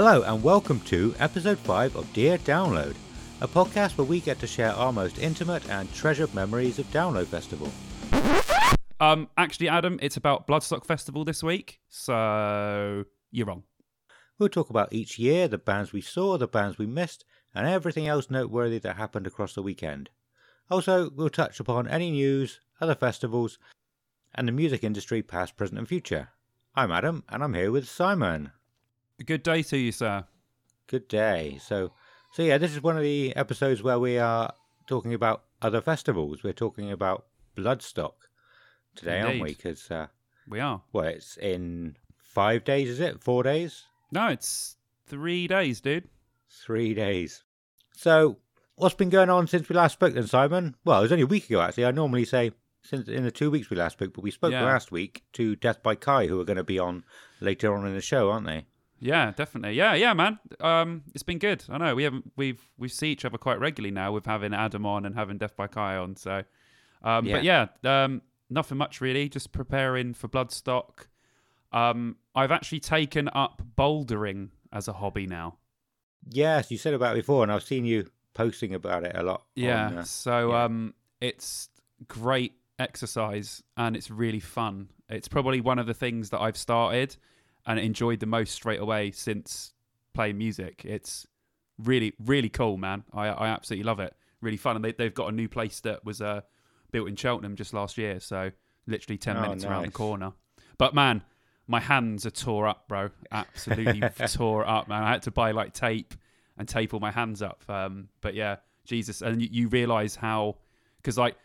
Hello and welcome to episode 5 of Dear Download, a podcast where we get to share our most intimate and treasured memories of Download Festival. Um, actually, Adam, it's about Bloodstock Festival this week, so you're wrong. We'll talk about each year, the bands we saw, the bands we missed, and everything else noteworthy that happened across the weekend. Also, we'll touch upon any news, other festivals, and the music industry past, present, and future. I'm Adam, and I'm here with Simon. Good day to you, sir. Good day. So, so yeah, this is one of the episodes where we are talking about other festivals. We're talking about Bloodstock today, aren't we? Because uh, We are. well, it's in five days, is it? Four days? No, it's three days, dude. Three days. So, what's been going on since we last spoke then, Simon? Well, it was only a week ago, actually. I normally say since in the two weeks we last spoke, but we spoke Yeah. last week to Death by Kai, who are going to be on later on in the show, aren't they? Yeah, definitely. Yeah, yeah, man. Um, it's been good. I know we haven't we've we see each other quite regularly now with having Adam on and having Death by Kai on. So, um, but yeah, um, nothing much really. Just preparing for Bloodstock. Um, I've actually taken up bouldering as a hobby now. Yes, you said about it before, and I've seen you posting about it a lot. Yeah. on, uh, so yeah. um it's great exercise and it's really fun. It's probably one of the things that I've started and enjoyed the most straight away since playing music. It's really really cool, man. I I absolutely love it. Really fun and they they've got a new place that was uh built in Cheltenham just last year, so literally 10 Oh, minutes around the corner. But man, my hands are tore up, bro. Absolutely tore up, man. I had to buy like tape and tape all my hands up. Um, but yeah, Jesus, and you, you realize how because like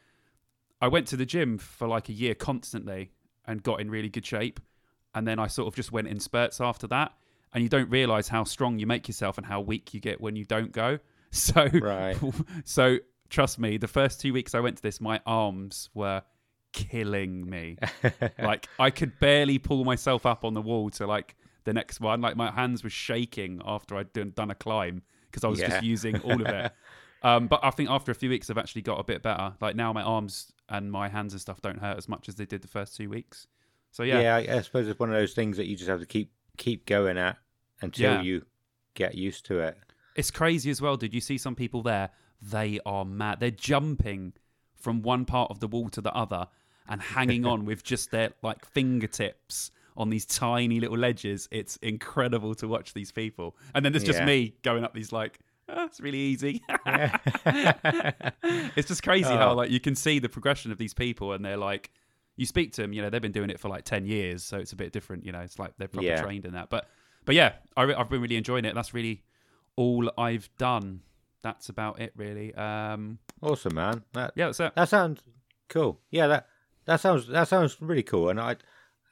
I went to the gym for like a year constantly and got in really good shape, and then I sort of just went in spurts after that, and you don't realize how strong you make yourself and how weak you get when you don't go. So Right. so trust me, the first two weeks I went to this, my arms were killing me. like I could barely pull myself up on the wall to like the next one. Like my hands were shaking after I'd done, done a climb because I was Yeah. just using all of it. um, but I think after a few weeks, I've actually got a bit better. Like now, my arms and my hands and stuff don't hurt as much as they did the first two weeks. So yeah, yeah, I, I suppose it's one of those things that you just have to keep keep going at until Yeah. you get used to it. It's crazy as well. Did you see some people there? They are mad. They're jumping from one part of the wall to the other and hanging on with just their like fingertips on these tiny little ledges. It's incredible to watch these people. And then there's just Yeah. me going up these like, oh, it's really easy. it's just crazy how Oh. like you can see the progression of these people and they're like you speak to them, you know, they've been doing it for like 10 years, so it's a bit different, you know, it's like they're proper Yeah. trained in that. But but yeah, I, I've been really enjoying it. That's really all I've done. That's about it, really. Um, awesome, man. That yeah, that's it. that sounds cool. Yeah, that that sounds that sounds really cool. And I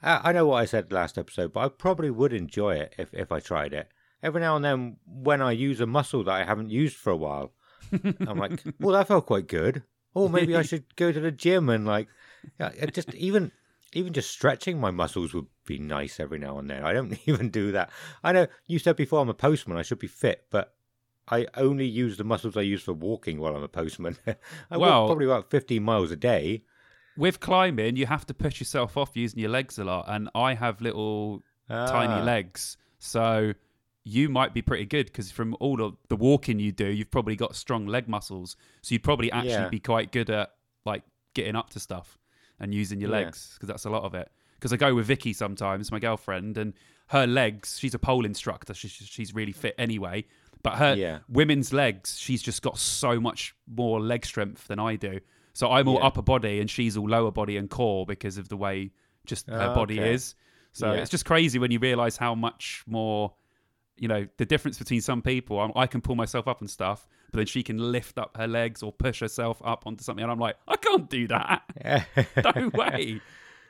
I I know what I said last episode, but I probably would enjoy it if if I tried it. Every now and then, when I use a muscle that I haven't used for a while, I'm like, well, that felt quite good. Or maybe I should go to the gym and like, yeah, just even even just stretching my muscles would be nice every now and then. I don't even do that. I know you said before I'm a postman. I should be fit, but I only use the muscles I use for walking while I'm a postman. I Well- walk probably about 15 miles a day. With climbing, you have to push yourself off using your legs a lot, and I have little tiny Ah, legs, so you might be pretty good because from all of the walking you do, you've probably got strong leg muscles, so you'd probably actually Yeah. be quite good at like getting up to stuff and using your Yeah. legs because that's a lot of it. Because I go with Vicky sometimes, my girlfriend, and her legs. She's a pole instructor. She's she's really fit anyway. But her Yeah. women's legs, she's just got so much more leg strength than I do. So I'm all Yeah. upper body and she's all lower body and core because of the way just her Ah, body okay. is. So it's just crazy when you realize how much more, you know, the difference between some people. I'm, I can pull myself up and stuff, but then she can lift up her legs or push herself up onto something, and I'm like, I can't do that. No way.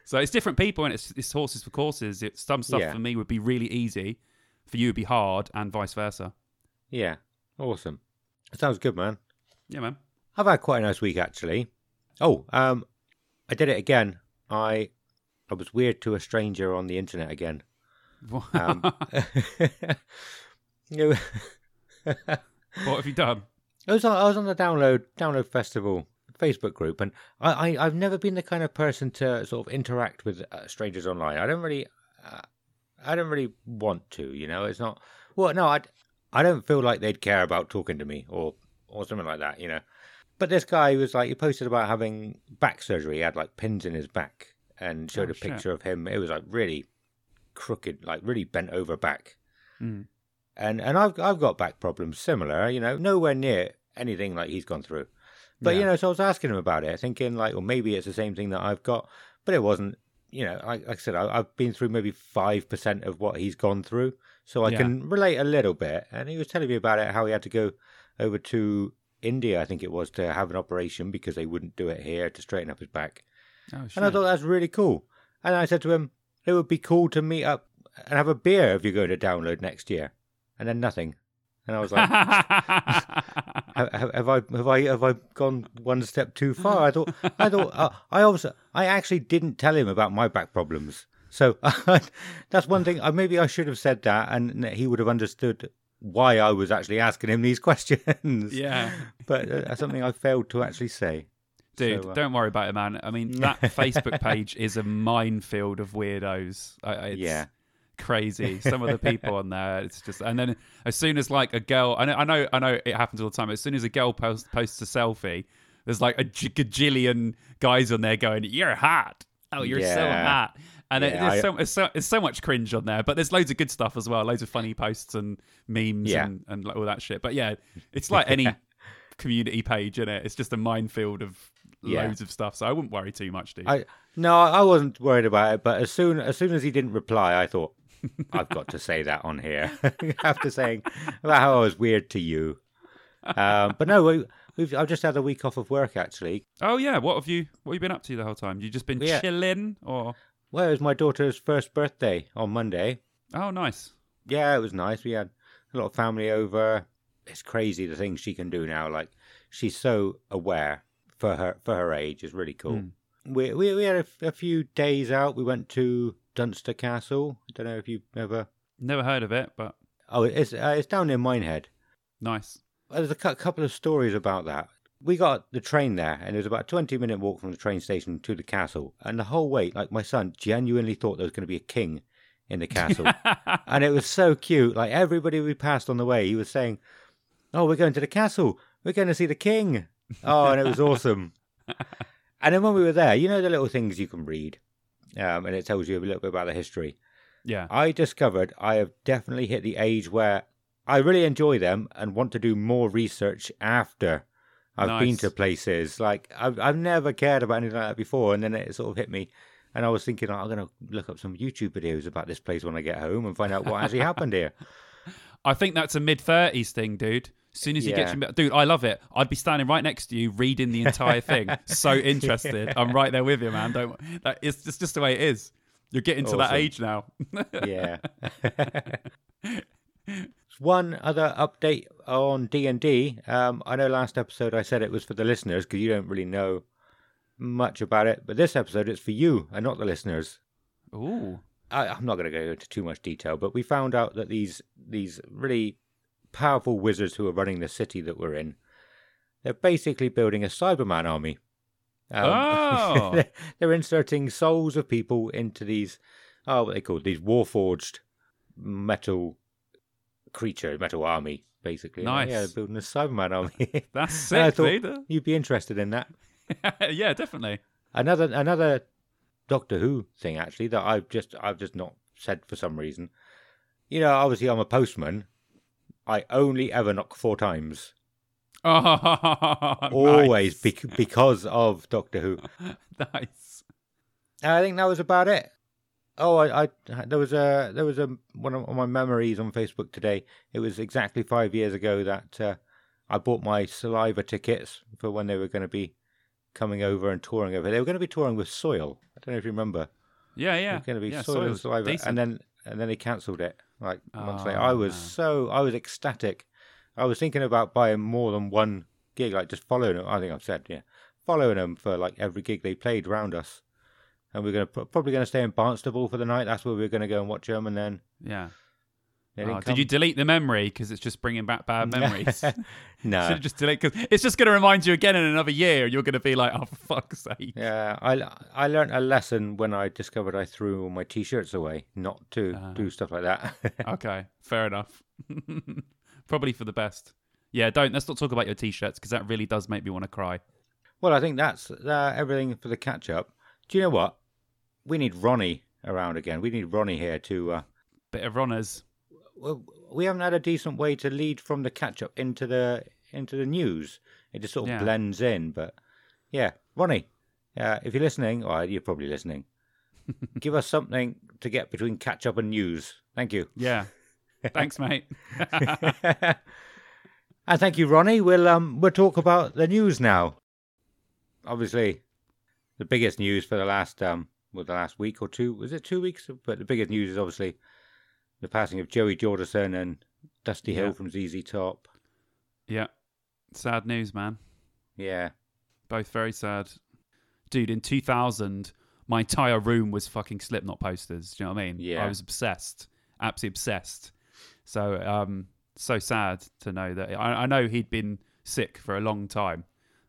So it's different people, and it's, it's horses for courses. It's some stuff Yeah. for me would be really easy, for you would be hard, and vice versa. Yeah, awesome. Sounds good, man. Yeah, man. I've had quite a nice week actually. Oh, um, I did it again. I I was weird to a stranger on the internet again. Um, what have you done? I was on, I was on the download download festival Facebook group, and I, I I've never been the kind of person to sort of interact with uh, strangers online. I don't really, uh, I don't really want to. You know, it's not. Well, no, I I don't feel like they'd care about talking to me or or something like that. You know, but this guy was like, he posted about having back surgery. He had like pins in his back and showed Oh, a shit. picture of him. It was like really crooked, like really bent over back Mm. and and I've I've got back problems similar, you know, nowhere near anything like he's gone through. But you know, so I was asking him about it, thinking like, well, maybe it's the same thing that I've got, but it wasn't. You know, like, like I said, I, I've been through maybe five percent of what he's gone through, so I Yeah. can relate a little bit. And he was telling me about it, how he had to go over to India, I think it was, to have an operation because they wouldn't do it here to straighten up his back. Oh. And I thought that's really cool. And I said to him, it would be cool to meet up and have a beer if you're going to download next year. And then nothing. And I was like, have, have have I have I have I gone one step too far? I thought I thought uh, I also I actually didn't tell him about my back problems. So that's one thing. uh, Maybe I should have said that, and he would have understood why I was actually asking him these questions. yeah. But uh, that's something I failed to actually say. Dude, So, uh, don't worry about it, man. I mean, that Facebook page is a minefield of weirdos. It's Yeah. crazy. Some of the people on there, it's just. And then as soon as like a girl, I know, I know, I know, it happens all the time. As soon as a girl post, posts a selfie, there's like a gajillion guys on there going, "You're hot. Oh, you're so hot." And it, there's, I- so, it's, so, it's so much cringe on there, but there's loads of good stuff as well. Loads of funny posts and memes Yeah. and, and like all that shit. But yeah, it's like any community page in it. It's just a minefield of Yeah. loads of stuff. So I wouldn't worry too much, dude. I no, I wasn't worried about it. But as soon as soon as he didn't reply, I thought I've got to say that on here after saying about how I was weird to you. Um, but no, we, we've I've just had a week off of work actually. oh yeah, what have you what have you been up to the whole time? You just been Yeah. chilling or Well, it was my daughter's first birthday on Monday. oh nice. Yeah, it was nice. We had a lot of family over. It's crazy the things she can do now. Like she's so aware for her for her age. is really cool. Mm. We, we we had a few days out. We went to Dunster Castle. I don't know if you've ever. Never heard of it, but Oh, it's uh, it's down near Minehead. nice. There's a cou- couple of stories about that. We got the train there, and it was about a 20 minute walk from the train station to the castle. And the whole way, like my son genuinely thought there was going to be a king in the castle. and it was so cute. Like everybody we passed on the way, he was saying, "Oh, we're going to the castle. We're going to see the king." Oh, and it was awesome. and then when we were there, you know the little things you can read, um, and it tells you a little bit about the history. yeah. I discovered I have definitely hit the age where I really enjoy them and want to do more research after I've been to places. Like I've I've never cared about anything like that before, and then it sort of hit me, and I was thinking "Oh, I'm going to look up some YouTube videos about this place when I get home and find out what actually happened here. I think that's a mid thirties thing, dude. As soon as you Yeah. get to dude, I love it. I'd be standing right next to you, reading the entire thing. so interested. I'm right there with you, man. Don't. That, it's, it's just the way it is. You're getting to that age now. Yeah. One other update on D and D. Um, I know last episode I said it was for the listeners because you don't really know much about it, but this episode it's for you and not the listeners. Ooh. I, I'm not going to go into too much detail, but we found out that these these really powerful wizards who are running the city that we're in, they're basically building a Cyberman army. Um, Oh. they're, they're inserting souls of people into these, oh, what they call these warforged metal creature, metal army, basically. Nice. Yeah, they're building a Cyberman army. That's And I thought dude. you'd be interested in that. yeah, definitely. Another another Doctor Who thing actually that I've just I've just not said for some reason. You know, obviously I'm a postman. I only ever knock four times. Oh, Always nice. bec- because of Doctor Who. nice. And I think that was about it. Oh, I, I there was a there was a one of my memories on Facebook today. It was exactly five years ago that uh, I bought my saliva tickets for when they were going to be coming over and touring over. They were going to be touring with Soil. I don't know if you remember. Yeah, yeah. going to be yeah, soil and saliva, decent. and then and then they cancelled it. Like months later, Oh, I was man. so I was ecstatic. I was thinking about buying more than one gig, like just following them. I think I've said, yeah, following them for like every gig they played around us. And we're gonna probably gonna stay in Barnstaple for the night. That's where we're gonna go and watch them. And then yeah. Oh, didn't you delete the memory because it's just bringing back bad memories? no. Should just delete because it's just going to remind you again in another year. You're going to be like, oh, for fuck's sake. Yeah, I I learned a lesson when I discovered I threw all my t-shirts away, not to Ah. do stuff like that. Okay, fair enough. Probably for the best. Yeah, don't. Let's not talk about your t-shirts because that really does make me want to cry. well, I think that's uh, everything for the catch up. Do you know what? We need Ronnie around again. We need Ronnie here to. Uh, Bit of runners. We haven't had a decent way to lead from the catch up into the into the news. It just sort of Yeah. blends in. But yeah, Ronnie, uh, if you're listening, or you're probably listening, give us something to get between catch up and news. Thank you. Yeah. Thanks, mate. and thank you, Ronnie. We'll um we'll talk about the news now. Obviously, the biggest news for the last um well the last week or two was it two weeks? But the biggest news is obviously the passing of Joey Jordison and Dusty Hill Yeah. from ZZ Top. yeah. Sad news, man. Yeah, Both very sad. Dude, in 2000, my entire room was fucking Slipknot posters. Do you know what I mean? Yeah. I was obsessed. Absolutely obsessed. So, um, so sad to know that. I, I know he'd been sick for a long time,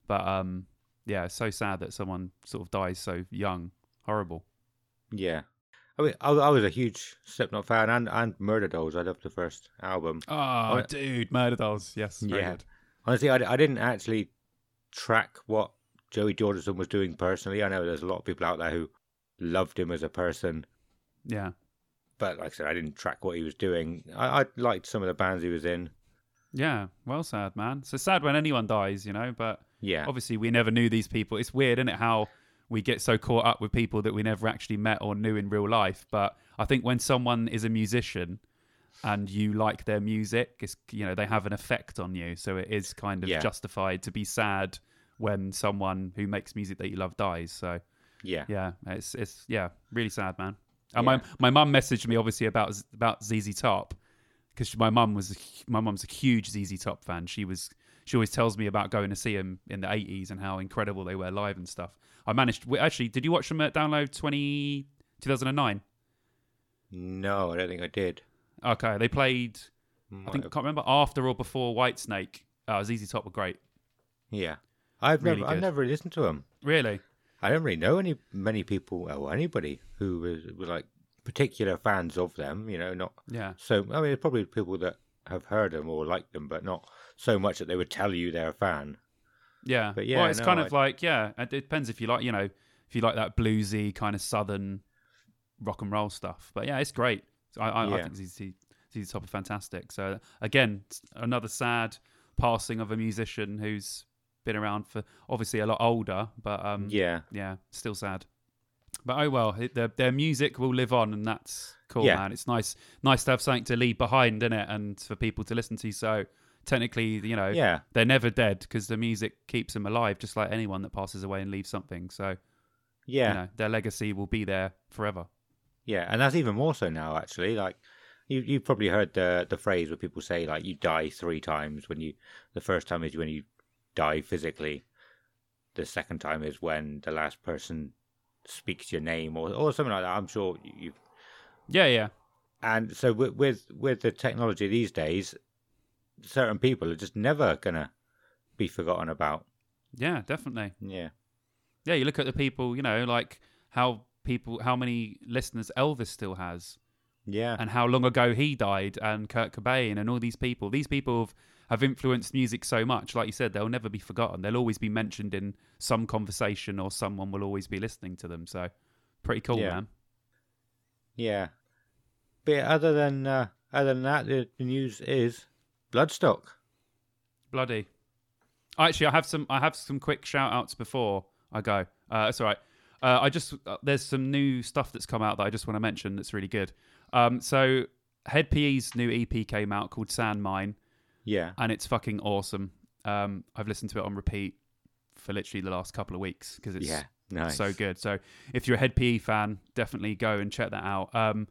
but um, yeah, so sad that someone sort of dies so young. Horrible. yeah. I mean, I, I was a huge Slipknot fan and and Murderdolls. I loved the first album. Oh, Oh, dude, Murderdolls. Yes, Yeah. good. Honestly, I, I didn't actually track what Joey Jordison was doing personally. I know there's a lot of people out there who loved him as a person. Yeah, but like I said, I didn't track what he was doing. I, I liked some of the bands he was in. yeah. Well, sad, man. So sad when anyone dies, you know. But Yeah, obviously, we never knew these people. It's weird, isn't it? How we get so caught up with people that we never actually met or knew in real life. But I think when someone is a musician and you like their music, it's you know they have an effect on you. So it is kind of Yeah. justified to be sad when someone who makes music that you love dies. So yeah, yeah, it's it's yeah, really sad, man. And Yeah. my my mum messaged me obviously about about ZZ Top because my mum was a my mum's a huge ZZ Top fan. She was she always tells me about going to see them in the eighties and how incredible they were live and stuff. I managed we- actually. Did you watch them at Download 20, 2009? No, I don't think I did. Okay, they played. I Might think I can't remember after or before Whitesnake. Uh, ZZ Top were great. yeah, I've really never, I've never really listened to them. Really? I don't really know any many people or anybody who was, was like particular fans of them. You know, not Yeah. so. I mean, probably people that have heard them or like them, but not so much that they would tell you they're a fan. Yeah, But yeah, well, it's no, kind I- of like yeah. It depends if you like, you know, if you like that bluesy kind of southern rock and roll stuff. But yeah, it's great. I, I, I think ZZ ZZ Top are fantastic. So again, another sad passing of a musician who's been around for obviously a lot older, but um, Yeah, yeah, still sad. But oh well, it, their their music will live on, and that's cool, Yeah. man. It's nice nice to have something to leave behind, isn't it? And for people to listen to. So technically, you know, yeah, they're never dead because the music keeps them alive, just like anyone that passes away and leaves something. So yeah. you know, their legacy will be there forever. Yeah, and that's even more so now. Actually, like you, you've probably heard the the phrase where people say like you die three times. When you, the first time is when you die physically. The second time is when the last person speaks your name or or something like that. I'm sure you've. Yeah, yeah, And so with with with the technology these days, certain people are just never gonna be forgotten about. yeah, definitely. Yeah, Yeah, you look at the people, you know, like how people, how many listeners Elvis still has, yeah, and how long ago he died, and Kurt Cobain, and all these people. These people have, have influenced music so much. Like you said, they'll never be forgotten. They'll always be mentioned in some conversation, or someone will always be listening to them. So, pretty cool, Yeah. man. yeah. But other than uh, other than that, the, the news is Bloodstock. Bloody. Actually, I have some. I have some quick shout outs before I go. Uh, it's all right. Uh, I just uh, there's some new stuff that's come out that I just want to mention that's really good. Um, so Hed PE's new EP came out called Sand Mine, Yeah, and it's fucking awesome. Um, I've listened to it on repeat for literally the last couple of weeks because it's Yeah. Nice. So good. So if you're a Hed PE fan, definitely go and check that out. Um,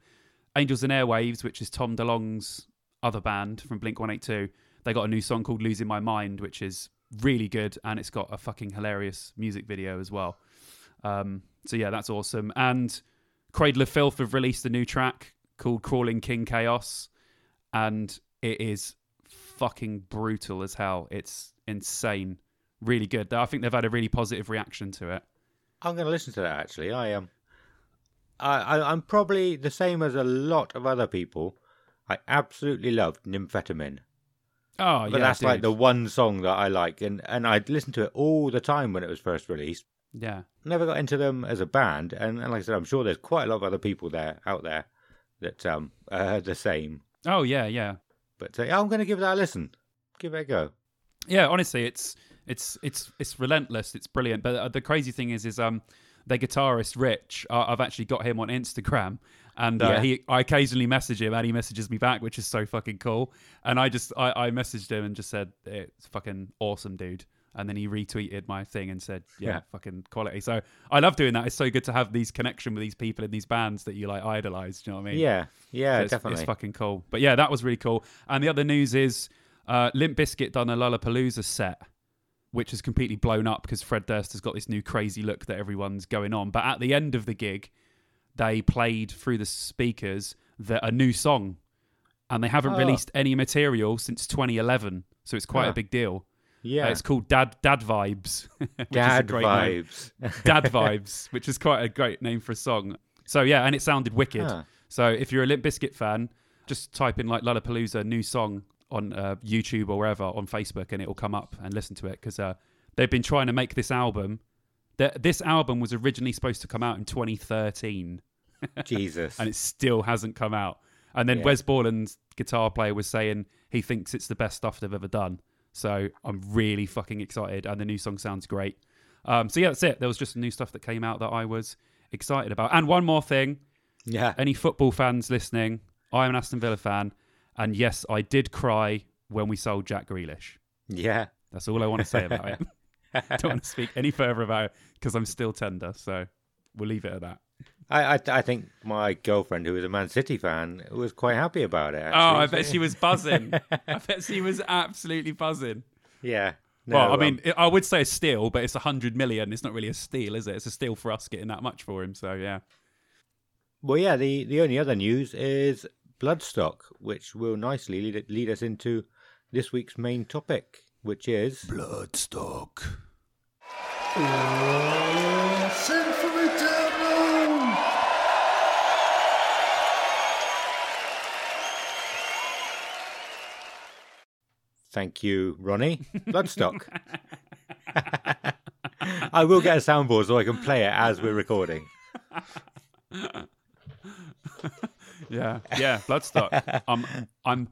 Angels and Airwaves, which is Tom DeLonge's other band from Blink 182, they got a new song called Losing My Mind, which is really good and it's got a fucking hilarious music video as well. Um, so yeah, that's awesome. And Cradle of Filth have released a new track called Crawling King Chaos, and it is fucking brutal as hell. It's insane, really good. I think they've had a really positive reaction to it. I'm going to listen to that actually. I am. Um, I, I I'm probably the same as a lot of other people. I absolutely loved Nymphetamine. Oh yeah. but yeah, that's like the one song that I like, and and I'd listen to it all the time when it was first released. yeah. Never got into them as a band, and, and like I said, I'm sure there's quite a lot of other people there out there that um are the same. Oh yeah, yeah, But uh, I'm going to give that a listen. Give it a go. yeah. Honestly, it's it's it's it's relentless. It's brilliant. But uh, the crazy thing is, is um, their guitarist Rich. Uh, I've actually got him on Instagram, and uh, Yeah. he I occasionally message him, and he messages me back, which is so fucking cool. And I just I, I messaged him and just said it's fucking awesome, dude. And then he retweeted my thing and said, yeah, Yeah. fucking quality. So I love doing that. It's so good to have these connection with these people in these bands that you like idolize. Do you know what I mean? Yeah, yeah, So it's, definitely. It's fucking cool. But yeah, that was really cool. And the other news is uh, Limp Bizkit done a Lollapalooza set, which has completely blown up because Fred Durst has got this new crazy look that everyone's going on. But at the end of the gig, they played through the speakers the, a new song, and they haven't Oh. released any material since 2011. So it's quite Huh. a big deal. yeah, Uh, it's called Dad Dad Vibes. which is a dad great name. vibes. Dad Vibes, which is quite a great name for a song. So yeah, and it sounded wicked. Huh. So if you're a Limp Bizkit fan, just type in like Lollapalooza new song on uh, YouTube or wherever on Facebook, and it will come up and listen to it because uh, they've been trying to make this album. Th- This album was originally supposed to come out in 2013, Jesus. and it still hasn't come out. And then Yeah. Wes Borland's guitar player was saying he thinks it's the best stuff they've ever done. So I'm really fucking excited, and the new song sounds great. Um, so yeah, that's it. There was just new stuff that came out that I was excited about. And one more thing, yeah. any football fans listening, I am an Aston Villa fan, and yes, I did cry when we sold Jack Grealish. Yeah. That's all I want to say about it. Don't want to speak any further about it because I'm still tender. So we'll leave it at that. I, I I think my girlfriend, who was a Man City fan, was quite happy about it. Oh, I bet she was buzzing. I bet she was absolutely buzzing. Yeah. No, well, I mean, I would say a steal, but it's a hundred million. It's not really a steal, is it? It's a steal for us getting that much for him. So yeah. well, yeah. The the only other news is Bloodstock, which will nicely lead, lead us into this week's main topic, which is Bloodstock. Send for me, thank you, Ronnie. Bloodstock. I will get a soundboard so I can play it as we're recording. Yeah, yeah, Bloodstock. Um, I'm I'm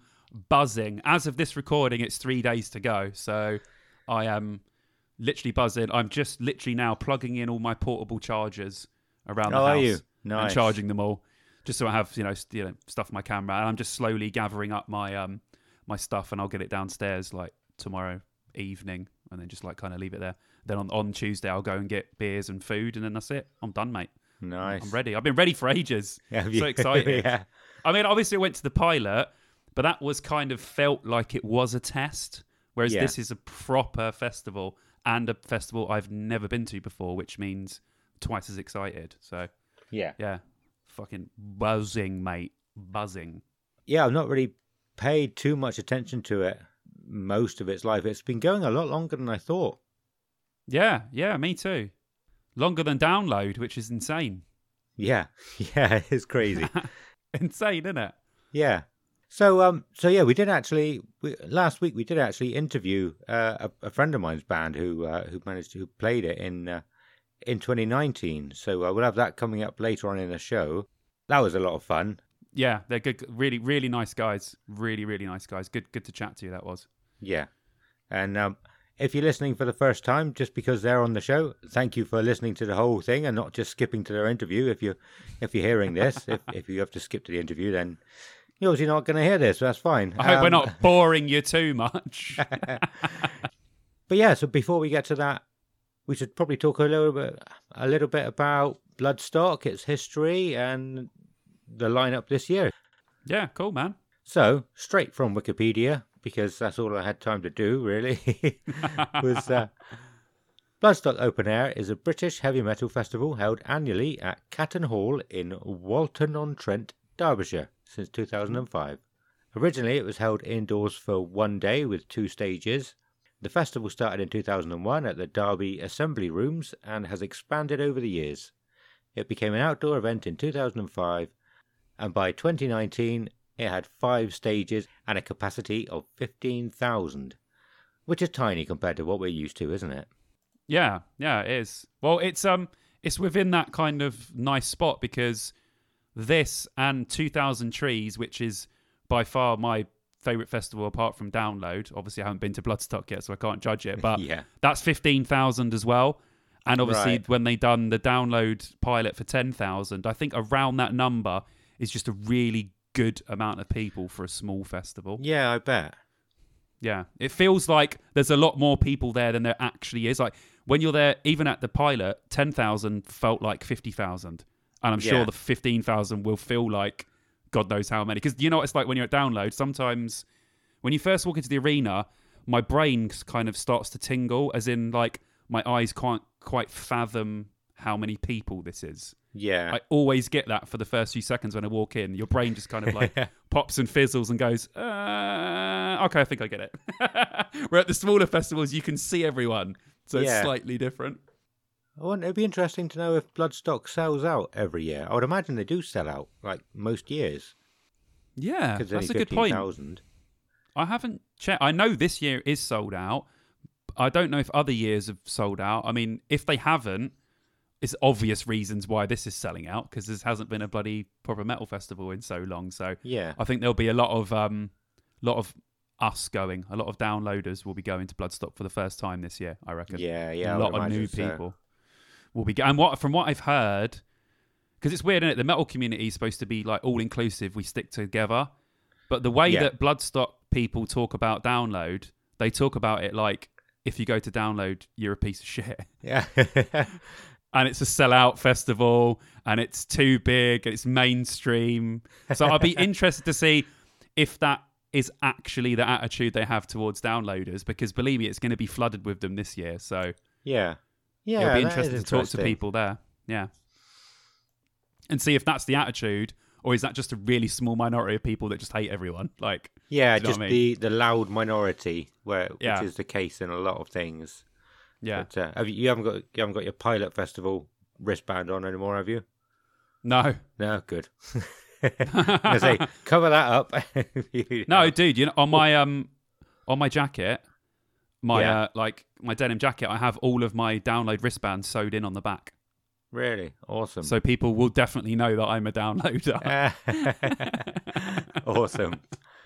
buzzing. As of this recording, it's three days to go, so I am literally buzzing. I'm just literally now plugging in all my portable chargers around the Oh, are house and Nice. charging them all, just so I have you know, you know stuff my camera. And I'm just slowly gathering up my um my stuff, and I'll get it downstairs like tomorrow evening, and then just like kind of leave it there. Then on on Tuesday, I'll go and get beers and food, and then that's it. I'm done, mate. Nice. I'm ready. I've been ready for ages. Have so excited. yeah. I mean, obviously, I went to the pilot, but that was kind of felt like it was a test. Whereas Yeah. this is a proper festival and a festival I've never been to before, which means twice as excited. So, Yeah. yeah, fucking buzzing, mate. Buzzing. Yeah, I've not really paid too much attention to it most of its life. It's been going a lot longer than I thought. Yeah, yeah, me too. Longer than download, which is insane. Yeah. Yeah, it's crazy. insane, isn't it? Yeah. So um so yeah, we did actually we, last week we did actually interview uh, a, a friend of mine's band who uh, who managed to who played it in uh, in 2019. So uh, we'll have that coming up later on in the show. That was a lot of fun. Yeah, they're good. Really, really nice guys. Really, really nice guys. Good, good to chat to you. That was. Yeah. And um if you're listening for the first time just because they're on the show, thank you for listening to the whole thing and not just skipping to their interview. If you if you're hearing this, if if you have to skip to the interview then you're obviously not going to hear this. So that's fine. I hope we're Um, not boring you too much. But yeah, so before we get to that, we should probably talk a little bit, a little bit about Bloodstock, its history, and the lineup this year. Yeah, cool, man. So, straight from Wikipedia, because that's all I had time to do, really, was uh, Bloodstock Open Air is a British heavy metal festival held annually at Catton Hall in Walton on Trent, Derbyshire, since 2005. Originally, it was held indoors for one day with two stages. The festival started in 2001 at the Derby Assembly Rooms and has expanded over the years. It became an outdoor event in 2005, and by 2019, it had five stages and a capacity of 15,000, which is tiny compared to what we're used to, isn't it? Yeah, yeah, it is. Well, it's um, it's within that kind of nice spot because this and 2000 Trees, which is by far my favorite festival apart from Download. Obviously, I haven't been to Bloodstock yet, so I can't judge it. But Yeah. that's 15,000 as well. And obviously, Right. when they done the Download pilot for 10,000, I think around that number is just a really good amount of people for a small festival. Yeah, I bet. Yeah, it feels like there's a lot more people there than there actually is. Like when you're there, even at the pilot, ten thousand felt like fifty thousand, and I'm sure Yeah. the fifteen thousand will feel like God knows how many. Because you know what it's like when you're at download. Sometimes when you first walk into the arena, my brain kind of starts to tingle, as in like my eyes can't quite fathom how many people this is. Yeah. I always get that for the first few seconds when I walk in. Your brain just kind of like pops and fizzles and goes, uh, okay, I think I get it. We're at the smaller festivals, you can see everyone. So it's slightly different. I want, it'd be interesting to know if Bloodstock sells out every year. I would imagine they do sell out, like most years. Yeah, that's a good point. 15,000. I haven't checked. I know this year is sold out. I don't know if other years have sold out. I mean, if they haven't, it's obvious reasons why this is selling out because this hasn't been a bloody proper metal festival in so long. So Yeah. I think there'll be a lot of um, lot of us going. A lot of downloaders will be going to Bloodstock for the first time this year. I reckon. Yeah, yeah. A lot of new so. people will be. And what from what I've heard, because it's weird, is it? The metal community is supposed to be like all inclusive. We stick together, but the way Yeah. that Bloodstock people talk about download, they talk about it like if you go to download, you're a piece of shit. Yeah. and it's a sellout festival and it's too big and it's mainstream. So I'll be interested to see if that is actually the attitude they have towards downloaders because believe me, it's going to be flooded with them this year. So yeah. Yeah. it'll be interesting to talk to people there. Yeah. And see if that's the attitude or is that just a really small minority of people that just hate everyone? Like, Yeah, you know just I mean? the, the loud minority, where Yeah. which is the case in a lot of things. yeah. But, uh, have you, you haven't got you haven't got your pilot festival wristband on anymore, have you? No. No, good. I say cover that up. No, dude, you know, on my um on my jacket, my Yeah. uh like my denim jacket, I have all of my download wristbands sewed in on the back. really awesome. So people will definitely know that I'm a downloader. awesome.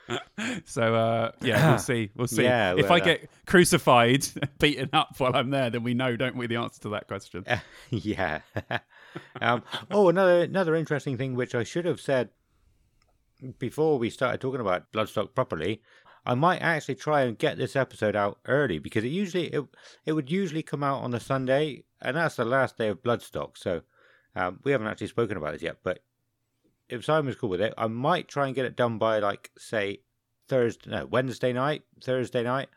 so uh yeah, we'll see. We'll see. Yeah, if I uh, get crucified, beaten up while I'm there, then we know, don't we, the answer to that question. yeah. um, oh, another another interesting thing which I should have said before we started talking about Bloodstock properly. I might actually try and get this episode out early because it usually it, it would usually come out on a Sunday, and that's the last day of Bloodstock. So um, we haven't actually spoken about this yet. But if Simon's cool with it, I might try and get it done by like say Thursday, no Wednesday night, Thursday night,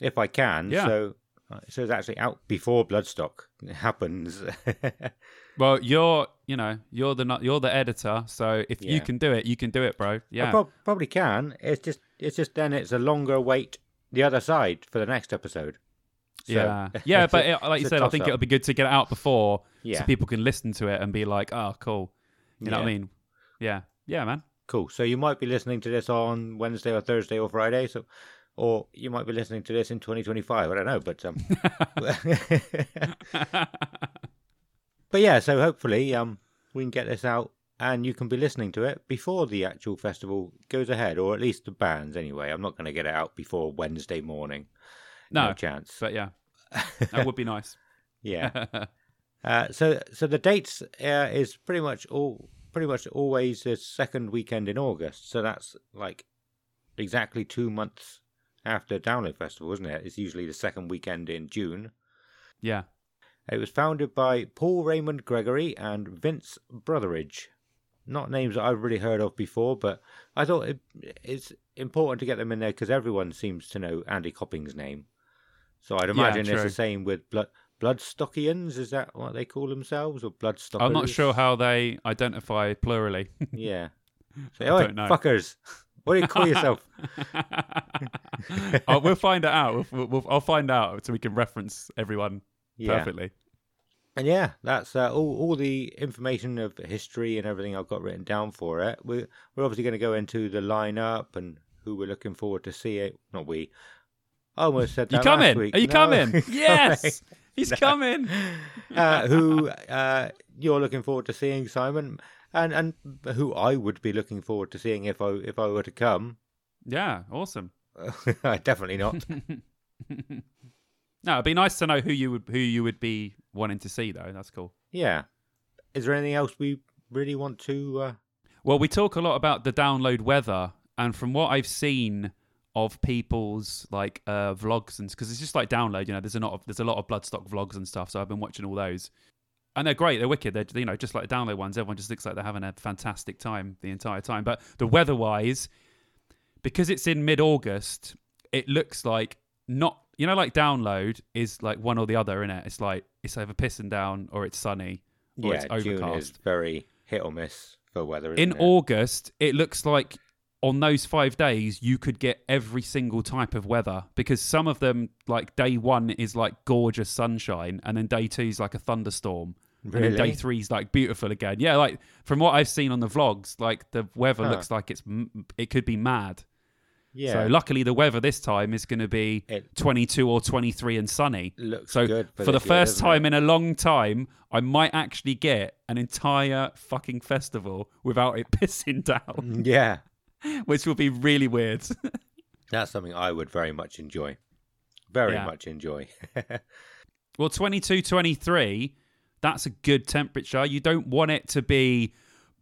if I can. Yeah. So uh, so it's actually out before Bloodstock happens. Well, you're you know, you're the not you're the editor, so if you can do it, you can do it, bro. I Yeah. prob- probably can. It's just it's just then it's a longer wait the other side for the next episode. So, yeah, yeah, but it, like you said, I think it'll be good to get it out before, Yeah. so people can listen to it and be like, "Oh, cool." You know what I mean? Yeah, yeah, man. Cool. So you might be listening to this on Wednesday or Thursday or Friday. So, or you might be listening to this in 2025. I don't know, but um, but yeah. So hopefully, um, we can get this out and you can be listening to it before the actual festival goes ahead, or at least the bands anyway. I'm not going to get it out before Wednesday morning. No, No, chance. but yeah, that would be nice. yeah. Uh, so so the dates uh, is pretty much all pretty much always the second weekend in August. So that's like exactly two months after Download Festival, isn't it? It's usually the second weekend in June. Yeah. It was founded by Paul Raymond Gregory and Vince Brotheridge. Not names that I've really heard of before, but I thought it, it's important to get them in there because everyone seems to know Andy Copping's name. So I'd imagine it's the same with blood Bloodstockians. Is that what they call themselves, or Bloodstockers? I'm not sure how they identify plurally. Yeah. So, oh, don't know. fuckers. What do you call yourself? oh, we'll find it out. We'll, we'll, I'll find out so we can reference everyone Yeah. perfectly. And yeah, that's uh, all. All the information of history and everything I've got written down for it. We're we're obviously going to go into the lineup and who we're looking forward to see it. Not we. I almost said You that last coming? week. Are you No. coming? Yes, he's coming. uh, who uh, you're looking forward to seeing, Simon, and and who I would be looking forward to seeing if I if I were to come. Yeah, awesome. Definitely not. No, it'd be nice to know who you would who you would be wanting to see though. That's cool. yeah. Is there anything else we really want to? Uh... Well, we talk a lot about the download weather, and from what I've seen of people's like uh, vlogs and because it's just like download, you know, there's a lot of there's a lot of Bloodstock vlogs and stuff. So I've been watching all those, and they're great. They're wicked. They're you know just like the download ones. Everyone just looks like they're having a fantastic time the entire time. But the weather wise, because it's in mid August, it looks like not you know like download is like one or the other in it. It's like it's either pissing down or it's sunny or yeah, it's June is overcast. very hit or miss for weather. in it? August, it looks like on those five days you could get every single type of weather because some of them, like day one, is like gorgeous sunshine, and then day two is like a thunderstorm, and then day three is like beautiful again. Yeah, like from what I've seen on the vlogs, like the weather Huh. looks like it's it could be mad. Yeah, So luckily, the weather this time is going to be It- 22 or 23 and sunny. looks So good for, for, the first time it? in a long time, I might actually get an entire fucking festival without it pissing down, mm, yeah, which will be really weird. that's something I would very much enjoy. Very Yeah. much enjoy. well, 22, 23, that's a good temperature. You don't want it to be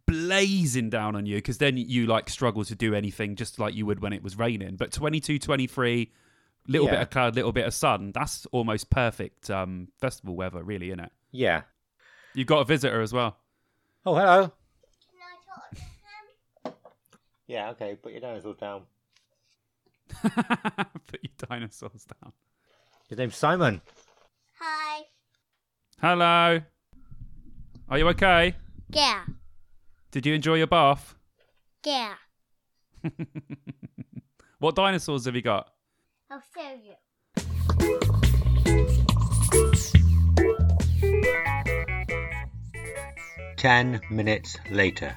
blazing down on you because then you like struggle to do anything just like you would when it was raining. But 22, 23, little bit of cloud, little bit of sun, that's almost perfect um, festival weather, really, isn't it? yeah. You've got a visitor as well. Oh, hello. Yeah, okay. Put your dinosaurs down. Put your dinosaurs down. His name's Simon. Hi. Hello. Are you okay? Yeah. Did you enjoy your bath? Yeah. What dinosaurs have you got? I'll show you. Ten minutes later.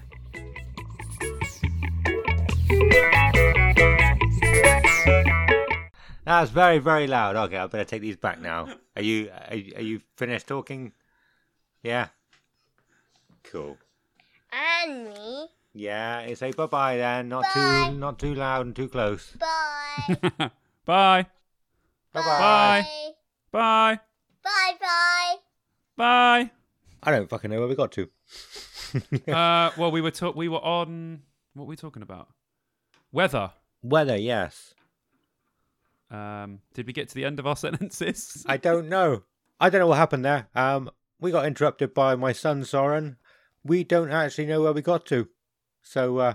That's very, very loud. Okay, I better take these back now. Are you are, are you finished talking? Yeah. Cool. And me. Yeah, you say bye bye then. Not Bye. too not too loud and too close. Bye. Bye. Bye Bye. Bye. Bye. Bye. Bye. Bye. I don't fucking know where we got to. uh, well, we were talk- we were on what were we talking about? Weather. Weather, yes. Um, did we get to the end of our sentences? I don't know. I don't know what happened there. Um, we got interrupted by my son Soren. We don't actually know where we got to. So uh,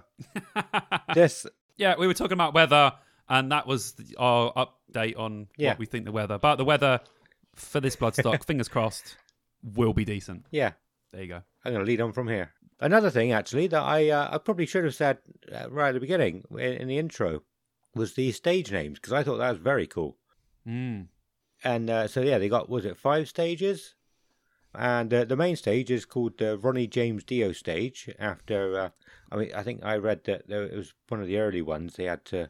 this, yeah, we were talking about weather, and that was our update on Yeah. what we think the weather. But the weather for this bloodstock, fingers crossed, will be decent. yeah, There you go. I'm going to lead on from here. Another thing, actually, that I uh, I probably should have said uh, right at the beginning in, in the intro was the stage names because I thought that was very cool. Mm. And uh, so yeah, they got was it five stages, and uh, the main stage is called the Ronnie James Dio stage. After uh, I mean, I think I read that there, it was one of the early ones. They had to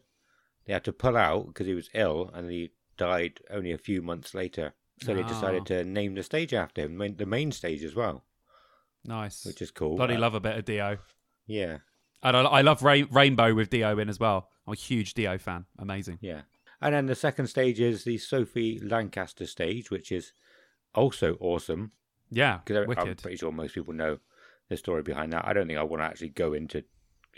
they had to pull out because he was ill and he died only a few months later. So they Ah. decided to name the stage after him, the main stage as well, Nice. which is cool. Bloody Uh, love a bit of Dio. Yeah, And I, I love Rain- Rainbow with Dio in as well. I'm a huge Dio fan. Amazing. yeah. And then the second stage is the Sophie Lancaster stage, which is also awesome. Yeah, because I'm pretty sure most people know the story behind that. I don't think I want to actually go into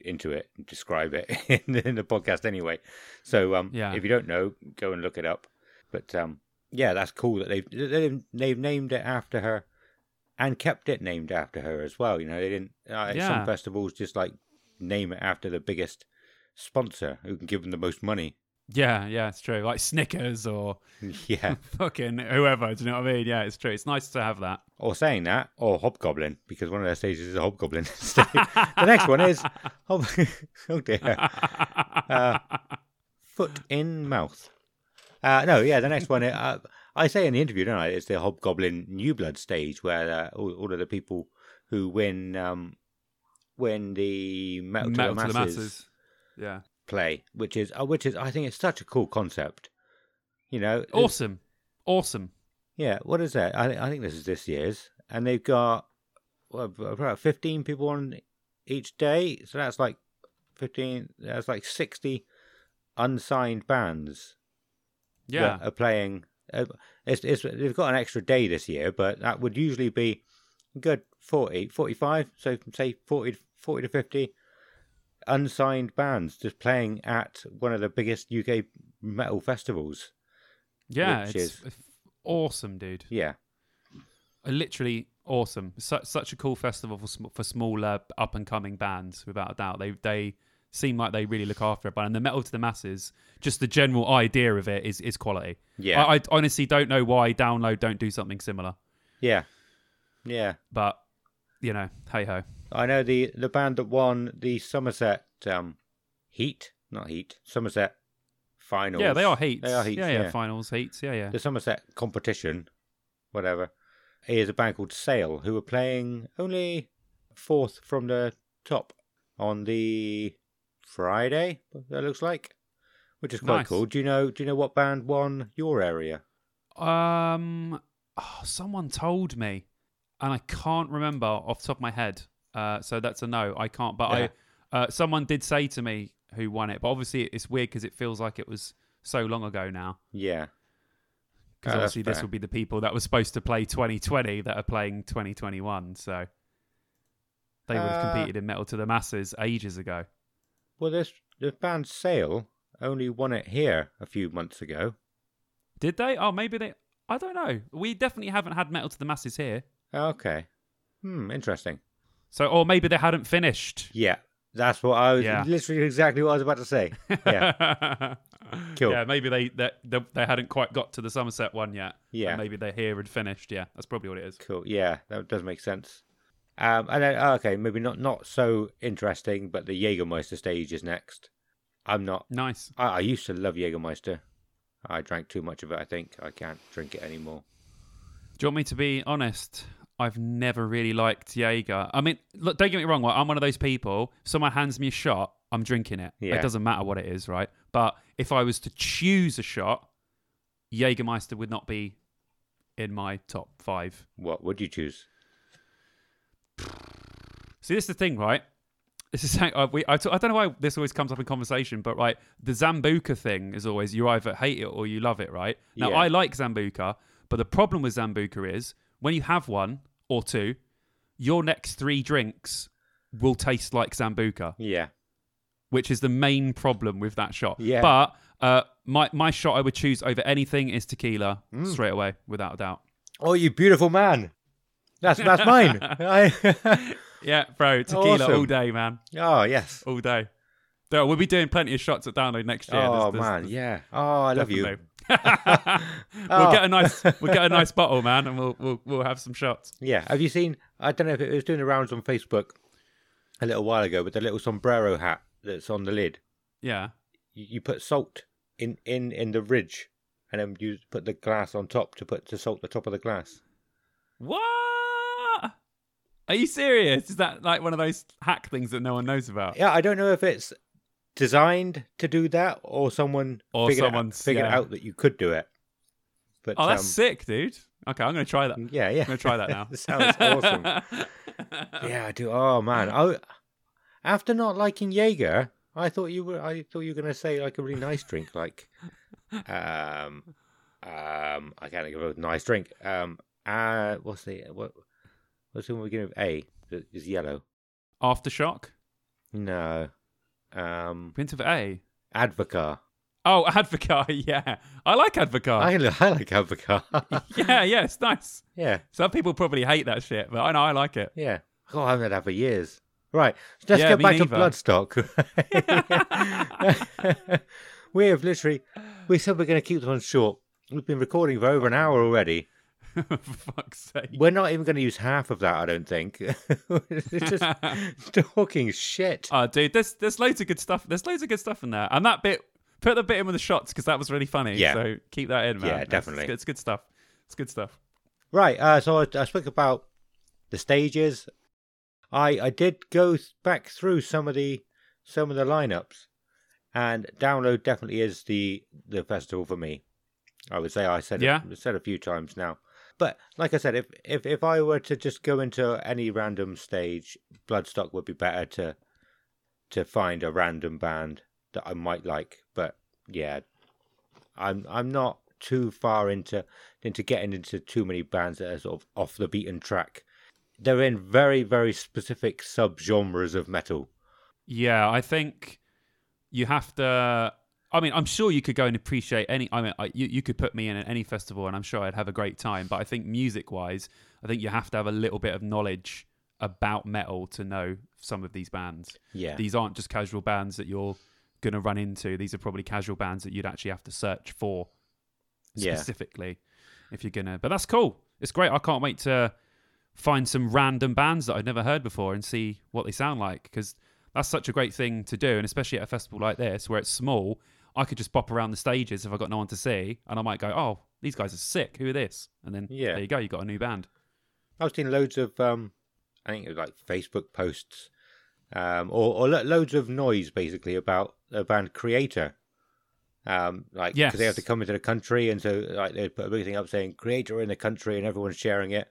into it and describe it in, in the podcast anyway. So um, Yeah. if you don't know, go and look it up. But um, yeah, that's cool that they've they've, they've named it after her, and kept it named after her as well. You know, they didn't. Uh, Yeah. Some festivals just like name it after the biggest sponsor who can give them the most money. Yeah, yeah, it's true. Like Snickers or yeah, fucking whoever. Do you know what I mean? Yeah, it's true. It's nice to have that. or saying that, or Hobgoblin because one of their stages is a Hobgoblin. stage. the next one is Hob- oh dear, uh, foot in mouth. Uh, no, yeah, the next one. Uh, I say in the interview, don't I? It's the Hobgoblin New Blood stage where uh, all, all of the people who win um, win the Metal, Metal to, the masses Yeah. Play, which is uh, which is I think it's such a cool concept. You know, Awesome. Awesome. Yeah, what is that? I, I think this is this year's, and they've got what, about fifteen people on each day, so that's like fifteen. That's like sixty unsigned bands Yeah. are playing. Uh, it's, it's they've got an extra day this year, but that would usually be good 40, 45, So say 40, 40 to fifty unsigned bands just playing at one of the biggest UK metal festivals. yeah. It's is- awesome, dude. Yeah, Uh, Literally awesome. Such such a cool festival for sm- for smaller up and coming bands, without a doubt. They they seem like they really look after everyone. And the metal to the masses, just the general idea of it is is quality. yeah, I, I honestly don't know why Download don't do something similar, yeah, yeah. but you know, hey ho. I know the the band that won the Somerset um, Heat, not Heat, Somerset finals. Yeah, they are heats. They are heats. Yeah, Yeah, yeah, finals heats. Yeah, yeah. The Somerset competition, whatever. Is a band called Sale who are playing only fourth from the top on the Friday. That looks like, which is quite Nice. cool. Do you know? Do you know what band won your area? Um, oh, someone told me, and I can't remember off the top of my head. Uh, so that's a no. I can't. But Yeah. I, uh, someone did say to me who won it. But obviously, it's weird because it feels like it was so long ago now. Yeah, Because Oh, obviously, this will be the people that were supposed to play 2020 that are playing 2021. So they would have Uh, competed in Metal to the Masses ages ago. well, this the band Sale only won it here a few months ago. Did they? Oh, maybe they. I don't know. We definitely haven't had Metal to the Masses here. Okay. Hmm, interesting. So, or maybe they hadn't finished. Yeah, that's what I was Yeah. literally exactly what I was about to say. Yeah, Cool. Yeah, maybe they, they they they hadn't quite got to the Somerset one yet. Yeah. And maybe they're here and finished. Yeah, that's probably what it is. cool. Yeah, that does make sense. Um, and then oh, okay, maybe not not so interesting, but the Jägermeister stage is next. I'm not. Nice. I, I used to love Jägermeister. I drank too much of it. I think I can't drink it anymore. Do you want me to be honest? I've never really liked Jaeger. I mean, look, don't get me wrong. Right? I'm one of those people. Someone hands me a shot, I'm drinking it. Yeah. It doesn't matter what it is, right? But if I was to choose a shot, Jägermeister would not be in my top five. What would you choose? See, this is the thing, right? This is uh, we. I, t- I don't know why this always comes up in conversation, but right, the Sambuca thing is always you either hate it or you love it, right? Now Yeah. I like Sambuca, but the problem with Sambuca is when you have one or two, your next three drinks will taste like Sambuca, Yeah. which is the main problem with that shot. Yeah. But uh, my my shot I would choose over anything is tequila Mm. straight away, without a doubt. Oh, you beautiful man. That's that's mine. I, Yeah, bro, tequila Awesome. all day, man. oh yes. all day. We'll be doing plenty of shots at download next year. Oh There's- there's- man, there's yeah. Oh, I love you. we'll get a nice, we'll get a nice bottle, man, and we'll we'll we'll have some shots. Yeah. Have you seen? I don't know if it was doing the rounds on Facebook a little while ago, with the little sombrero hat that's on the lid. Yeah. You, you put salt in in in the ridge, and then you put the glass on top to put to salt the top of the glass. What? Are you serious? Is that like one of those hack things that no one knows about? Yeah, I don't know if it's designed to do that or someone Or figured, out, figured yeah. out that you could do it. But Oh, that's um, sick, dude. Okay, I'm gonna try that. Yeah, yeah, I'm gonna try that now. Sounds awesome. Yeah, I do. Oh man, I, after not liking Jaeger, I thought you were. I thought you were gonna say like a really nice drink, like um, um, I can't think of a nice drink. Um, uh, what's the what? What's the one beginning with A? Is yellow. Aftershock. No. Um, Hint of A. Advocaat. Oh, Advocaat, yeah. I like Advocaat. I, I like Advocaat. yeah, yeah, it's nice. yeah, Some people probably hate that shit, but I know I like it. yeah. Oh, I haven't had that for years. Right, let's Yeah, get back to. Bloodstock. we have literally, we said we're going to keep this one short. We've been recording for over an hour already. For fuck's sake. We're not even going to use half of that, I don't think. it's just talking shit. Oh, dude, there's there's loads of good stuff. There's loads of good stuff in there, and that bit, put the bit in with the shots because that was really funny. Yeah. So keep that in, man. Yeah, definitely. It's good, it's good stuff. It's good stuff. Right, uh, so I, I spoke about the stages. I I did go back through some of the some of the lineups, and download definitely is the the festival for me. I would say I said Yeah. it said a few times now, but like I said, if if if I were to just go into any random stage, Bloodstock would be better to to find a random band that I might like. But yeah, I'm I'm not too far into into getting into too many bands that are sort of off the beaten track. They're in very very specific subgenres of metal. Yeah, I think you have to. I mean, I'm sure you could go and appreciate any. I mean, I, you you could put me in at any festival, and I'm sure I'd have a great time. But I think music-wise, I think you have to have a little bit of knowledge about metal to know some of these bands. Yeah, These aren't just casual bands that you're going to run into. These are probably casual bands that you'd actually have to search for Yeah. specifically if you're gonna. But that's cool. It's great. I can't wait to find some random bands that I've never heard before and see what they sound like because that's such a great thing to do. And especially at a festival like this where it's small, I could just pop around the stages if I got no one to see, and I might go, "Oh, these guys are sick. Who are this?" And then Yeah. there you go. You got a new band. I've seen loads of um, I think it was like Facebook posts, um, or or lo- loads of noise basically about a band Kreator. Um, like because they have to come into the country, and so like they put a big thing up saying Kreator in the country, and everyone's sharing it.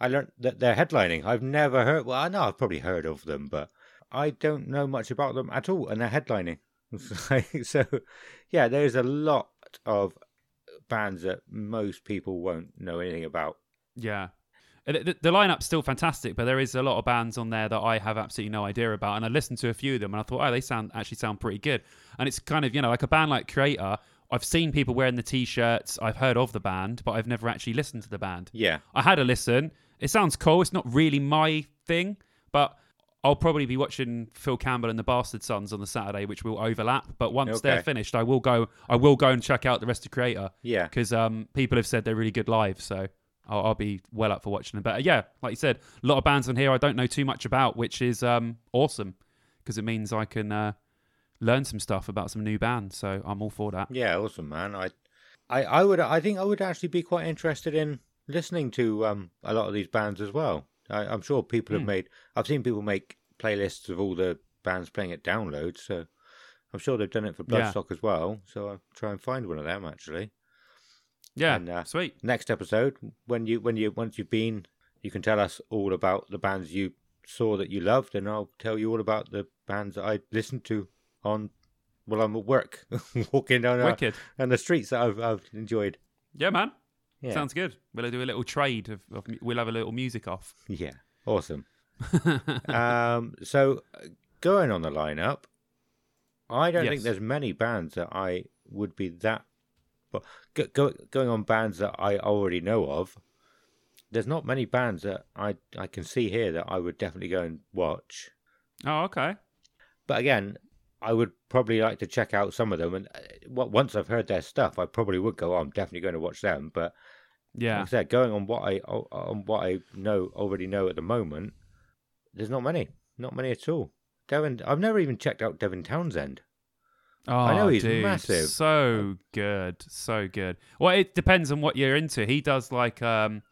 I learned that they're headlining. I've never heard. Well, I know I've probably heard of them, but I don't know much about them at all, and they're headlining. so, yeah, there's a lot of bands that most people won't know anything about. Yeah. The, the lineup's still fantastic, but there is a lot of bands on there that I have absolutely no idea about. And I listened to a few of them and I thought, oh, they sound actually sound pretty good. And it's kind of, you know, like a band like Kreator, I've seen people wearing the t shirts, I've heard of the band, but I've never actually listened to the band. Yeah, I had a listen. It sounds cool. It's not really my thing, but I'll probably be watching Phil Campbell and the Bastard Sons on the Saturday, which will overlap. But once they're finished, I will go. I will go and check out the rest of Kreator yeah. because um, people have said they're really good live. So I'll, I'll be well up for watching them. But uh, yeah, like you said, a lot of bands on here I don't know too much about, which is um, awesome because it means I can uh, learn some stuff about some new bands. So I'm all for that. Yeah, awesome, man. I, I, I would, I think I would actually be quite interested in listening to um a lot of these bands as well. I, I'm sure people have Hmm. made. I've seen people make playlists of all the bands playing at download, so I'm sure they've done it for Yeah. Bloodstock as well. So I'll try and find one of them actually. Yeah, And, uh, sweet. Next episode, when you when you once you've been, you can tell us all about the bands you saw that you loved, and I'll tell you all about the bands that I listened to on while I'm at work, walking down and the streets that I've, I've enjoyed. Yeah, man. Yeah. Sounds good. We'll do a little trade of, of we'll have a little music off. Yeah. Awesome. um, so going on the lineup, I don't think there's many bands that I would be that. But go, go, going on bands that I already know of, there's not many bands that I I can see here that I would definitely go and watch. Oh, okay. But again, I would probably like to check out some of them, and uh, once I've heard their stuff, I probably would go. Oh, I'm definitely going to watch them. But Yeah. like I said, going on what I on what I know already know at the moment, there's not many, not many at all. Devin, I've never even checked out Devin Townsend. Oh, I know he's dude, massive. So good, so good. Well, it depends on what you're into. He does like um,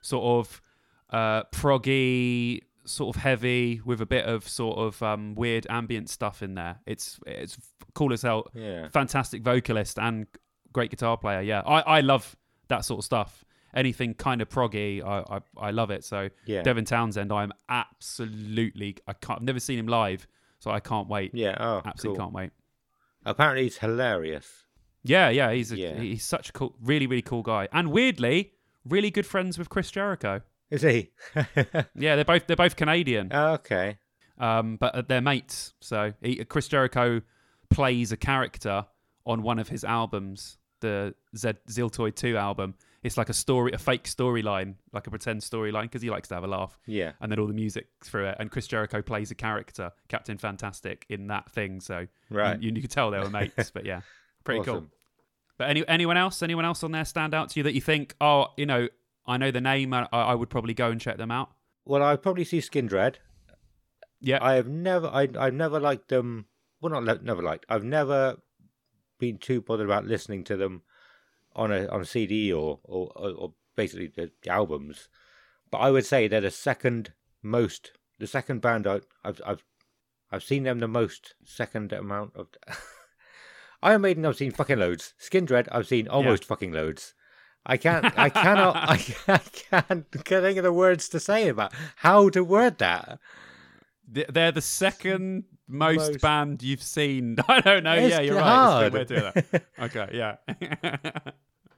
sort of uh, proggy, sort of heavy with a bit of sort of um, weird ambient stuff in there. It's it's cool as hell. Yeah, Fantastic vocalist and great guitar player. Yeah, I I love that sort of stuff. Anything kind of proggy, I I, I love it. So yeah, Devin Townsend, I'm absolutely. I can't. I've never seen him live, so I can't wait. yeah. Oh, Absolutely cool. can't wait. Apparently, he's hilarious. Yeah, yeah, he's a, Yeah. he's such a cool, really, really cool guy, and weirdly, really good friends with Chris Jericho. Is he? Yeah, they're both they're both Canadian, okay. um, but they're mates. So he, Chris Jericho plays a character on one of his albums, the Z Ziltoid Two album. It's like a story, a fake storyline, like a pretend storyline, because he likes to have a laugh. Yeah. And then all the music through it, and Chris Jericho plays a character, Captain Fantastic, in that thing. So Right. you, you could tell they were mates. but yeah, pretty cool. But any anyone else? Anyone else on there stand out to you that you think, oh, you know, I know the name, I, I would probably go and check them out. Well, I'd probably see Skindred. Yeah, I have never, I, I've never liked them. Well, not never liked. I've never been too bothered about listening to them on a on a CD or or, or, basically the albums. But I would say they're the second most, the second band I, I've I've I've seen them the most. Second amount of. Iron Maiden, I've seen fucking loads. Skindred, I've seen almost fucking loads. I can't, I cannot, I can't, I can't think of the words to say about how to word that. Th- they're the second most, Most. band you've seen. I don't know. It's yeah, you're hard. right. It's weird that. Okay, yeah.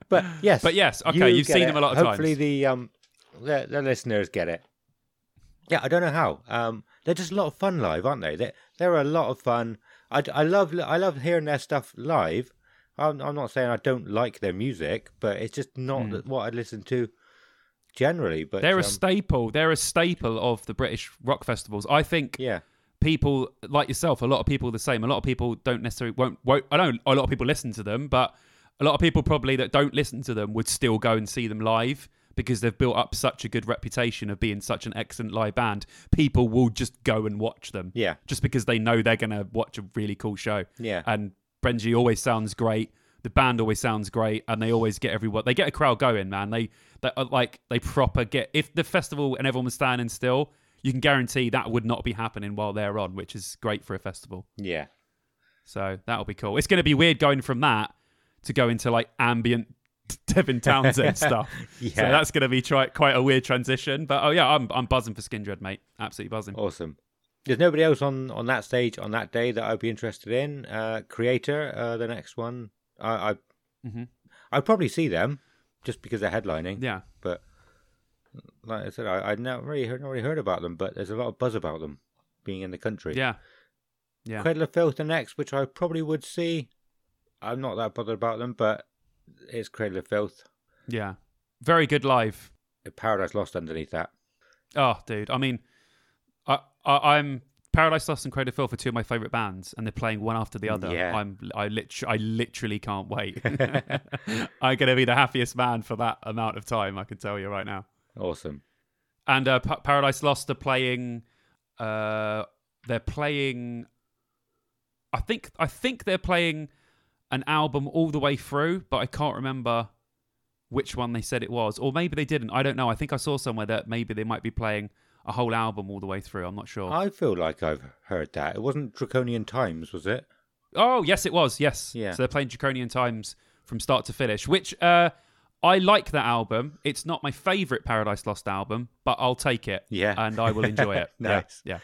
But yes, But yes, okay, you you've seen it. them a lot of Hopefully times. the um the, the listeners get it. Yeah, I don't know how. Um, they're just a lot of fun live, aren't they? They they're a lot of fun. I, I love I love hearing their stuff live. I'm I'm not saying I don't like their music, but it's just not Hmm. what I listen to generally. But they're a um, staple. They're a staple of the British rock festivals. I think yeah, people like yourself, a lot of people the same. A lot of people don't necessarily won't. won't I know a lot of people listen to them, but a lot of people probably that don't listen to them would still go and see them live because they've built up such a good reputation of being such an excellent live band. People will just go and watch them yeah, just because they know they're going to watch a really cool show. yeah, And Benji always sounds great. The band always sounds great, and they always get everyone. They get a crowd going, man. They, they like they proper get. If the festival and everyone was standing still, you can guarantee that would not be happening while they're on, which is great for a festival. yeah. So that'll be cool. It's going to be weird going from that to go into like ambient Devin Townsend stuff. Yeah. So that's going to be try- quite a weird transition. But oh yeah, I'm I'm buzzing for Skindred, mate. Absolutely buzzing. Awesome. There's nobody else on, on that stage on that day that I'd be interested in. Uh, Creator, uh, the next one, I, I Mhm. I'd probably see them just because they're headlining. Yeah. But like I said, I I'd not really heard, not really heard about them, but there's a lot of buzz about them being in the country. Yeah. Yeah. Cradle of Filth the next, which I probably would see. I'm not that bothered about them, but it's Cradle of Filth. Yeah. Very good live. Paradise Lost underneath that. Oh, dude. I mean, I, I I'm Paradise Lost and Cradle of Filth are two of my favorite bands, and they're playing one after the other. Yeah. I'm I lit I literally can't wait. I'm gonna be the happiest man for that amount of time. I can tell you right now. Awesome. And uh, Pa- Paradise Lost are playing. Uh, they're playing. I think I think they're playing an album all the way through, but I can't remember which one they said it was, or maybe they didn't. I don't know. I think I saw somewhere that maybe they might be playing a whole album all the way through. I'm not sure. I feel like I've heard that. It wasn't Draconian Times, was it? Oh, yes, it was. Yes. Yeah. So they're playing Draconian Times from start to finish, which uh, I like that album. It's not my favorite Paradise Lost album, but I'll take it. Yeah. And I will enjoy it. Yeah, Nice. Yeah.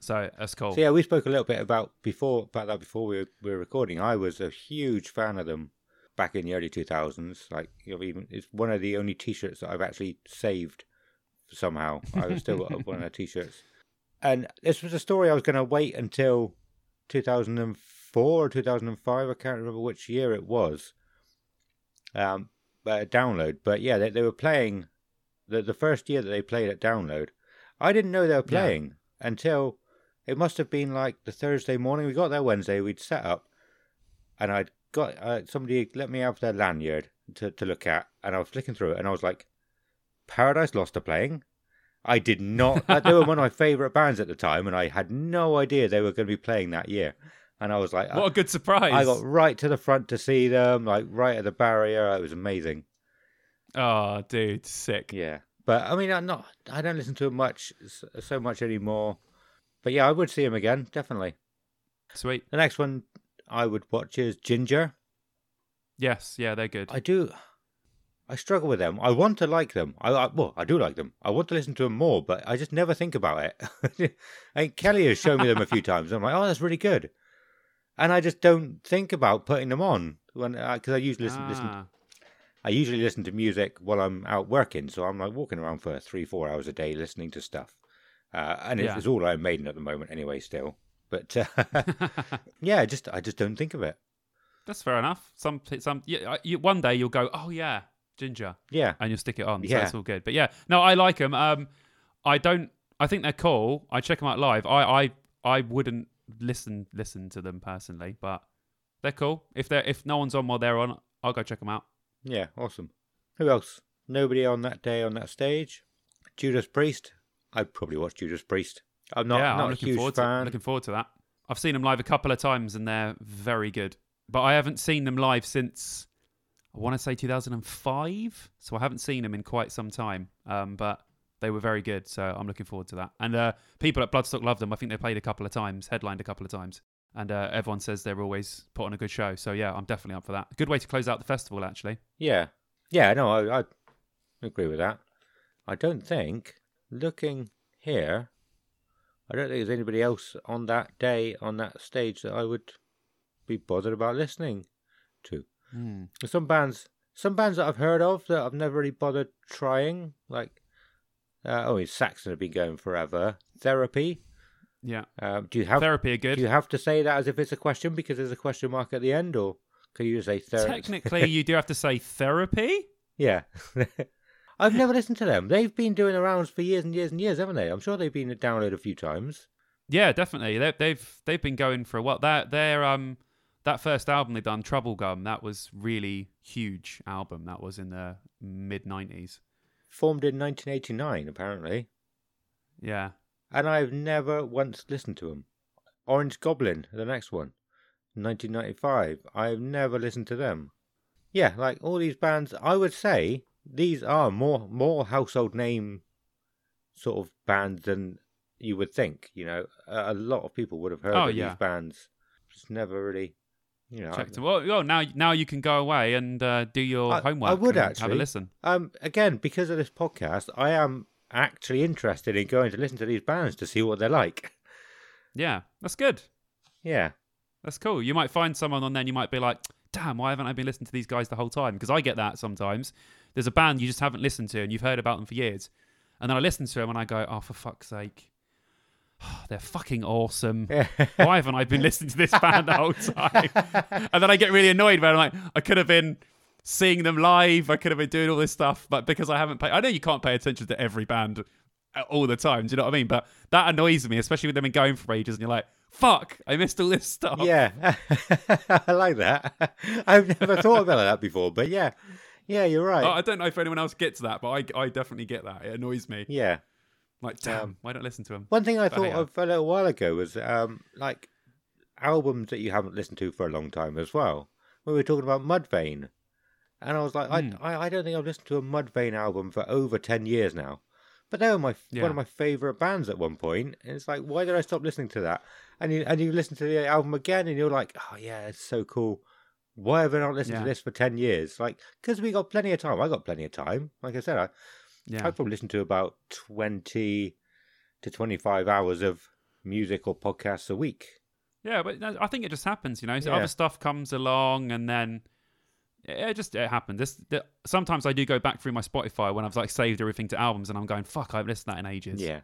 So that's cool. So yeah, we spoke a little bit about before about that before we were, we were recording. I was a huge fan of them back in the early two thousands. Like you know, even it's one of the only T-shirts that I've actually saved somehow. I've still got one of their T-shirts. And this was a story I was going to wait until two thousand and four or two thousand and five. I can't remember which year it was. Um, but a download. But yeah, they, they were playing the the first year that they played at download. I didn't know they were Yeah. playing until it must have been like the Thursday morning. We got there Wednesday. We'd set up, and I'd got uh, somebody let me have their lanyard to, to look at, and I was flicking through it, and I was like, "Paradise Lost are playing." I did not. uh, they were one of my favorite bands at the time, and I had no idea they were going to be playing that year. And I was like, What a good surprise. I got right to the front to see them, like right at the barrier. It was amazing. Oh, dude, sick. Yeah, but I mean, I'm not. I don't listen to them much, so much anymore. But yeah, I would see them again, definitely. Sweet. The next one I would watch is Ginger. Yes, yeah, they're good. I do. I struggle with them. I want to like them. I, I well, I do like them. I want to listen to them more, but I just never think about it. I think Kelly has shown me them a few times. I'm like, oh, that's really good, and I just don't think about putting them on when because I usually listen, listen Ah, I usually listen to music while I'm out working, so I'm like walking around for three, four hours a day listening to stuff. Uh, and it's, Yeah. it's all Iron Maiden at the moment, anyway. Still, but uh, yeah, just I just don't think of it. That's fair enough. Some some yeah, you, one day you'll go, oh yeah, Ginger, Yeah. and you'll stick it on. So Yeah. that's all good. But yeah, no, I like them. Um, I don't. I think they're cool. I check them out live. I I I wouldn't listen listen to them personally, but they're cool. If they're if no one's on while they're on, I'll go check them out. Yeah, awesome. Who else? Nobody on that day on that stage. Judas Priest. I'd probably watch Judas Priest. I'm not, yeah, not I'm a looking huge forward to fan. looking forward to that. I've seen them live a couple of times and they're very good. But I haven't seen them live since I want to say 2005. So I haven't seen them in quite some time. Um, but they were very good, so I'm looking forward to that. And uh, people at Bloodstock love them. I think they played a couple of times, headlined a couple of times, and uh, everyone says they're always put on a good show. So yeah, I'm definitely up for that. Good way to close out the festival, actually. Yeah. Yeah, no, I, I agree with that. I don't think, looking here, I don't think there's anybody else on that day, on that stage, that I would be bothered about listening to. There's some bands, some bands that I've heard of that I've never really bothered trying, like, uh, oh, Saxon have been going forever. Therapy. Yeah, Um, do you have therapy are good. do you have to say that as if it's a question because there's a question mark at the end, or can you just say therapy? Technically, you do have to say therapy. Yeah. I've never listened to them. They've been doing the rounds for years and years and years, haven't they? I'm sure they've been downloaded a few times. Yeah, definitely. They, they've they've been going for a while. They're they're um that first album they done, Troublegum, that was really huge album. That was in the mid '90s. Formed in 1989, apparently. Yeah, And I've never once listened to them. Orange Goblin, the next one. 1995. I've never listened to them. Yeah, like all these bands, I would say these are more more household name sort of bands than you would think. You know, a, a lot of people would have heard Oh, of yeah. these bands. Just never really, you know. I- checked them. Well, well, now now you can go away and uh, do your I- I would and have a listen. Um, again, because of this podcast, I am actually interested in going to listen to these bands to see what they're like. Yeah, that's good. Yeah, That's cool. You might find someone on there and you might be like, damn, why haven't I been listening to these guys the whole time? Because I get that sometimes. There's a band you just haven't listened to and you've heard about them for years. And then I listen to them and I go, oh, for fuck's sake. They're fucking awesome. Why haven't I been listening to this band the whole time? And then I get really annoyed when I'm like, I could have been seeing them live. I could have been doing all this stuff. But because I haven't paid, I know you can't pay attention to every band uh, all the time. Do you know what I mean? But that annoys me, especially with them been going for ages and you're like, fuck, I missed all this stuff. yeah, I like that. I've never thought about that before, but yeah, yeah, you're right. I don't know if anyone else gets that, but I, I definitely get that. It annoys me. yeah. Like, damn, Um, why don't listen to him? One thing I But thought of a little while ago was um, like albums that you haven't listened to for a long time as well. We were talking about Mudvayne, and I was like. I, I I don't think I've listened to a Mudvayne album for over ten years now. But they were my Yeah. one of my favorite bands at one point, and it's like, why did I stop listening to that? And you and you listen to the album again, and you're like, oh yeah, it's so cool. Why have I not listened Yeah. to this for ten years? Like, because we got plenty of time. I got plenty of time. Like I said, I Yeah. I probably listen to about 20 to 25 hours of music or podcasts a week. Yeah, but I think it just happens, you know. So Yeah. Other stuff comes along, and then it just it happens. This, the, sometimes I do go back through my Spotify when I've like saved everything to albums, and I'm going, "Fuck, I haven't listened to that in ages." Yeah.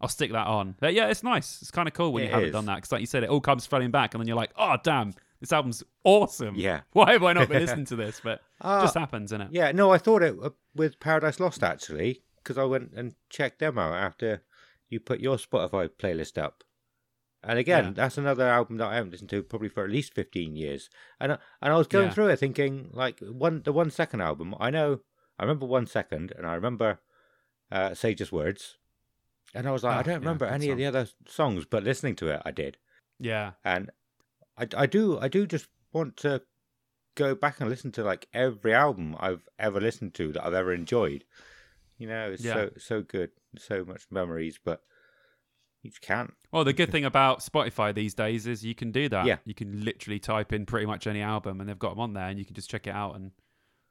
I'll stick that on. But yeah, it's nice. It's kind of cool when It you haven't done that because, like you said, it all comes flooding back, and then you're like, "Oh, damn, this album's awesome." Yeah. Why have I not been listening to this? But Ah, just happens, innit? Yeah, no, I thought it uh, with Paradise Lost actually, because I went and checked them out after you put your Spotify playlist up. And again, Yeah. that's another album that I haven't listened to probably for at least 15 years. And I, and I was going Yeah. through it thinking, like, one the one second album, I know, I remember one second, and I remember uh, Say Just Words. And I was like, Oh, I don't yeah, remember any of the other songs, but listening to it, I did. Yeah. and I, I do I do just want to go back and listen to like every album I've ever listened to that I've ever enjoyed. You know, it's Yeah. so so good, so much memories, but you just can't. Well, the good thing about Spotify these days is you can do that. Yeah. You can literally type in pretty much any album, and they've got them on there, and you can just check it out, and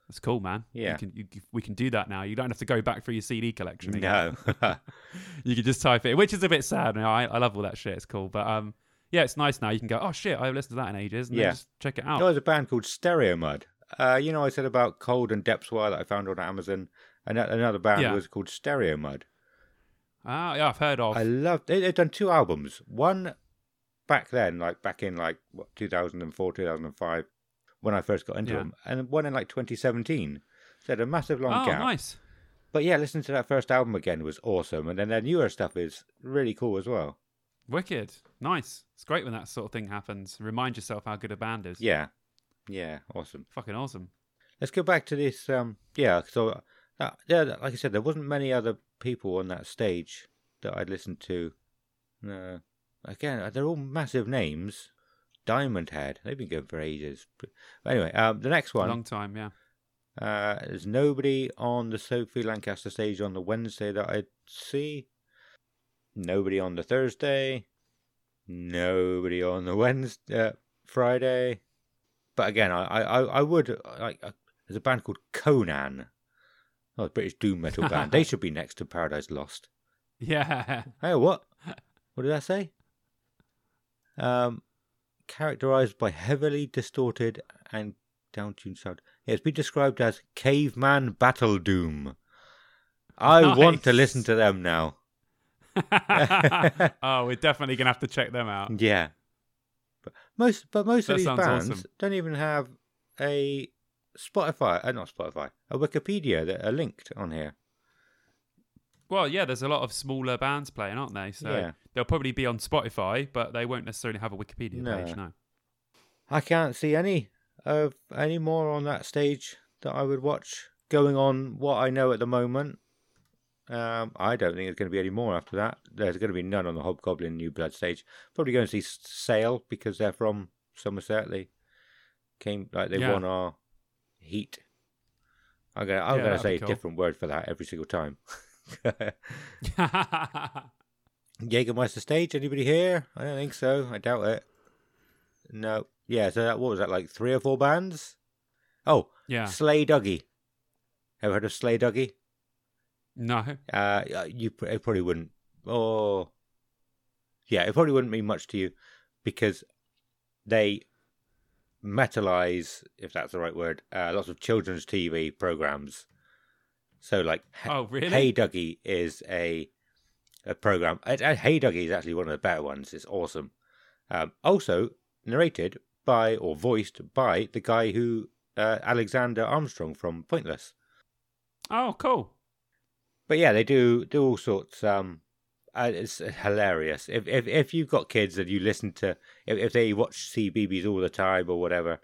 that's cool, man. Yeah. You can, you, we can do that now. You don't have to go back through your CD collection. again. No, You can just type it, which is a bit sad. You know, I, I love all that shit. It's cool, but um, yeah, it's nice now. You can go, oh shit, I haven't listened to that in ages, and Yeah. then just check it out. there was a band called Stereomud. Uh, you know, I said about Cold and Depswa that I found on Amazon, and another band Yeah. was called Stereomud. Ah, yeah, I've heard of. I loved. They, they've done two albums. One back then, like back in like what 2004, 2005. when I first got into Yeah. them, and one in like 2017. So they had a massive long oh, gap. nice. But yeah, listening to that first album again was awesome, and then their newer stuff is really cool as well. Wicked. Nice. It's great when that sort of thing happens. Remind yourself how good a band is. Yeah, yeah, awesome. Fucking awesome. Let's go back to this. Um, yeah, so uh, yeah, like I said, there wasn't many other people on that stage that I'd listened to. No, again, they're all massive names. Diamond Head, they've been going for ages. But anyway, um, the next one. Long time, yeah. Uh, there's nobody on the Sophie Lancaster stage on the Wednesday that I'd see. Nobody on the Thursday. Nobody on the Wednesday, uh, Friday. But again, I, I, I would like. Uh, there's a band called Conan. Oh, a British doom metal band. they should be next to Paradise Lost. Yeah. Hey, what? What did I say? Um, characterized by heavily distorted and downtuned sound. It's been described as caveman battle doom. I want to listen to them now. oh, we're definitely gonna have to check them out. Yeah, but most but most That of these bands awesome. don't even have a Spotify, uh, not Spotify, a Wikipedia that are linked on here. Well, yeah, there's a lot of smaller bands playing, aren't they? So Yeah. they'll probably be on Spotify, but they won't necessarily have a Wikipedia No. page. No. I can't see any of any more on that stage that I would watch going on what I know at the moment. Um, I don't think there's going to be any more after that. There's going to be none on the Hobgoblin New Blood stage. Probably going to see Sale because they're from Somerset. They came like they Yeah. won our heat. I'm gonna I'm Yeah, gonna say a cool. different word for that every single time. Jägermeister stage. Anybody here? I don't think so. I doubt it. No. Yeah. So that what was that like three or four bands? Oh, yeah. Slay Duggee. Ever heard of Slay Duggee? No. Uh, you it probably wouldn't. Oh, yeah, it probably wouldn't mean much to you because they metalize, if that's the right word, uh, lots of children's TV programs. So, like, Oh, really? Hey Duggee is a a program. Uh, uh, hey Duggee is actually one of the better ones. It's awesome. Um, also narrated by or voiced by the guy who uh, Alexander Armstrong from Pointless. Oh, cool. But yeah, they do do all sorts. Um, uh, it's hilarious. If if if you've got kids and you listen to if, if they watch CBeebies all the time or whatever,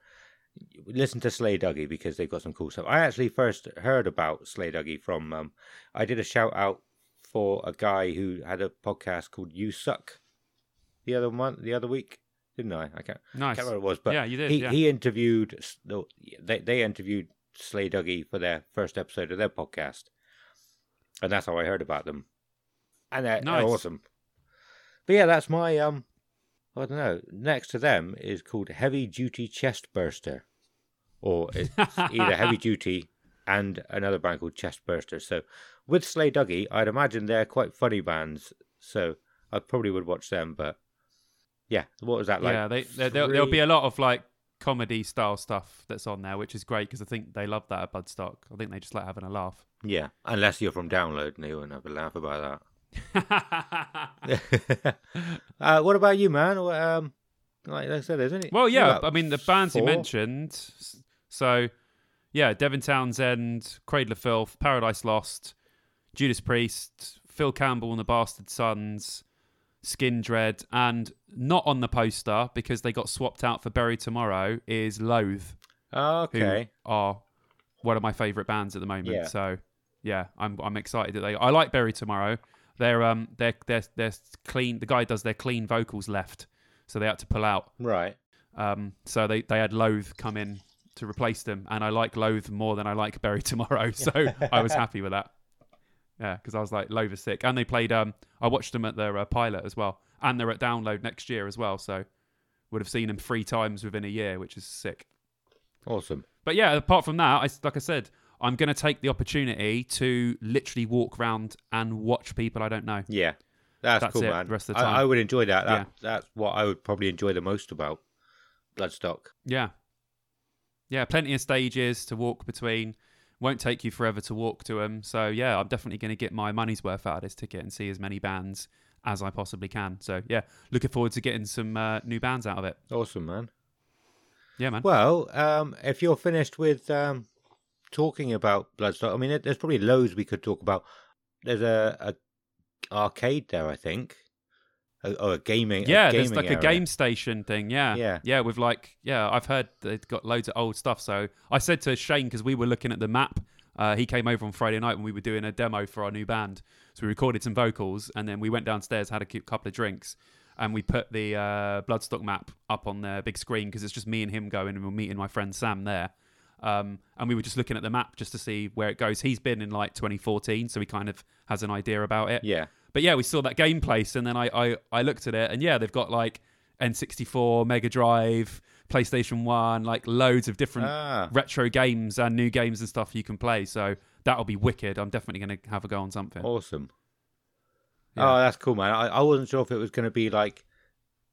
listen to Slay Duggee because they've got some cool stuff. I actually first heard about Slay Duggee from um, I did a shout out for a guy who had a podcast called You Suck the other month, the other week, didn't I? I can't, Nice. can't remember what it was, but yeah, you did. he yeah. he interviewed they they interviewed Slay Duggee for their first episode of their podcast, and that's how I heard about them, and they're, they're awesome. But yeah, that's my um, I don't know. Next to them is called Heavy Duty Chest Burster, or it's either Heavy Duty and another band called Chest Burster. So with Slay Duggee, I'd imagine they're quite funny bands, so I probably would watch them. But yeah, what was that like? yeah, they, there there'll, there'll be a lot of like comedy style stuff that's on there, which is great because I think they love that at Bloodstock. I think they just like having a laugh. Yeah, unless you're from download New and they won't have a laugh about that. uh, what about you, man? Um, like I said, isn't it? well, yeah, I mean the bands you mentioned. So, yeah, Devin Townsend, Cradle of Filth, Paradise Lost, Judas Priest, Phil Campbell and the Bastard Sons, Skindred, and not on the poster because they got swapped out for Bury Tomorrow is Loathe. who Okay, are one of my favourite bands at the moment. Yeah. So yeah, I'm I'm excited that they. I like Bury Tomorrow. They're um they're they're they're clean. The guy does their clean vocals left, so they had to pull out. right. Um, so they they had Loathe come in to replace them, and I like Loathe more than I like Bury Tomorrow. So I was happy with that. Yeah, because I was like is sick, and they played. Um, I watched them at their uh, pilot as well, and they're at Download next year as well. So would have seen them three times within a year, which is sick. Awesome. But yeah, apart from that, I, like I said, I'm going to take the opportunity to literally walk around and watch people I don't know. Yeah, that's, That's cool, it, man. the rest of the I, time. I would enjoy that. that Yeah. That's what I would probably enjoy the most about Bloodstock. Yeah. Yeah, plenty of stages to walk between. Won't take you forever to walk to them. So yeah, I'm definitely going to get my money's worth out of this ticket and see as many bands as I possibly can. So yeah, looking forward to getting some uh, new bands out of it. Awesome, man. Yeah, man. Well, um, if you're finished with um, talking about Bloodstock, I mean, there's probably loads we could talk about. There's a, a arcade there, I think, or a gaming. a yeah, there's gaming like a game station thing. Yeah, Yeah. yeah. With like, yeah, I've heard they've got loads of old stuff. So I said to Shane because we were looking at the map. Uh, he came over on Friday night when we were doing a demo for our new band. So we recorded some vocals and then we went downstairs, had a cou- couple of drinks, and we put the uh, Bloodstock map up on the big screen because it's just me and him going, and we're meeting my friend Sam there. Um, and we were just looking at the map just to see where it goes. He's been in like 2014, so he kind of has an idea about it. Yeah, But yeah, we saw that game place, and then I, I, I looked at it, and yeah, they've got like N64, Mega Drive, PlayStation One, like loads of different ah, retro games and new games and stuff you can play. So that'll be wicked. I'm definitely going to have a go on something. awesome. Yeah. Oh, that's cool, man. I, I wasn't sure if it was going to be like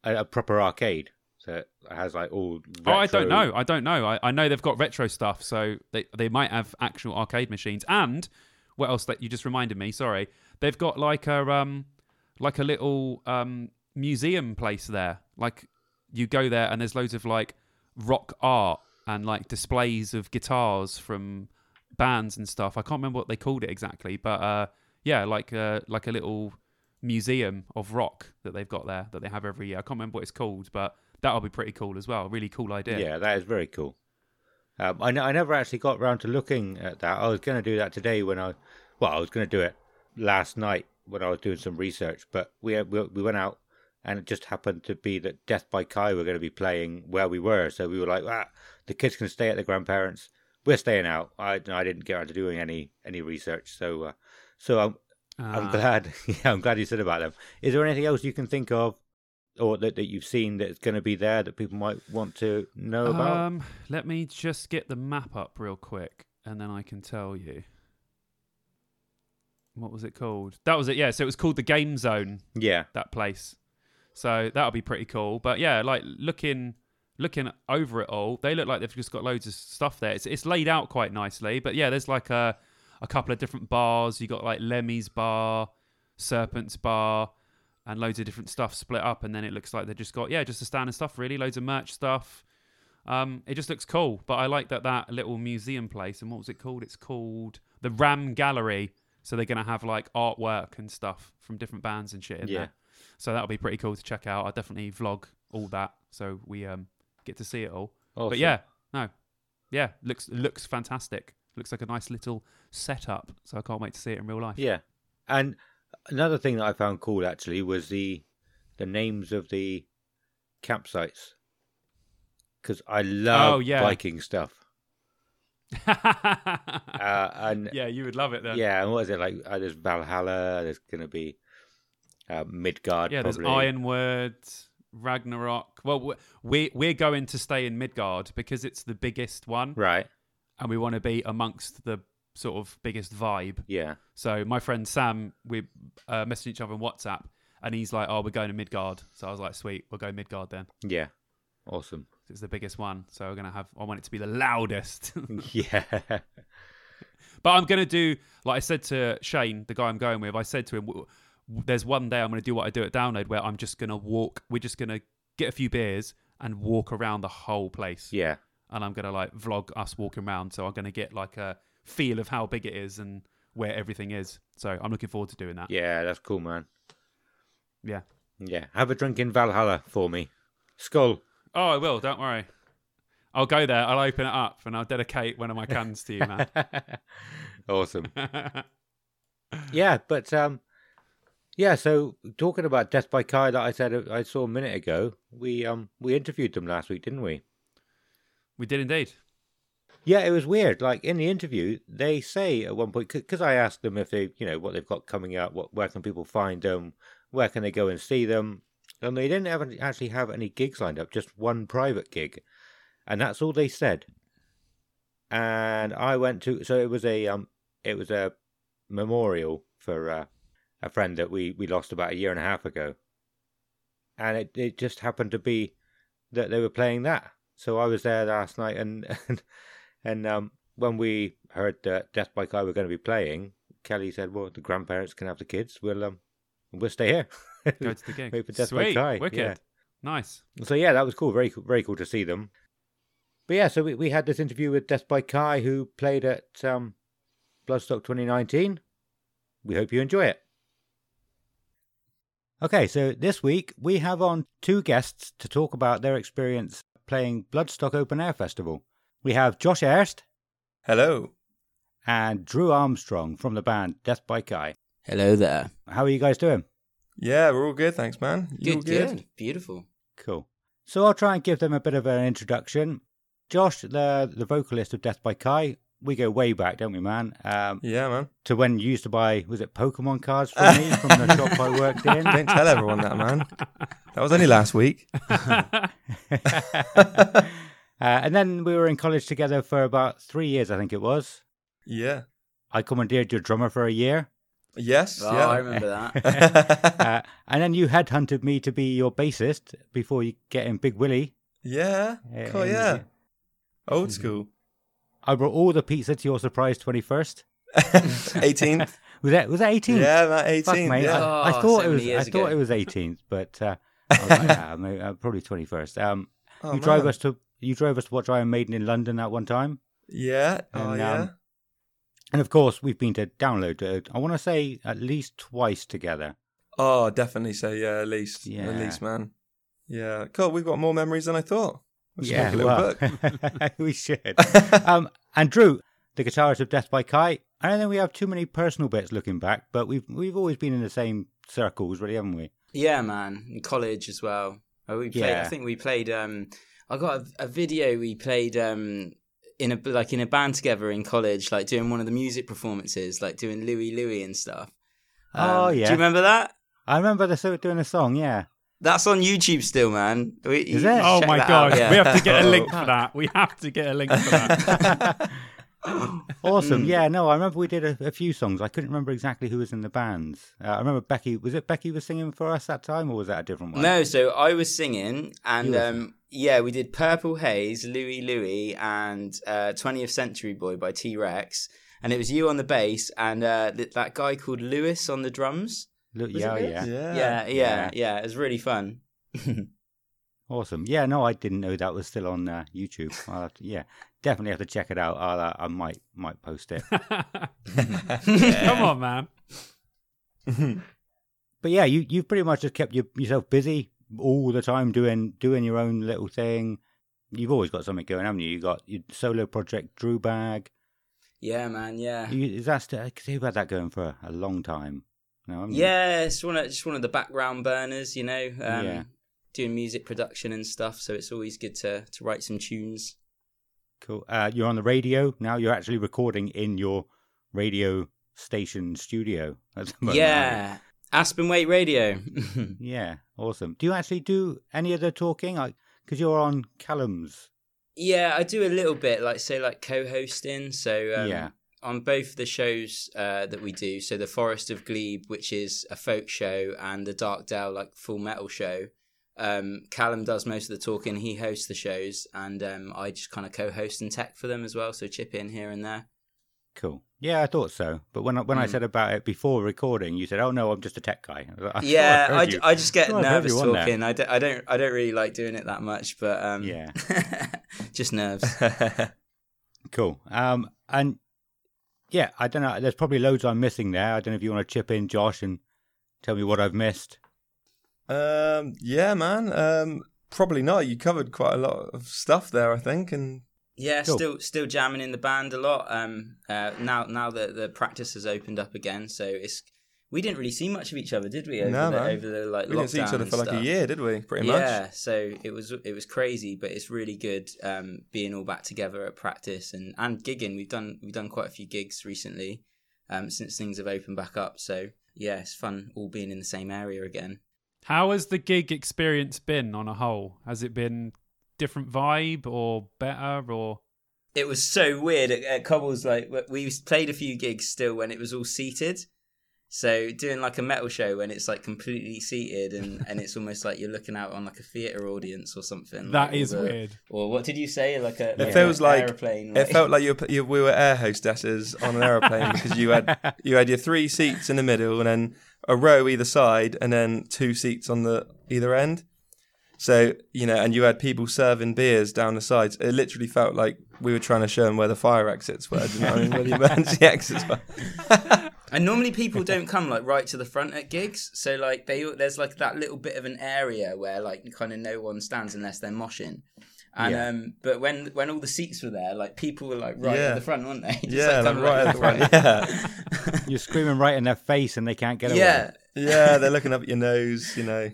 a, a proper arcade, so it has like all. Oh, I don't know. I don't know. I, I know they've got retro stuff, so they they might have actual arcade machines. And what else that you just reminded me? Sorry, they've got like a um like a little um museum place there. Like you go there and there's loads of like rock art and like displays of guitars from bands and stuff. I can't remember what they called it exactly, but uh yeah, like uh like a little museum of rock that they've got there that they have every year. I can't remember what it's called, but that'll be pretty cool as well. Really cool idea. Yeah, that is very cool. Um, I, n- I never actually got around to looking at that. I was going to do that today when I, well, I was going to do it last night when I was doing some research. But we we, we went out, and it just happened to be that Death by Kai were going to be playing where we were. So we were like, ah, the kids can stay at their grandparents. We're staying out. I I didn't get around to doing any any research. So uh, so I'm I'm Ah. glad. Yeah, I'm glad you said about them. Is there anything else you can think of, or that, that you've seen that's going to be there that people might want to know about? Um, let me just get the map up real quick, and then I can tell you. What was it called? That was it. Yeah, so it was called the Game Zone. yeah, That place. So that'll be pretty cool. But yeah, like looking looking over it all, they look like they've just got loads of stuff there. It's it's laid out quite nicely. But yeah, there's like a a couple of different bars. You got like Lemmy's bar, Serpent's bar, and loads of different stuff split up. And then it looks like they've just got yeah, just a standard stuff really, loads of merch stuff. Um, it just looks cool. But I like that that little museum place. And what was it called? It's called the Ram Gallery. So they're gonna have like artwork and stuff from different bands and shit in Yeah. there. So that'll be pretty cool to check out. I'll definitely vlog all that so we um get to see it all. awesome. But yeah, no, yeah, looks looks fantastic. Looks like a nice little setup. So I can't wait to see it in real life. yeah. And another thing that I found cool actually was the the names of the campsites because I love Oh, yeah. Viking stuff. Uh, and yeah, you would love it then. yeah, and what is it like? Uh, there's Valhalla. There's going to be uh, Midgard. yeah. There's probably. Ironwood, Ragnarok. Well, we- we we're going to stay in Midgard because it's the biggest one, Right. and we want to be amongst the sort of biggest vibe. Yeah. So my friend Sam, we uh, messaged each other on WhatsApp, and he's like, "Oh, we're going to Midgard." So I was like, "Sweet, we'll go Midgard then." Yeah. Awesome. It's the biggest one, so we're gonna have. I want it to be the loudest. yeah. but I'm gonna do like I said to Shane, the guy I'm going with. I said to him, "W- w- "There's one day I'm gonna do what I do at Download, where I'm just gonna walk. We're just gonna get a few beers and walk around the whole place, Yeah. and I'm gonna like vlog us walking around. So I'm gonna get like a feel of how big it is and where everything is. So I'm looking forward to doing that. Yeah. That's cool, man. yeah. Yeah. Have a drink in Valhalla for me. Skull. Oh, I will. Don't worry. I'll go there. I'll open it up and I'll dedicate one of my cans to you, man. awesome. Yeah, but um, yeah. So talking about Death by Kai that I said I saw a minute ago, we um we interviewed them last week, didn't we? we did indeed. Yeah, it was weird. Like in the interview, they say at one point because I asked them if they, you know, what they've got coming up, what where can people find them, where can they go and see them, and they didn't any, actually have any gigs lined up, just one private gig, and that's all they said. And I went to so it was a um it was a memorial for uh, a friend that we we lost about a year and a half ago, and it it just happened to be that they were playing that. So I was there last night, and and, and um, when we heard that Death by Kai were going to be playing, Kelly said, "Well, the grandparents can have the kids. We'll um, we'll stay here." Go to the gig. Wait for Death by Kai. Wicked. Yeah. Nice. So yeah, that was cool. Very cool. Very cool to see them. But yeah, so we, we had this interview with Death by Kai, who played at um, Bloodstock 2019. We hope you enjoy it. Okay, so this week we have on two guests to talk about their experience playing Bloodstock Open Air Festival. We have Josh Erst Hello. and Drew Armstrong from the band Death by Kai. Hello there. How are you guys doing? Yeah, we're all good, thanks, man. You all Good, good. Beautiful. Cool. So I'll try and give them a bit of an introduction. Josh, the the vocalist of Death by Kai, we go way back, don't we, man? Um, Yeah, man. to when you used to buy, was it Pokemon cards for me from the shop I worked in? Don't tell everyone that, man. That was only last week. uh, and then we were in college together for about three years, I think it was. Yeah. I commandeered your drummer for a year. Yes. Oh, yeah. I remember that. Uh, and then you headhunted me to be your bassist before you get in Big Willie. yeah. Uh, Cool. and Yeah. Old school. I brought all the pizza to your surprise 21st. 18th. Was that was that 18th? Yeah, that Fuck, 18th. mate. yeah. I, I Oh, thought so it was. I years thought it was 18th, but uh, I was like, yeah, maybe, uh, probably 21st. Um, Oh, you drove us to you drove us to watch Iron Maiden in London that one time, Yeah. Oh, yeah. um, and of course we've been to download. Uh, I want to say at least twice together. Oh, definitely say yeah, at least. Yeah. At least, man. Yeah. Cool. We've got more memories than I thought. We should yeah, make a well, book. we should. um, and Drew, the guitarist of Death by Kai. I don't think we have too many personal bits looking back, but we've we've always been in the same circles, really, haven't we? yeah, man. In college as well. Oh, we played. Yeah. I think we played. Um, I got a, a video. We played um, in a like in a band together in college, like doing one of the music performances, like doing Louie Louie and stuff. Um, Oh, yeah, Do you remember that? I remember the so doing a song. Yeah, That's on YouTube still, man. We, Is it? Oh my god, yeah. we have to get a Oh. link for that. We have to get a link for that. awesome. Mm. Yeah, no, I remember we did a, a few songs. I couldn't remember exactly who was in the bands. Uh, I remember Becky. Was it Becky was singing for us that time, or was that a different one? No, so I was singing, and You um, yeah, we did Purple Haze, Louie Louie, and uh, 20th Century Boy by T Rex, and it was you on the bass, and uh, th- that guy called Lewis on the drums. Look, Was yeah, it yeah, Yeah. Yeah, yeah, Yeah. yeah, It was really fun. awesome. Yeah, no, I didn't know that was still on uh, YouTube. I'll to, yeah, definitely have to check it out. I'll, uh, I might might post it. Come on, man. but yeah, you you've pretty much just kept your, yourself busy all the time doing doing your own little thing. You've always got something going, haven't you? You got your solo project, Drew Bag. yeah, man. Yeah, You, is that still? Cause you've had that going for a long time. No, haven't you? yeah. It's one of just one of the background burners, you know. Um, Yeah. Doing music production and stuff, so it's always good to to write some tunes. Cool. Uh, you're on the radio now. You're actually recording in your radio station studio. at the moment, yeah, Aspen Weight Radio. Yeah. Awesome. Do you actually do any of the talking? Because you're on Callum's. Yeah, I do a little bit, like say, like co-hosting. So um, Yeah. on both the shows uh, that we do, so the Forest of Glebe, which is a folk show, and the Dark Dale, like full metal show. Um, Callum does most of the talking. He hosts the shows, and um, I just kind of co-host and tech for them as well. So chip in here and there. Cool. Yeah, I thought so. But when I, when I Mm. said about it before recording, you said, "Oh no, I'm just a tech guy." I was "I yeah, I. I just get nervous there. talking. I don't, I don't, I don't really like doing it that much, but um, Yeah. just nerves. Cool. Um, and yeah, I don't know. There's probably loads I'm missing there. I don't know if you want to chip in, Josh, and tell me what I've missed. Um, yeah, man. Um, probably not. You covered quite a lot of stuff there, I think, and Yeah, Cool. still still jamming in the band a lot. Um, uh, now now that the practice has opened up again, so it's we didn't really see much of each other, did we? Over No, the, man. over the like we didn't see each other for like a year, did we? Pretty yeah, much. so it was it was crazy, but it's really good um, being all back together at practice and, and gigging. We've done we've done quite a few gigs recently um, since things have opened back up. So yeah, it's fun all being in the same area again. How has the gig experience been on a whole? Has it been different vibe or better or it was so weird at, at Cobbles. Like we played a few gigs still when it was all seated. So doing like a metal show when it's like completely seated and, and it's almost like you're looking out on like a theater audience or something. that like, is or weird? Or what did you say? Like a It like feels an like- airplane. It felt like you, were, you we were air hostesses on an aeroplane because you had you had your three seats in the middle and then a row either side and then two seats on the either end. So you know, and you had people serving beers down the sides. It literally felt like we were trying to show them where the fire exits were. You know I mean? Where the emergency exits were. And normally people don't come like right to the front at gigs, so like they there's like that little bit of an area where like kind of no one stands unless they're moshing. And Yeah. um, but when when all the seats were there, like people were like right Yeah. at the front, weren't they? Just, yeah, like, coming right at the front. Yeah, You're screaming right in their face and they can't get away. yeah. yeah. They're looking up at your nose. You know.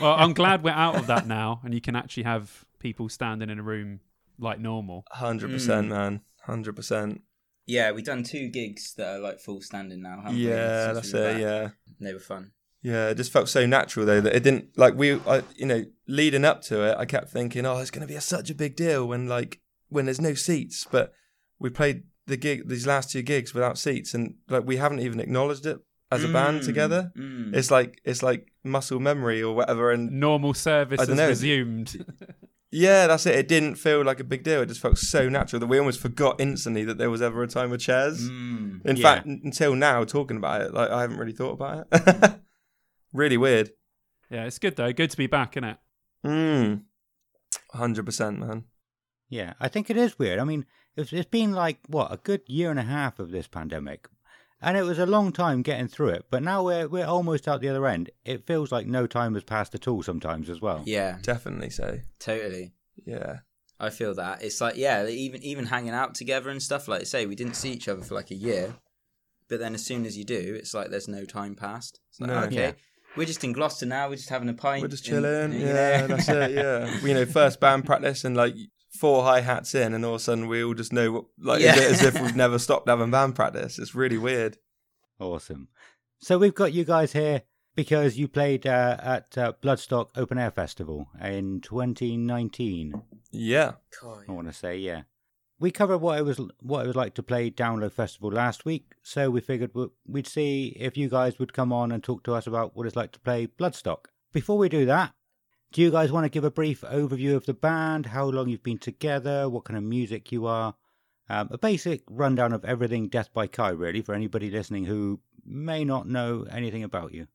Well, I'm glad we're out of that now, and you can actually have people standing in a room like normal. Hundred Mm. percent, man. Hundred percent. Yeah, we've done two gigs that are like full standing now. Haven't Yeah, since that's we it. back? Yeah. they were fun. Yeah, it just felt so natural though that it didn't like we, I, you know, leading up to it, I kept thinking, oh, it's going to be a, such a big deal when like when there's no seats, but we played the gig these last two gigs without seats, and like we haven't even acknowledged it as a band Mm, together. mm. It's like it's like muscle memory or whatever, and Normal service I is dunno. resumed. yeah, that's it. It didn't feel like a big deal. It just felt so natural that we almost forgot instantly that there was ever a time with chairs. Mm. In Yeah. fact, n- until now, talking about it, like I haven't really thought about it. really weird. yeah, it's good though. Good to be back, isn't it? Mm. Hundred percent, man. Yeah, I think it is weird. I mean, it's, it's been like, what, a good year and a half of this pandemic. And it was a long time getting through it, but now we're we're almost out the other end. It feels like no time has passed at all sometimes as well. Yeah, Definitely so. totally. Yeah. I feel that it's like yeah, even even hanging out together and stuff. Like say, we didn't see each other for like a year, but then as soon as you do, it's like there's no time passed. It's like No. okay, Yeah. We're just in Gloucester now. We're just having a pint. We're just and- chilling. you Yeah, know. that's it. Yeah. you know, first band practice and like four hi hats in, and all of a sudden we all just know what, like, Yeah. as if we've never stopped having band practice. It's really weird. Awesome. So we've got you guys here because you played uh, at uh, Bloodstock Open Air Festival in 2019. Yeah. God, I want to say, yeah. We covered what it was what it was like to play Download Festival last week, so we figured we- we'd see if you guys would come on and talk to us about what it's like to play Bloodstock. Before we do that, do you guys want to give a brief overview of the band, how long you've been together, what kind of music you are, um, a basic rundown of everything Death by Kai, really, for anybody listening who may not know anything about you.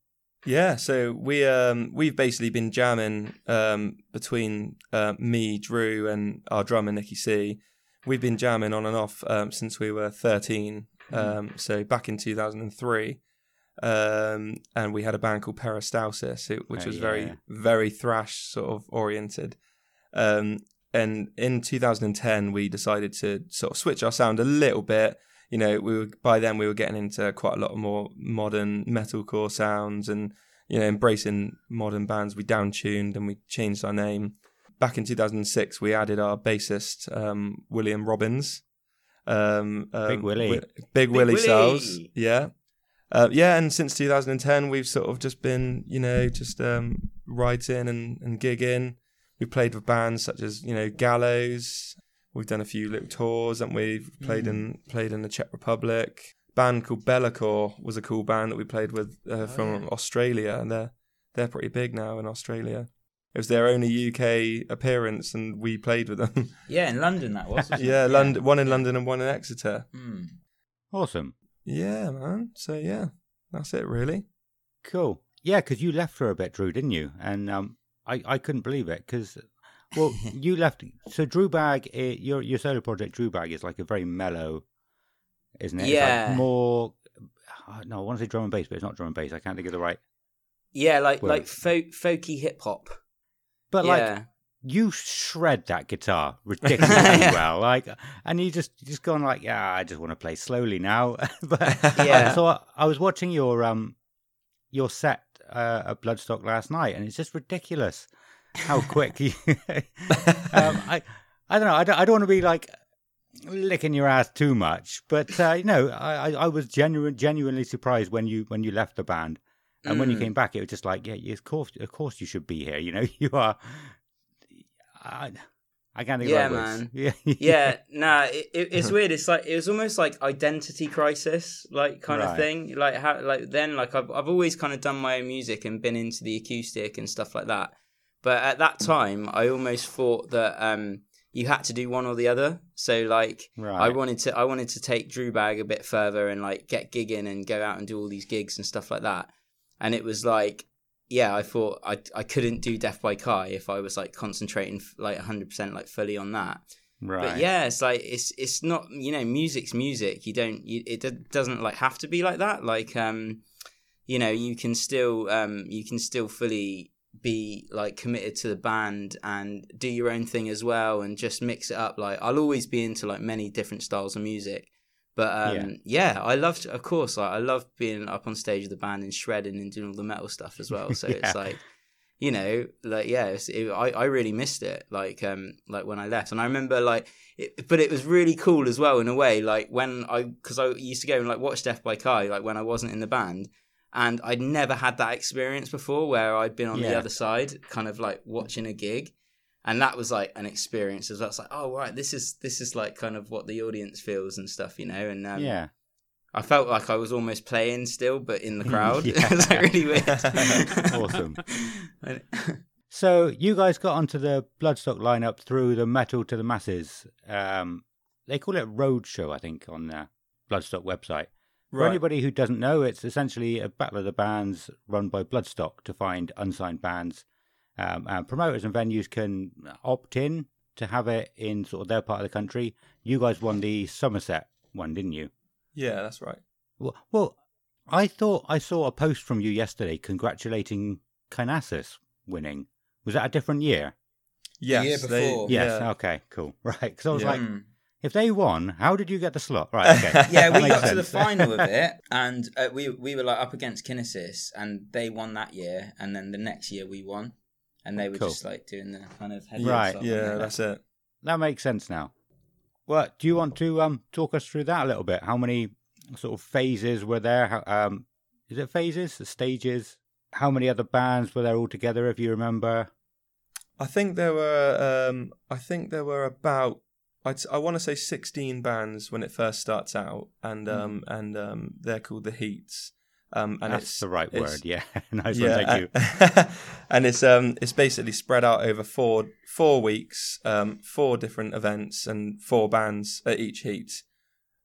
Yeah, so we um we've basically been jamming um between uh, me, Drew, and our drummer Nicky C. We've been jamming on and off um, since we were thirteen. Um, so back in two thousand and three, um, and we had a band called Peristalsis, which Oh, was yeah. very very thrash sort of oriented. Um, and in 2010, we decided to sort of switch our sound a little bit you know, we were by then we were getting into quite a lot of more modern metalcore sounds and you know embracing modern bands. We downtuned and we changed our name. Back in 2006, we added our bassist um, William Robbins. Um, um, Big Willie. Wi- Big, Big Willie Willie. Sells. Yeah. Uh, yeah, and since 2010, we've sort of just been, you know, just um, writing and, and gigging. We've played with bands such as, you know, Gallows, We've done a few little tours, we? We've played in played in the Czech Republic. Band called Bellacore was a cool band that we played with uh, from Australia, and they're they're pretty big now in Australia. It was their only UK appearance, and we played with them. yeah, in London that was. wasn't it? yeah, London, one in London and one in Exeter. Mm. Awesome. Yeah, man. So yeah, that's it really. Cool. Yeah, because you left for a bit, Drew, didn't you? And um, I, I couldn't believe it because, well, you left. So Drew Bag, eh, your your solo project, Drew Bag, is like a very mellow, isn't it? It's Yeah. like more. uh, No, I want to say drum and bass, but it's not drum and bass. I can't think of the right. Yeah, like Well- like folk, folky hip hop. But like you shred that guitar ridiculously well, like, and you just just gone like, yeah, I just want to play slowly now. but Yeah. so I, I was watching your um your set uh, at Bloodstock last night, and it's just ridiculous how quick you. um, I I don't know. I don't, I don't want to be like licking your ass too much, but uh, you know, I, I I was genuine genuinely surprised when you when you left the band. And when you Mm. came back, it was just like, yeah, of course, of course, you should be here. You know, you are. I, I can't think Yeah, of words. man. Yeah, yeah, nah, it, it, it's weird. It's like it was almost like identity crisis, like kind of thing. Like how, like then, like I've I've always kind of done my own music and been into the acoustic and stuff like that. But at that time, I almost thought that um you had to do one or the other. So like I wanted to I wanted to take Drew Bag a bit further and like get gigging and go out and do all these gigs and stuff like that. And it was like yeah, I thought I I couldn't do Death by Kai if I was like concentrating like 100% like fully on that. Right. But yeah, it's like it's it's not you know music's music. You don't you, it doesn't like have to be like that. Like um, you know you can still um you can still fully be like committed to the band and do your own thing as well and just mix it up. Like I'll always be into like many different styles of music. But um, yeah. I loved, of course, like, I love being up on stage with the band and shredding and doing all the metal stuff as well. So Yeah. it's like, you know, like yeah, it, I I really missed it. Like um like when I left, and I remember like, it, but it was really cool as well in a way. Like when I because I used to go and like watch Death by Kai like when I wasn't in the band, and I'd never had that experience before where I'd been on the other side, kind of like watching a gig. And that was like an experience as well. It's like, oh right, this is this is like kind of what the audience feels and stuff, you know. And um, yeah. I felt like I was almost playing still, but in the crowd. Yeah. it was like really weird. Awesome. So you guys got onto the Bloodstock lineup through the Metal to the Masses. Um, they call it Roadshow, I think, on the Bloodstock website. Right. For anybody who doesn't know, it's essentially a battle of the bands run by Bloodstock to find unsigned bands. Um, and promoters and venues can opt in to have it in sort of their part of the country. You guys won the Somerset one, didn't you? Yeah, that's right. Well, well I thought I saw a post from you yesterday congratulating Kinesis winning. Was that a different year? Yes, year they- before. Yes. yeah. Okay. Cool. Right. Because I was Yeah. like, Mm. if they won, how did you get the slot? Right. Okay. yeah, we Makes got to the final of it, and uh, we we were like up against Kinesis, and they won that year, and then the next year we won, and they were Cool. just like doing the kind of head Right. stuff, Yeah, you know. that's it. That makes sense now. Well, do you want to um talk us through that a little bit? How many sort of phases were there? How, um, is it phases, the stages? How many other bands were there all together? If you remember. I think there were. Um, I think there were about. I'd, I want to say sixteen bands when it first starts out, and um, and um, they're called the Heats. Um, and That's it's the right it's- word. Yeah. nice one. Thank you. and, it's um it's basically spread out over four four weeks, um, four different events and four bands at each heat,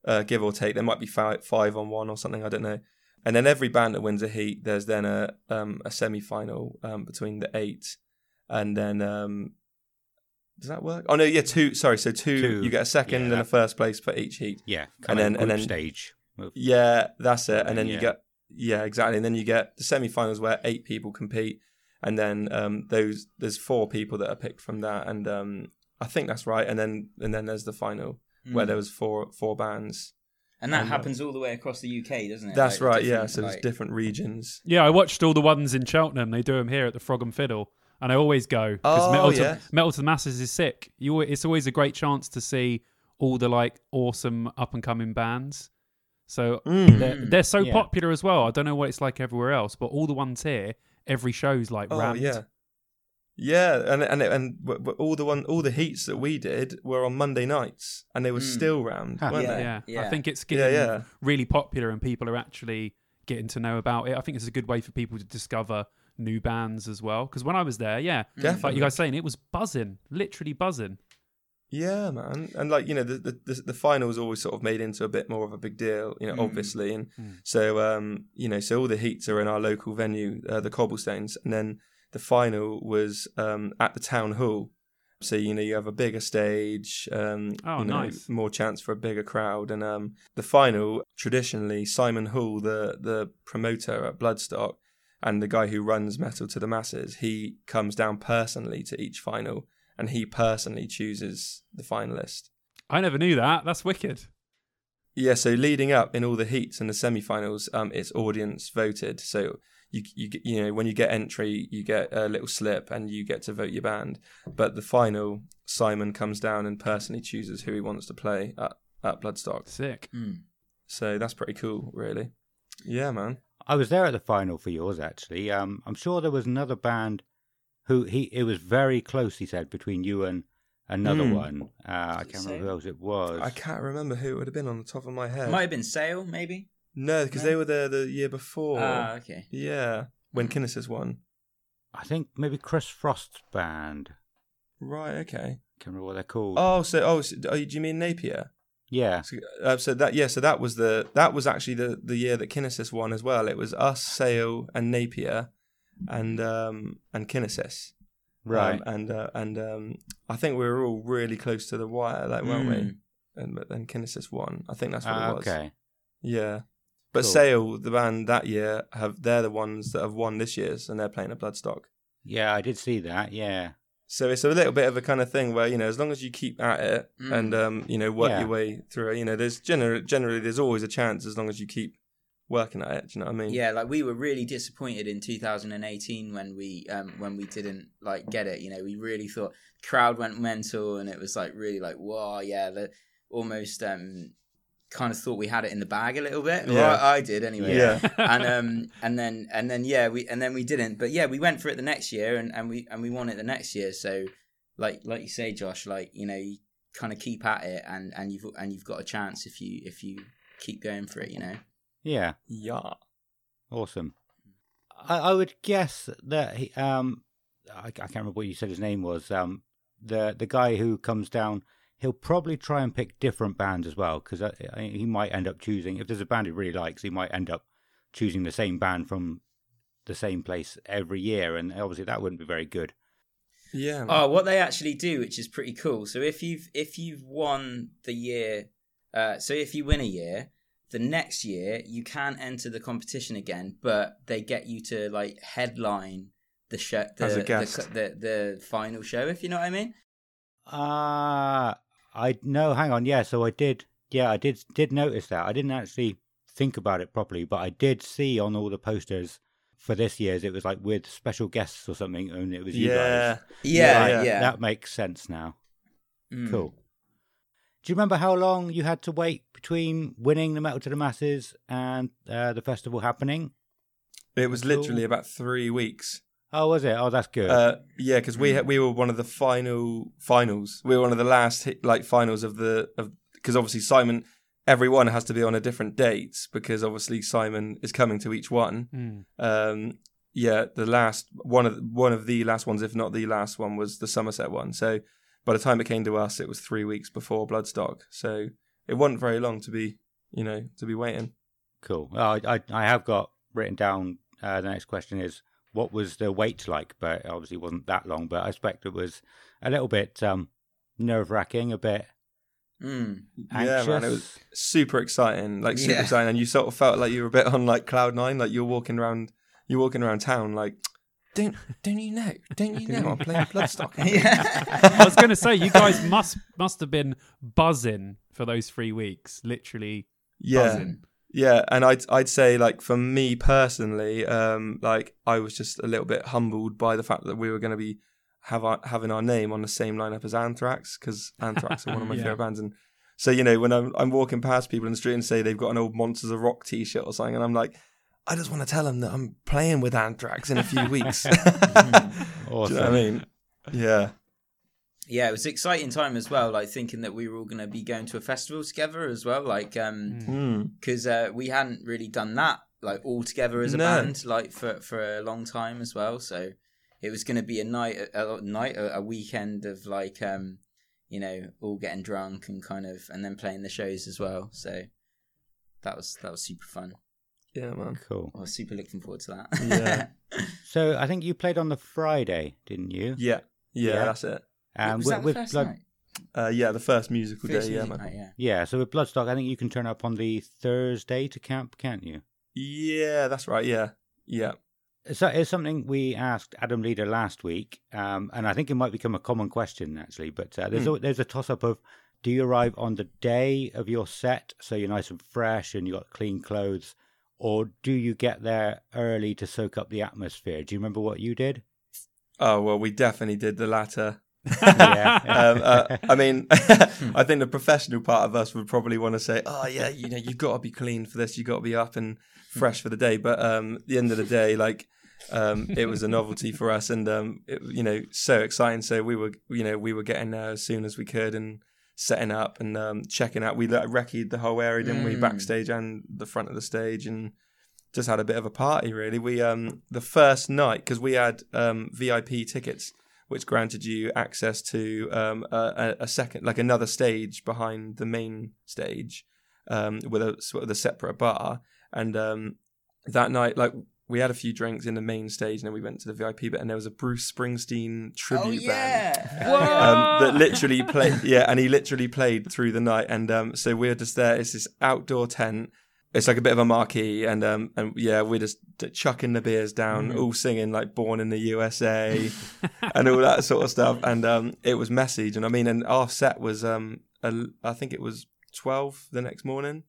uh, give or take. There might be five five on one or something. I don't know. And then every band that wins a heat, there's then a um a semi final um between the eight, and then um. Does that work? Oh no, yeah, two. Sorry, so two. Two, You get a second yeah, and a first place for each heat. Yeah. And Kind then- of and then- stage. Yeah, that's it. And then Yeah. you get yeah, exactly. And then you get the semi-finals where eight people compete, and then um, those there's four people that are picked from that, and um, I think that's right. And then and then there's the final where Mm. there was four four bands. and that and, uh, happens all the way across the UK, doesn't it? That's Like, right. Yeah. different, So there's like- different regions. Yeah, I watched all the ones in Cheltenham. They do them here at the Frog and Fiddle, and I always go because Oh, Metal, yeah. to, Metal to the Masses is sick. You, it's always a great chance to see all the like awesome up and coming bands. So Mm. they're, they're so Yeah. popular as well. I don't know what it's like everywhere else, but all the ones here, every show's like Oh rammed. yeah. Yeah, and and and w- w- all the one all the heats that we did were on Monday nights, and they were Mm. still round, Huh. weren't Yeah. they? yeah. I think it's Yeah, getting yeah. really popular, and people are actually getting to know about it. I think it's a good way for people to discover new bands as well. Because when I was there, yeah, like you guys saying, it was buzzing, literally buzzing. Yeah, man, and like you know, the the the, final was always sort of made into a bit more of a big deal, you know, Mm. obviously, and Mm. so um, you know, so all the heats are in our local venue, uh, the Cobblestones, and then the final was um at the town hall. So you know, you have a bigger stage, um, Oh, you know, nice. more chance for a bigger crowd, and um, the final traditionally Simon Hall, the the promoter at Bloodstock. And the guy who runs Metal to the Masses, he comes down personally to each final and he personally chooses the finalist. I never knew that. That's wicked. Yeah, so leading up in all the heats and the semi-finals, um, it's audience voted. So you you you know when you get entry, you get a little slip and you get to vote your band. But the final, Simon comes down and personally chooses who he wants to play at at Bloodstock. Sick. Mm. So that's pretty cool, really. Yeah, man. I was there at the final for yours actually. Um, I'm sure there was another band who he it was very close. He said between you and another Hmm. one. Uh, I can't remember who else it was. I can't remember who it would have been on the top of my head. It might have been Sale, maybe. No, because No? they were there the year before. Ah, okay. yeah, when Kinesis won. I think maybe Chris Frost's band. Right. Okay. Can't remember what they're called. Oh, so oh, so, oh, do you mean Napier? yeah, So, uh, so that yeah, so that was the that was actually the the year that Kinesis won as well. It was us, Sale, and Napier, and um, and Kinesis. Right. Um, and uh, and um, I think we were all really close to the wire, like weren't we? Mm. And but then Kinesis won. I think that's what Ah, it was. okay. Yeah. But Cool. Sale, the band that year, have they're the ones that have won this year's, and they're playing at Bloodstock. Yeah, I did see that. Yeah. So it's a little bit of a kind of thing where you know, as long as you keep at it Mm. and um, you know work Yeah. your way through it, you know, there's generally generally there's always a chance as long as you keep working at it. Do you know what I mean? Yeah, like we were really disappointed in 2018 when we um when we didn't like get it. You know, we really thought crowd went mental, and it was like really like wow, yeah, the almost um kind of thought we had it in the bag a little bit. Well, Yeah. I, I did anyway. Yeah. and um and then and then yeah we and then we didn't but yeah we went for it the next year and, and we and we won it the next year so like like you say Josh like you know you kind of keep at it and and you've and you've got a chance if you if you keep going for it you know Yeah. Yeah. Awesome. I, I would guess that he, um, I, I can't remember what you said his name was. Um, the the guy who comes down, he'll probably try and pick different bands as well because he might end up choosing. If there's a band he really likes, he might end up choosing the same band from the same place every year, and obviously that wouldn't be very good. Yeah. man. Oh, what they actually do, which is pretty cool. So if you've if you've won the year, uh, so if you win a year, the next year you can enter the competition again, but they get you to like headline the show, the, As a the- guest. the, the final show, if you know what I mean. Ah, I no, hang on. Yeah, so I did. Yeah, I did did notice that. I didn't actually think about it properly, but I did see on all the posters for this year's it was like with special guests or something, and it was you yeah. guys. Yeah, Right, yeah. yeah. That makes sense now. Mm. Cool. Do you remember how long you had to wait between winning the Metal to the Masses and uh, the festival happening? It was literally about three weeks. Oh, was it? Oh, that's good. Uh, yeah, because we we were one of the final finals. We were one of the last hit, like finals of the of because obviously Simon, everyone has to be on a different date because obviously Simon is coming to each one. Mm. Um, yeah, the last one of one of the last ones, if not the last one, was the Somerset one. So by the time it came to us, it was three weeks before Bloodstock. So it wasn't very long to be, you know, to be waiting. cool. Well, I, I I have got written down. Uh, the next question is what was the wait like? But it obviously wasn't that long. But I expect it was a little bit um, nerve wracking, a bit Mm. Yeah, man, it was super exciting, like super Yeah. exciting, and you sort of felt like you were a bit on like cloud nine, like you're walking around, you're walking around town, like, don't, don't you know, don't you know, I'm playing Bloodstock. I was going to say you guys must must have been buzzing for those three weeks, literally yeah, buzzing. yeah, and I'd I'd say like for me personally, um, like I was just a little bit humbled by the fact that we were going to be have our, having our name on the same lineup as Anthrax because Anthrax are one of my Yeah. favorite bands, and so you know when I'm I'm walking past people in the street and say they've got an old Monsters of Rock T-shirt or something, and I'm like. I just want to tell them that I'm playing with Anthrax in a few weeks. Do awesome. you know what I mean? Yeah. Yeah, it was an exciting time as well. Like thinking that we were all going to be going to a festival together as well. Like, um, Mm. because uh, we hadn't really done that like all together as a No. band like for for a long time as well so it was going to be a night a, a night a, a weekend of like um you know all getting drunk and kind of and then playing the shows as well so that was that was super fun Yeah, man. Cool. i was super looking forward to that Yeah. So I think you played on the Friday, didn't you? Yeah. Yeah, Yeah. that's it. Um, was with, that the first Blood, night? Uh, yeah, the first musical First day. Yeah, music man. night, yeah yeah. So with Bloodstock, I think you can turn up on the Thursday to camp, can't you? Yeah, that's right. Yeah. Yeah. So it's something we asked Adam Leader last week, um, and I think it might become a common question actually. But uh, there's Hmm. a, there's a toss up of do you arrive on the day of your set, so you're nice and fresh and you got clean clothes, or do you get there early to soak up the atmosphere? Do you remember what you did? Oh well, we definitely did the latter. yeah, um, uh, I mean, I think the professional part of us would probably want to say, "Oh yeah, you know, you've got to be clean for this. You've got to be up and fresh for the day." But um, at the end of the day, like, um, it was a novelty for us, and um, it, you know, so exciting. So we were, you know, we were getting there as soon as we could and setting up and um, checking out. We like, recce'd the whole area, didn't we, Mm. backstage and the front of the stage, and just had a bit of a party. Really, we um, the first night because we had um, VIP tickets which granted you access to um, a, a- a second, like another stage behind the main stage, um, with a sort of a separate bar. And um, that night, like we had a few drinks in the main stage, and then we went to the VIP bit, and there was a Bruce Springsteen tribute oh band. Um, that literally played, yeah, and he literally played through the night, and um, so we're just there. It's this outdoor tent. It's like a bit of a marquee, and um, and yeah, we're just chucking the beers down, all singing like "Born in the USA" and all that sort of stuff. And um, it was messy, and I mean, and our set was um, a, I think it was twelve the next morning.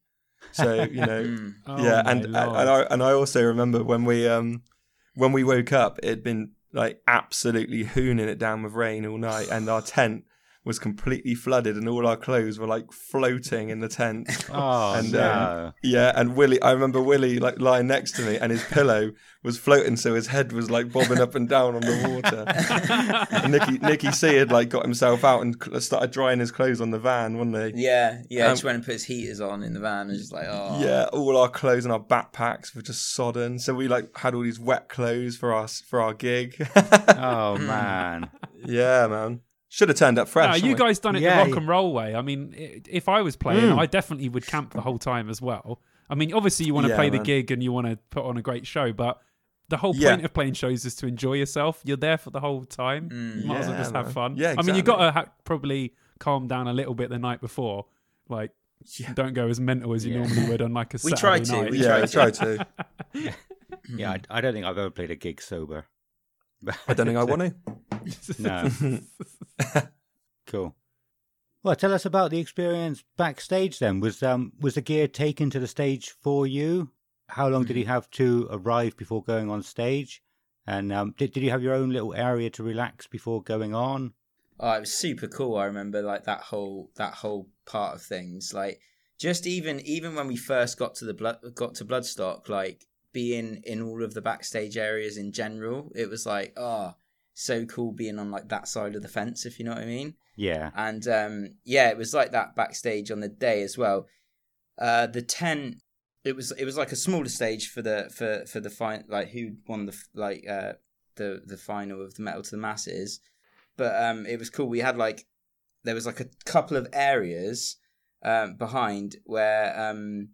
So you know, Mm. Oh, yeah, and and I and I also remember when we um when we woke up, it had been like absolutely hooning it down with rain all night, and our tent was completely flooded, and all our clothes were like floating in the tent. Oh And, no! um, Yeah, and Willie, I remember Willie like lying next to me, and his pillow was floating, so his head was like bobbing up and down on the water. and Nicky Nicky C had like got himself out and started drying his clothes on the van, wasn't he? Yeah, yeah. Um, just went and put his heaters on in the van and just like, oh, Yeah, all our clothes and our backpacks were just sodden. So we like had all these wet clothes for us for our gig. oh man! yeah, man. Should have turned up fresh. No, you shouldn't we? guys done it Yeah. the rock and roll way. I mean, if I was playing, Mm. I definitely would camp the whole time as well. I mean, obviously you want to Yeah, play the gig and you want to put on a great show, but the whole Yeah. point of playing shows is to enjoy yourself. You're there for the whole time. Mm. You might as well Yeah, just have fun. Yeah, I mean, you exactly. got to ha- probably calm down a little bit the night before. Like, Yeah. don't go as mental as you Yeah. normally would on like a We Saturday tried to, night. we Yeah, I tried tried to. Yeah, I, I don't think I've ever played a gig sober. I don't think I want to. No. cool. Well, tell us about the experience backstage. Then was um was the gear taken to the stage for you? How long did you have to arrive before going on stage? And um, did did you have your own little area to relax before going on? Oh, it was super cool. I remember like that whole that whole part of things. Like just even even when we first got to the blood got to Bloodstock, like being in all of the backstage areas in general, it was like oh so cool being on like that side of the fence, if you know what I mean. Yeah. And um, yeah, it was like that backstage on the day as well. Uh, the tent, it was it was like a smaller stage for the for for the fine like who won the like uh the the final of the metal to the masses, but um it was cool. We had like there was like a couple of areas um behind where um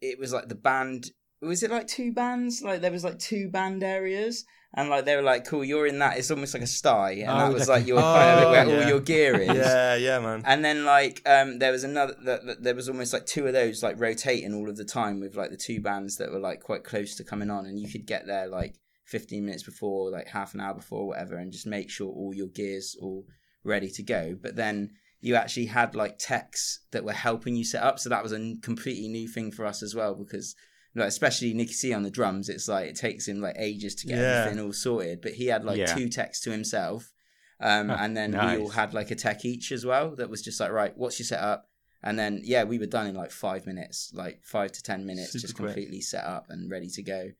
it was like the band was it like two bands like there was like two band areas and like they were like cool you're in that it's almost like a sty and Oh, that was like- like your kind of Oh, where yeah. all your gear is Yeah, yeah, man. and then like um there was another th- th- there was almost like two of those like rotating all of the time with like the two bands that were like quite close to coming on and you could get there like 15 minutes before like half an hour before whatever and just make sure all your gears all ready to go but then you actually had like techs that were helping you set up so that was a completely new thing for us as well because like especially Nicky C on the drums it's like it takes him like ages to get Yeah. everything all sorted but he had like Yeah. two techs to himself um, and then we all had like a tech each as well that was just like right what's your setup and then yeah we were done in like five minutes like five to ten minutes Super just quick. completely set up and ready to go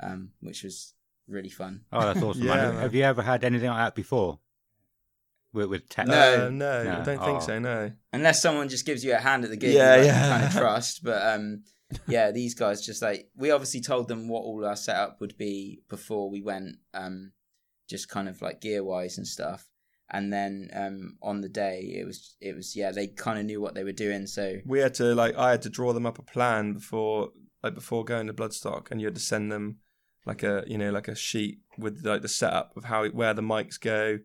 um, which was really fun Oh, that's awesome. Yeah, man. man. Have you ever had anything like that before? With with tech? No. Uh, no, No. I don't think Oh. so. No. unless someone just gives you a hand at the gig Yeah, yeah, yeah. kind of trust but um yeah these guys just like we obviously told them what all our setup would be before we went um just kind of like gear wise and stuff. And then um on the day it was it was yeah they kind of knew what they were doing so We had to like I had to draw them up a plan before like before going to Bloodstock, and you had to send them like a you know like a sheet with like the setup of how where the mics go,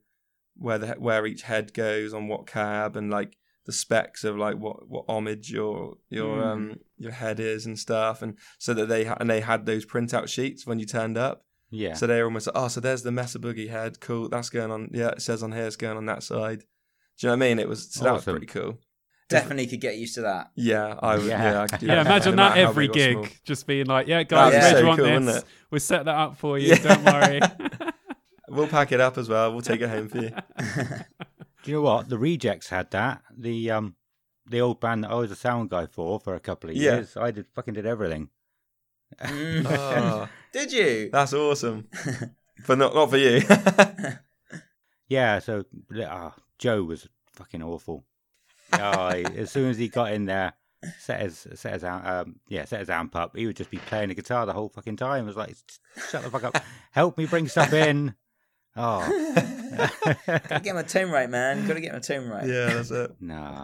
where the where each head goes on what cab, and like the specs of like what what ohmage your your Mm. um your head is and stuff, and so that they ha- and they had those printout sheets when you turned up. Yeah. So they were almost like, oh, so there's the Mesa Boogie head. Cool, that's going on. Yeah, it says on here it's going on that side. Do you know what I mean? It was so that was pretty cool. definitely could get used to that Yeah, I would. Yeah. Yeah, I could do Yeah, that. imagine No that every big or small. gig, just being like, "Yeah, guys, That'd where do so you want cool, this? We'll set that up for you. Yeah. Don't worry." We'll pack it up as well. We'll take it home for you. Do you know what? The Rejects had that. The um, the old band that I was a sound guy for for a couple of Yeah. years. I did fucking did everything. Mm. Oh, did you that's awesome. But not not for you. Yeah. So uh, Joe was fucking awful. Oh, he- as soon as he got in there, set his set his um, yeah set his amp up, he would just be playing the guitar the whole fucking time. It was like, shut the fuck up, help me bring stuff in. Oh gotta get my tone right man gotta get my tone right yeah, that's it. no.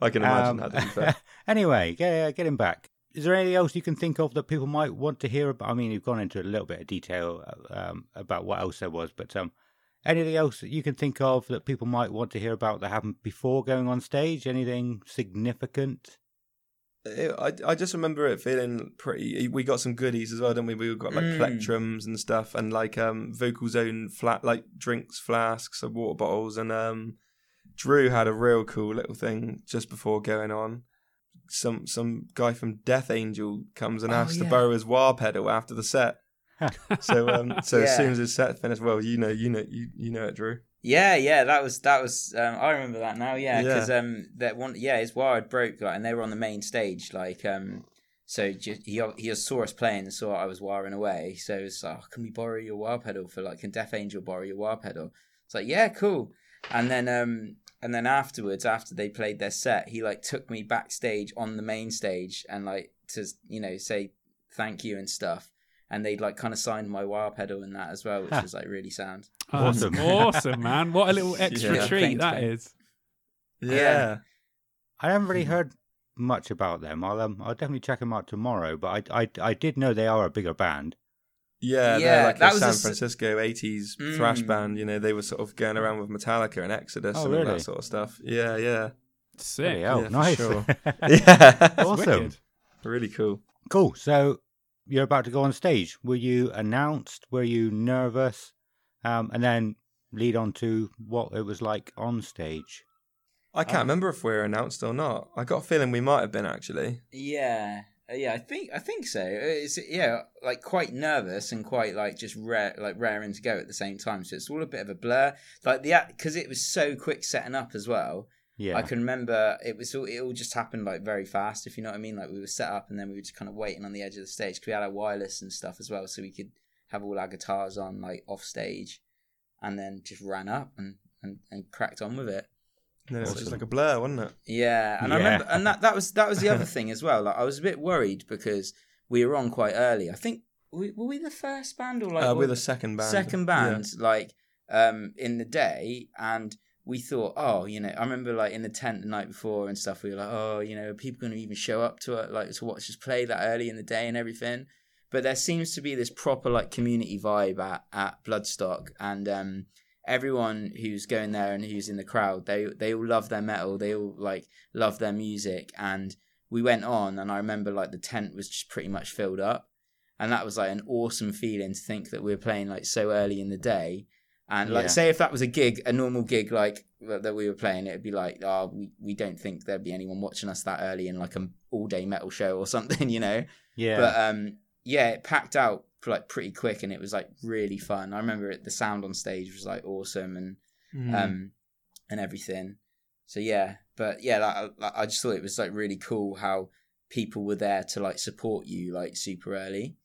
I can imagine Um, that. To be fair. anyway, get, get him back. is there anything else you can think of that people might want to hear about? I mean, you've gone into a little bit of detail um, about what else there was, but um, anything else that you can think of that people might want to hear about that happened before going on stage? Anything significant? It- I, I just remember it feeling pretty. We got some goodies as well, didn't we? We got like Mm. plectrums and stuff, and like um Vocalzone flat like drinks flasks and water bottles, and um Drew had a real cool little thing just before going on. Some some guy from Death Angel comes and Oh, asks to borrow his wah pedal after the set. so um so as soon as his set finished, well, you know, you know, you you know it, Drew. Yeah, yeah, that was that was. Um, I remember that now. Yeah, Yeah. because um, that one, yeah, his wire broke, like, and they were on the main stage, like, um, so ju- he he saw us playing and saw I was wiring away, so it's like, oh, can we borrow your wah pedal for like, can Death Angel borrow your wah pedal? It's like, yeah, cool. And then um, and then afterwards, after they played their set, he like took me backstage on the main stage and like to you know say thank you and stuff. And they'd like kind of signed my wah pedal and that as well, which was like really sound. Oh, Awesome. awesome, man! What a little extra Yeah. treat Thanks, that mate. is. Yeah. I haven't really heard much about them. I'll um, I'll definitely check them out tomorrow. But I, I, I did know they are a bigger band. Yeah, Yeah, they're like that a was San a s- Francisco '80s thrash Mm. band. You know, they were sort of going around with Metallica and Exodus Oh, and all that sort of stuff. Yeah, yeah, Sick. Bloody hell, yeah, for nice. sure. Yeah, awesome. wicked. really cool. Cool. So you're about to go on stage. Were you announced? Were you nervous? Um, and then lead on to what it was like on stage. I can't Oh. remember if we were announced or not. I got a feeling we might have been actually. Yeah, Uh, yeah, I think I think so. It's yeah, like quite nervous and quite like just rare, like raring to go at the same time. So it's all a bit of a blur. Like the because it was so quick setting up as well. Yeah. I can remember it was all it all just happened like very fast. If you know what I mean, like we were set up and then we were just kind of waiting on the edge of the stage because we had our wireless and stuff as well, so we could have all our guitars on like off stage, and then just ran up and and, and cracked on with it. No, it was just like a blur, wasn't it? Yeah, and I remember, and that, that was that was the other thing as well. Like I was a bit worried because we were on quite early. I think we, were we the first band or like uh, were- we're the second band. second Yeah. band like um in the day and we thought oh you know i remember like in the tent the night before and stuff we were like oh you know are people going to even show up to it like to watch us play that early in the day and everything? But there seems to be this proper like community vibe at, at bloodstock and um everyone who's going there and who's in the crowd they they all love their metal they all like love their music and we went on and i remember like the tent was just pretty much filled up and that was like an awesome feeling to think that we were playing like so early in the day and like Yeah. say if that was a gig a normal gig like that that we were playing it'd be like oh we, we don't think there'd be anyone watching us that early in like an all day metal show or something you know yeah. but um yeah it packed out like pretty quick and it was like really fun i remember it the sound on stage was like awesome and Mm. um and everything so yeah but yeah like, like, i just thought it was like really cool how people were there to like support you like super early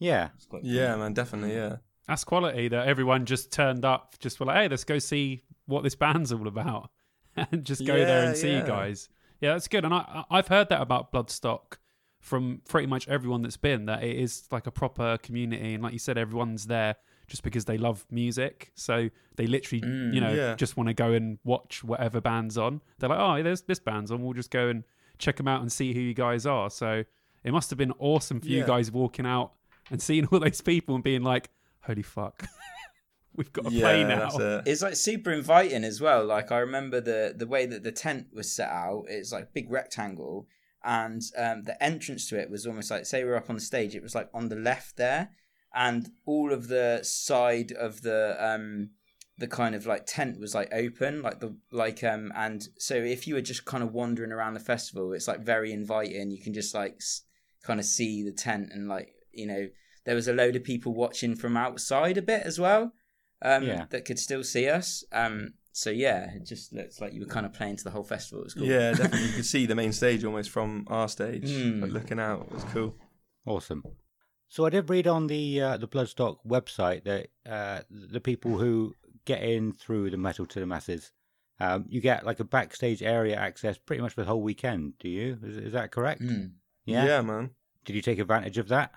yeah. It's quite yeah, man, definitely, yeah. That's quality that everyone just turned up, just were like, hey, let's go see what this band's all about, and just go there Yeah, and see yeah. you guys. Yeah, that's good. And I, I- I've heard that about Bloodstock from pretty much everyone that's been that it is like a proper community, and like you said, everyone's there just because they love music. So they literally, Mm, you know, yeah. just want to go and watch whatever band's on. They're like, oh, there's this band's on. We'll just go and check them out and see who you guys are. So it must have been awesome for you guys walking out and seeing all those people and being like, holy fuck, we've got to yeah, play now. it. it's like super inviting as well. Like I remember the the way that the tent was set out. It's like big rectangle, and um, the entrance to it was almost like say we're up on the stage. It was like on the left there, and all of the side of the um the kind of like tent was like open, like the like um and so if you were just kind of wandering around the festival, it's like very inviting. You can just like s- kind of see the tent and like you know there was a load of people watching from outside a bit as well um, Yeah. that could still see us. Um, so yeah, it just looks like you were kind of playing to the whole festival. It was cool. Yeah, definitely. You could see the main stage almost from our stage, Mm. like looking out. It was cool. Awesome. So I did read on the uh, the Bloodstock website that uh, the people who get in through the Metal to the Masses, um, you get like a backstage area access pretty much for the whole weekend. Do you? Is, is that correct? Mm. Yeah? yeah, man. Did you take advantage of that?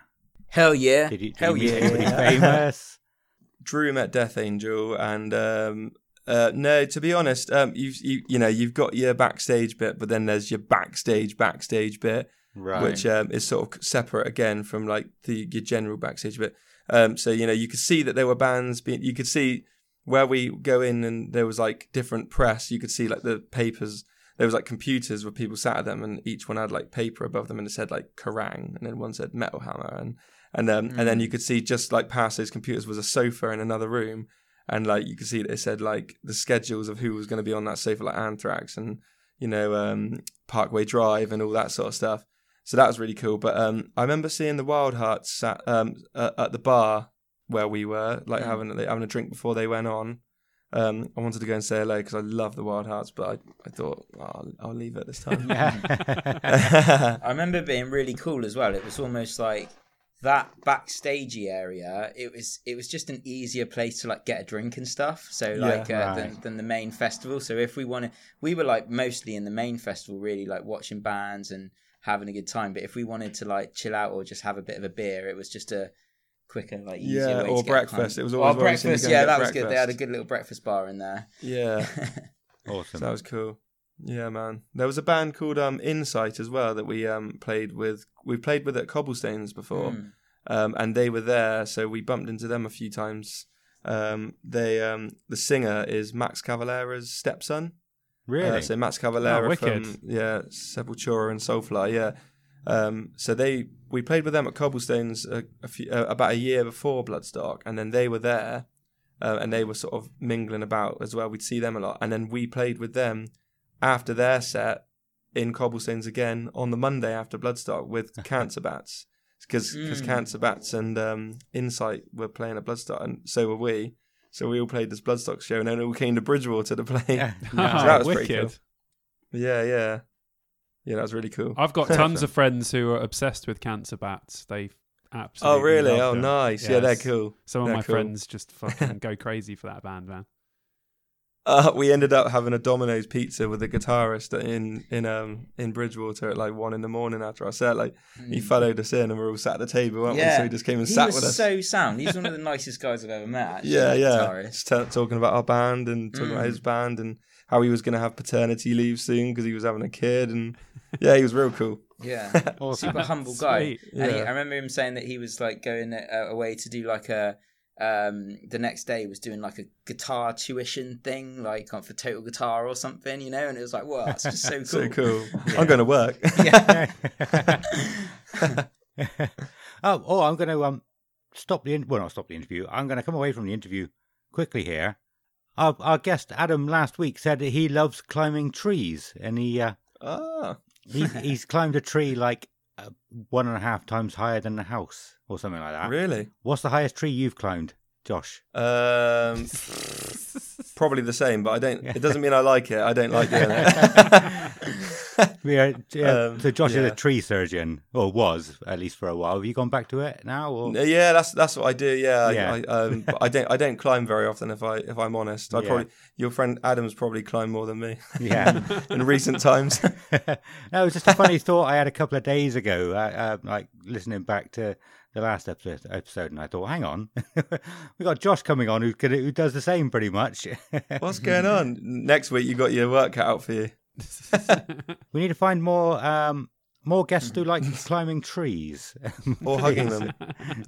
Hell yeah! Did you, did Hell you meet yeah! anybody famous? Drew met Death Angel, and um, uh, no, to be honest, um, you've you, you know you've got your backstage bit, but then there's your backstage backstage bit, Right. which um, is sort of separate again from like the your general backstage bit. Um, so you know you could see that there were bands. Being, you could see where we go in and there was like different press. You could see like the papers. There was like computers where people sat at them, and each one had like paper above them, and it said like Kerrang, and then one said Metal Hammer, and and um, and then you could see just like past those computers was a sofa in another room, and like you could see that it said like the schedules of who was going to be on that sofa, like Anthrax and you know um, Parkway Drive and all that sort of stuff. So that was really cool. But um, I remember seeing the Wildhearts sat, um, uh, at the bar where we were, like Mm. having having a drink before they went on. Um, I wanted to go and say hello because I love the Wildhearts, but I, I thought oh, I'll, I'll leave it this time. I remember being really cool as well. It was almost like that backstagey area. It was it was just an easier place to like get a drink and stuff. So like uh, right. than, than the main festival. So if we wanted, we were like mostly in the main festival, really like watching bands and having a good time. But if we wanted to like chill out or just have a bit of a beer, it was just a quicker like easier Yeah, way or to get breakfast. It was always where we seemed to breakfast. Yeah, get that was good. They had a good little breakfast bar in there. yeah, awesome. so that was cool. Yeah, man. There was a band called um, Incite as well that we um, played with. We played with at Cobblestones before. Mm. um, and they were there, so we bumped into them a few times. Um, they um, the singer is Max Cavalera's stepson. really? Uh, so Max Cavalera Oh, from yeah Sepultura and Soulfly, yeah. Um, so they we played with them at Cobblestones a, a few, uh, about a year before Bloodstock, and then they were there, uh, and they were sort of mingling about as well. We'd see them a lot, and then we played with them after their set in Cobblestones again on the Monday after Bloodstock with Cancer Bats, because Mm. Cancer Bats and um, Incite were playing at Bloodstock, and so were we. So we all played this Bloodstock show, and then we all came to Bridgwater to play. Yeah. So that was pretty cool. Yeah, yeah. Yeah, that was really cool. I've got tons of friends who are obsessed with cancer bats. They absolutely. Oh, really? love Oh, them. nice. Yeah, they're cool. Some of They're my cool. friends just fucking go crazy for that band, man. Uh, we ended up having a Domino's pizza with the guitarist in in um in Bridgwater at like one in the morning after our set. Like he followed us in, and we are all sat at the table, weren't we? Mm. Yeah. So he just came and He sat was with us. so sound. He's one of the nicest guys I've ever met. Actually, yeah, yeah. guitarist. Just t- talking about our band and talking about Mm. his band and how he was going to have paternity leave soon because he was having a kid, and yeah, he was real cool. Yeah, Awesome. super humble guy. Sweet. And he, I remember him saying that he was like going uh, away to do like a. Um, the next day was doing like a guitar tuition thing, like for Total Guitar or something, you know. And it was like, wow, that's just so cool. So cool. Yeah. I'm going to work. Yeah. oh, oh, I'm going to um stop the in- well, not stop the interview. I'm going to come away from the interview quickly here. Our, our guest Adam last week said that he loves climbing trees, and he uh, ah, he he's climbed a tree like uh, one and a half times higher than the house, or something like that. really? What's the highest tree you've climbed, Josh? Um, probably the same, but I don't. It doesn't mean I like it. I don't like it. Yeah, yeah, Um, so Josh is a tree surgeon, or was at least for a while. Have you gone back to it now? Or? yeah, that's that's what I do. Yeah, Yeah. I, I, um, I don't I don't climb very often. If I if I'm honest, I Yeah. probably your friend Adam's probably climbed more than me Yeah. in recent times. no, it was just a funny thought I had a couple of days ago, uh, uh, like listening back to the last episode, episode and I thought, hang on, we got Josh coming on who could, who does the same pretty much. What's going on? Next week you got your work cut out for you. we need to find more um, more guests who like climbing trees Or hugging them.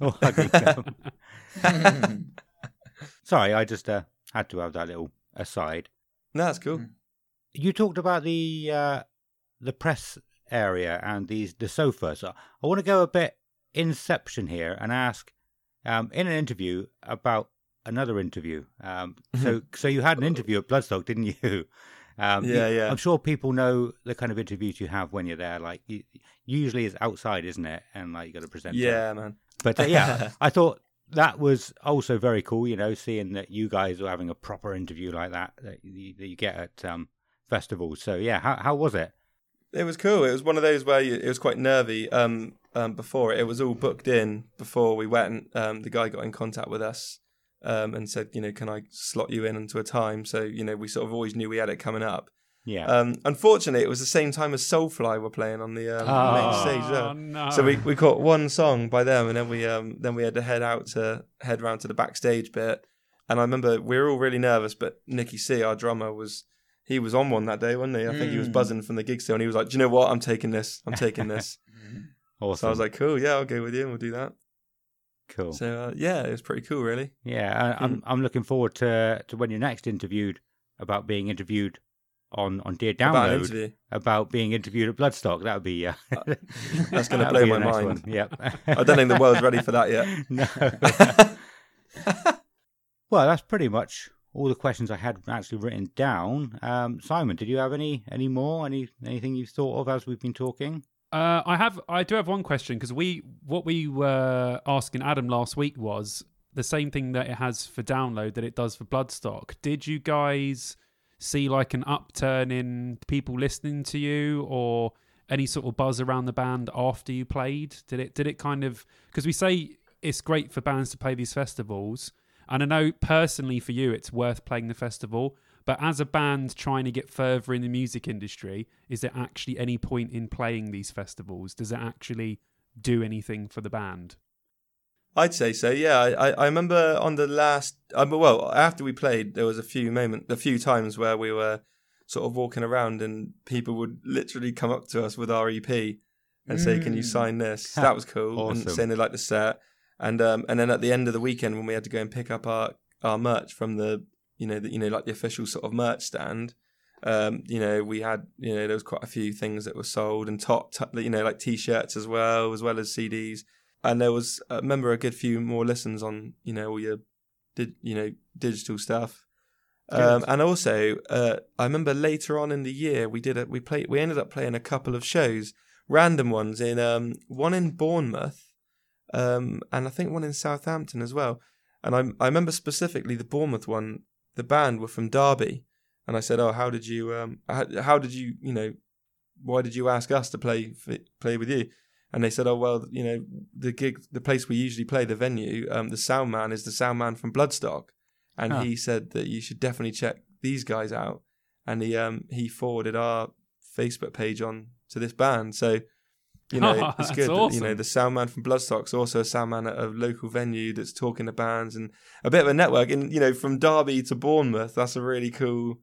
or hugging them. Sorry, I just uh, had to have that little aside. No, that's cool. You talked about the uh, the press area and these the sofa. So I want to go a bit inception here and ask um, in an interview about another interview. Um, so so you had an interview at Bloodstock, didn't you? Um, Yeah, yeah. I'm sure people know the kind of interviews you have when you're there. Like you, usually it's outside, isn't it? And like you got to present. it. Yeah, man. But uh, yeah, I thought that was also very cool. You know, seeing that you guys were having a proper interview like that that you, that you get at um, festivals. So yeah, how how was it? It was cool. It was one of those where you, it was quite nervy. Um, um, before it, it was all booked in before we went. Um, the guy got in contact with us, um, and said, you know, can I slot you in into a time? So you know, we sort of always knew we had it coming up. Yeah. Um, unfortunately, it was the same time as Soulfly were playing on the um, Oh. main stage. Oh, no. So we, we caught one song by them, and then we um then we had to head out to head round to the backstage bit. And I remember we were all really nervous, but Nicky C, our drummer, was he was on one that day, wasn't he? I think he was Mm. buzzing from the gig still, and he was like, "Do you know what? I'm taking this. I'm taking this." Awesome. so I was like, "Cool, yeah, I'll go with you, and we'll do that." cool. So uh, yeah, it was pretty cool, really. Yeah, I, I'm I'm looking forward to to when you're next interviewed about being interviewed on on Dear About Download interview. about being interviewed at Bloodstock. That would be uh, That's gonna blow my mind. one. Yep. I don't think the world's ready for that yet. no. well, that's pretty much all the questions I had actually written down. Um, Simon, did you have any any more? Any anything you've thought of as we've been talking? Uh, I have. I do have one question because we what we were asking Adam last week was the same thing that it has for download that it does for Bloodstock. Did you guys see like an upturn in people listening to you or any sort of buzz around the band after you played? Did it did it kind of because we say it's great for bands to play these festivals, and I know personally for you it's worth playing the festival. But as a band trying to get further in the music industry, is there actually any point in playing these festivals? Does it actually do anything for the band? I'd say so. Yeah, I, I- I remember on the last. Um, well, after we played, there was a few moment, a few times where we were sort of walking around, and people would literally come up to us with our EP and say, "Can you Mm. sign this?" that was cool, Awesome. and saying they liked the set. And um, and then at the end of the weekend, when we had to go and pick up our our merch from the you know the, you know like the official sort of merch stand. Um, you know, we had, you know, there was quite a few things that were sold and top, top you know, like t-shirts as well, as well as CDs and there was I remember a good few more listens on you know all your did you know digital stuff um, and also uh, I remember later on in the year we did a, we played we ended up playing a couple of shows random ones in um, one in Bournemouth um, and I think one in Southampton as well. And I I remember specifically the Bournemouth one. The band were from Derby. And I said oh how did you um how, how did you you know why did you ask us to play play with you? And they said, "Oh well, you know, the gig, the place we usually play, the venue, um, the sound man is the sound man from Bloodstock, and Huh. he said that you should definitely check these guys out." And he um he forwarded our Facebook page on to this band, so you know Oh, it's good. That, you know, the sound man from Bloodstock's also a sound man at a local venue that's talking to bands and a bit of a network. And you know, from Derby to Bournemouth, that's a really cool,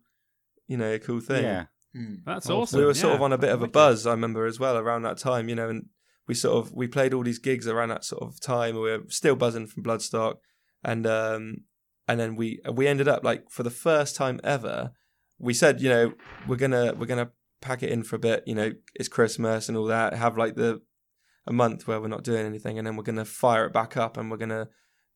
you know, a cool thing Yeah. Mm. That's Awesome. awesome. we were sort yeah. of on a bit of a buzz. I remember as well around that time, you know, and we sort of we played all these gigs around that sort of time. We were still buzzing from Bloodstock, and um, and then we we ended up like for the first time ever, we said, you know, we're gonna we're gonna pack it in for a bit. You know, it's Christmas and all that. Have like the a month where we're not doing anything, and then we're gonna fire it back up, and we're gonna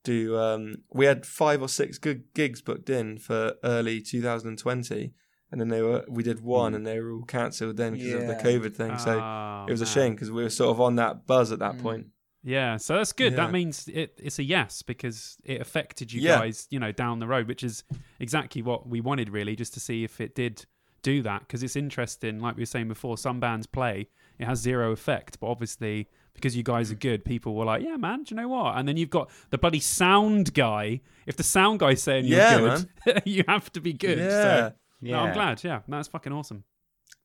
do. Um, we had five or six good gigs booked in for early 2020, and then they were we did one, and they were all cancelled then because of the COVID thing. So Oh, it was a shame because we were sort of on that buzz at that Mm. point. Yeah, so that's good. Yeah. That means it, it's a yes because it affected you Yeah. guys, you know, down the road, which is exactly what we wanted, really, just to see if it did do that. Because it's interesting, like we were saying before, some bands play, it has zero effect, but obviously because you guys are good, people were like, "Yeah, man, do you know what?" And then you've got the bloody sound guy. If the sound guy's saying you're Yeah, good, you have to be good. Yeah. So, Yeah. no, I'm glad. Yeah, that's fucking awesome.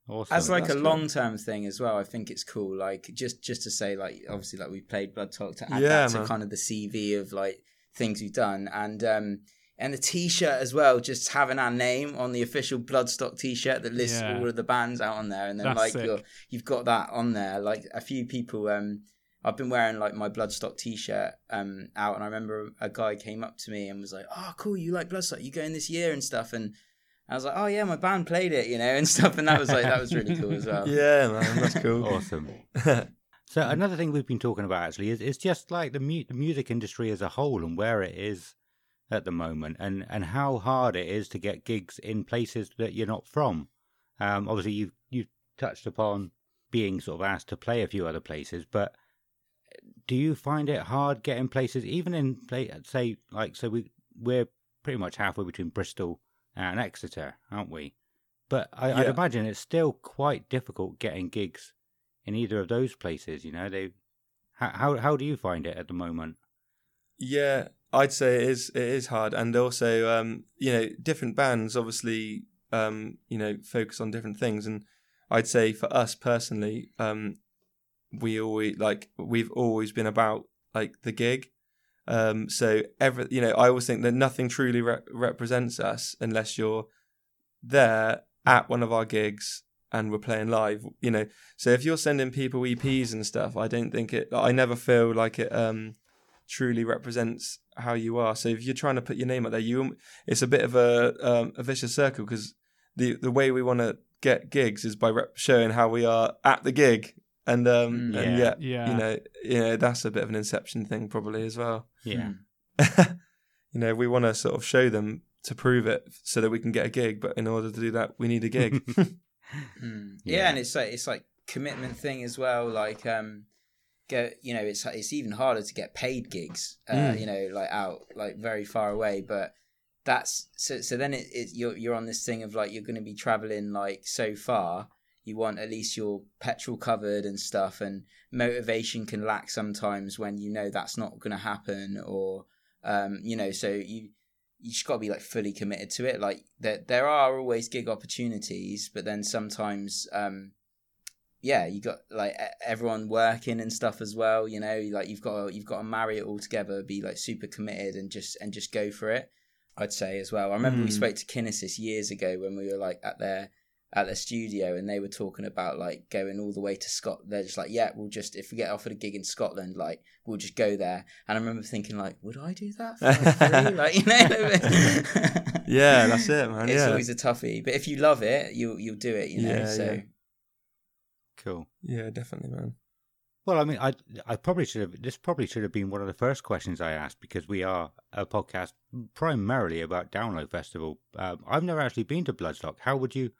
Awesome. As like a That's good. long term thing as well, I think it's cool. Like just just to say, like obviously, like we played Bloodstock to add Yeah, that to man. kind of the CV of like things we've done, and um and the T-shirt as well. Just having our name on the official Bloodstock T-shirt that lists Yeah. all of the bands out on there, and then That's like you're, you've got that on there. Like a few people, um, I've been wearing like my Bloodstock T-shirt um out, and I remember a guy came up to me and was like, "Oh, cool, you like Bloodstock? You going this year and stuff?" and I was like, "Oh yeah, my band played it, you know, and stuff," and that was like that was really cool as well. Yeah, man, that's cool. awesome. So another thing we've been talking about actually is is just like the, mu- the music industry as a whole and where it is at the moment, and and how hard it is to get gigs in places that you're not from. Um, obviously, you've you've touched upon being sort of asked to play a few other places, but do you find it hard getting places, even in say like so we we're pretty much halfway between Bristol and Exeter, aren't we? But I, I'd imagine it's still quite difficult getting gigs in either of those places. You know, they how how, how do you find it at the moment? Yeah, I'd say it is. It is hard, and also, um, you know, different bands obviously, um, you know, focus on different things, and I'd say for us personally, um, we always like we've always been about like the gig. Um, so every, you know, I always think that nothing truly re- represents us unless you're there at one of our gigs and we're playing live. You know, so if you're sending people EPs and stuff, I don't think it. I never feel like it um, truly represents how you are. So if you're trying to put your name out there, you it's a bit of a um, a vicious circle because the the way we want to get gigs is by rep- showing how we are at the gig. And um Mm. and Yeah. yeah, Yeah. you know, you know that's a bit of an inception thing probably as well. Yeah. you know, we want to sort of show them to prove it so that we can get a gig. But in order to do that, we need a gig. Mm. Yeah. Yeah. and it's like it's like commitment thing as well. Like um, go you know it's it's even harder to get paid gigs. Uh, Mm. You know, like out like very far away, but. That's so. So then it, it you're you're on this thing of like you're going to be traveling like so far. You want at least your petrol covered and stuff, and motivation can lack sometimes when you know that's not going to happen, or um, you know, so you you just got to be like fully committed to it. Like there there are always gig opportunities, but then sometimes um yeah, you got like everyone working and stuff as well, you know, like you've got to, you've got to marry it all together, be like super committed and just and just go for it. I'd say as well. I remember we Mm. spoke to Kinesis years ago when we were like at their at their studio and they were talking about like going all the way to Scotland. They're just like, yeah, we'll just if we get offered a gig in Scotland, like we'll just go there. And I remember thinking like, would I do that? For like like you know, yeah, that's it, man. it's yeah, always a toughie. But if you love it, you'll you'll do it. You know. Yeah, so yeah. Cool. yeah, definitely, man. Well, I mean, I I probably should have. This probably should have been one of the first questions I asked because we are a podcast primarily about Download Festival. Um, I've never actually been to Bloodstock. How would you,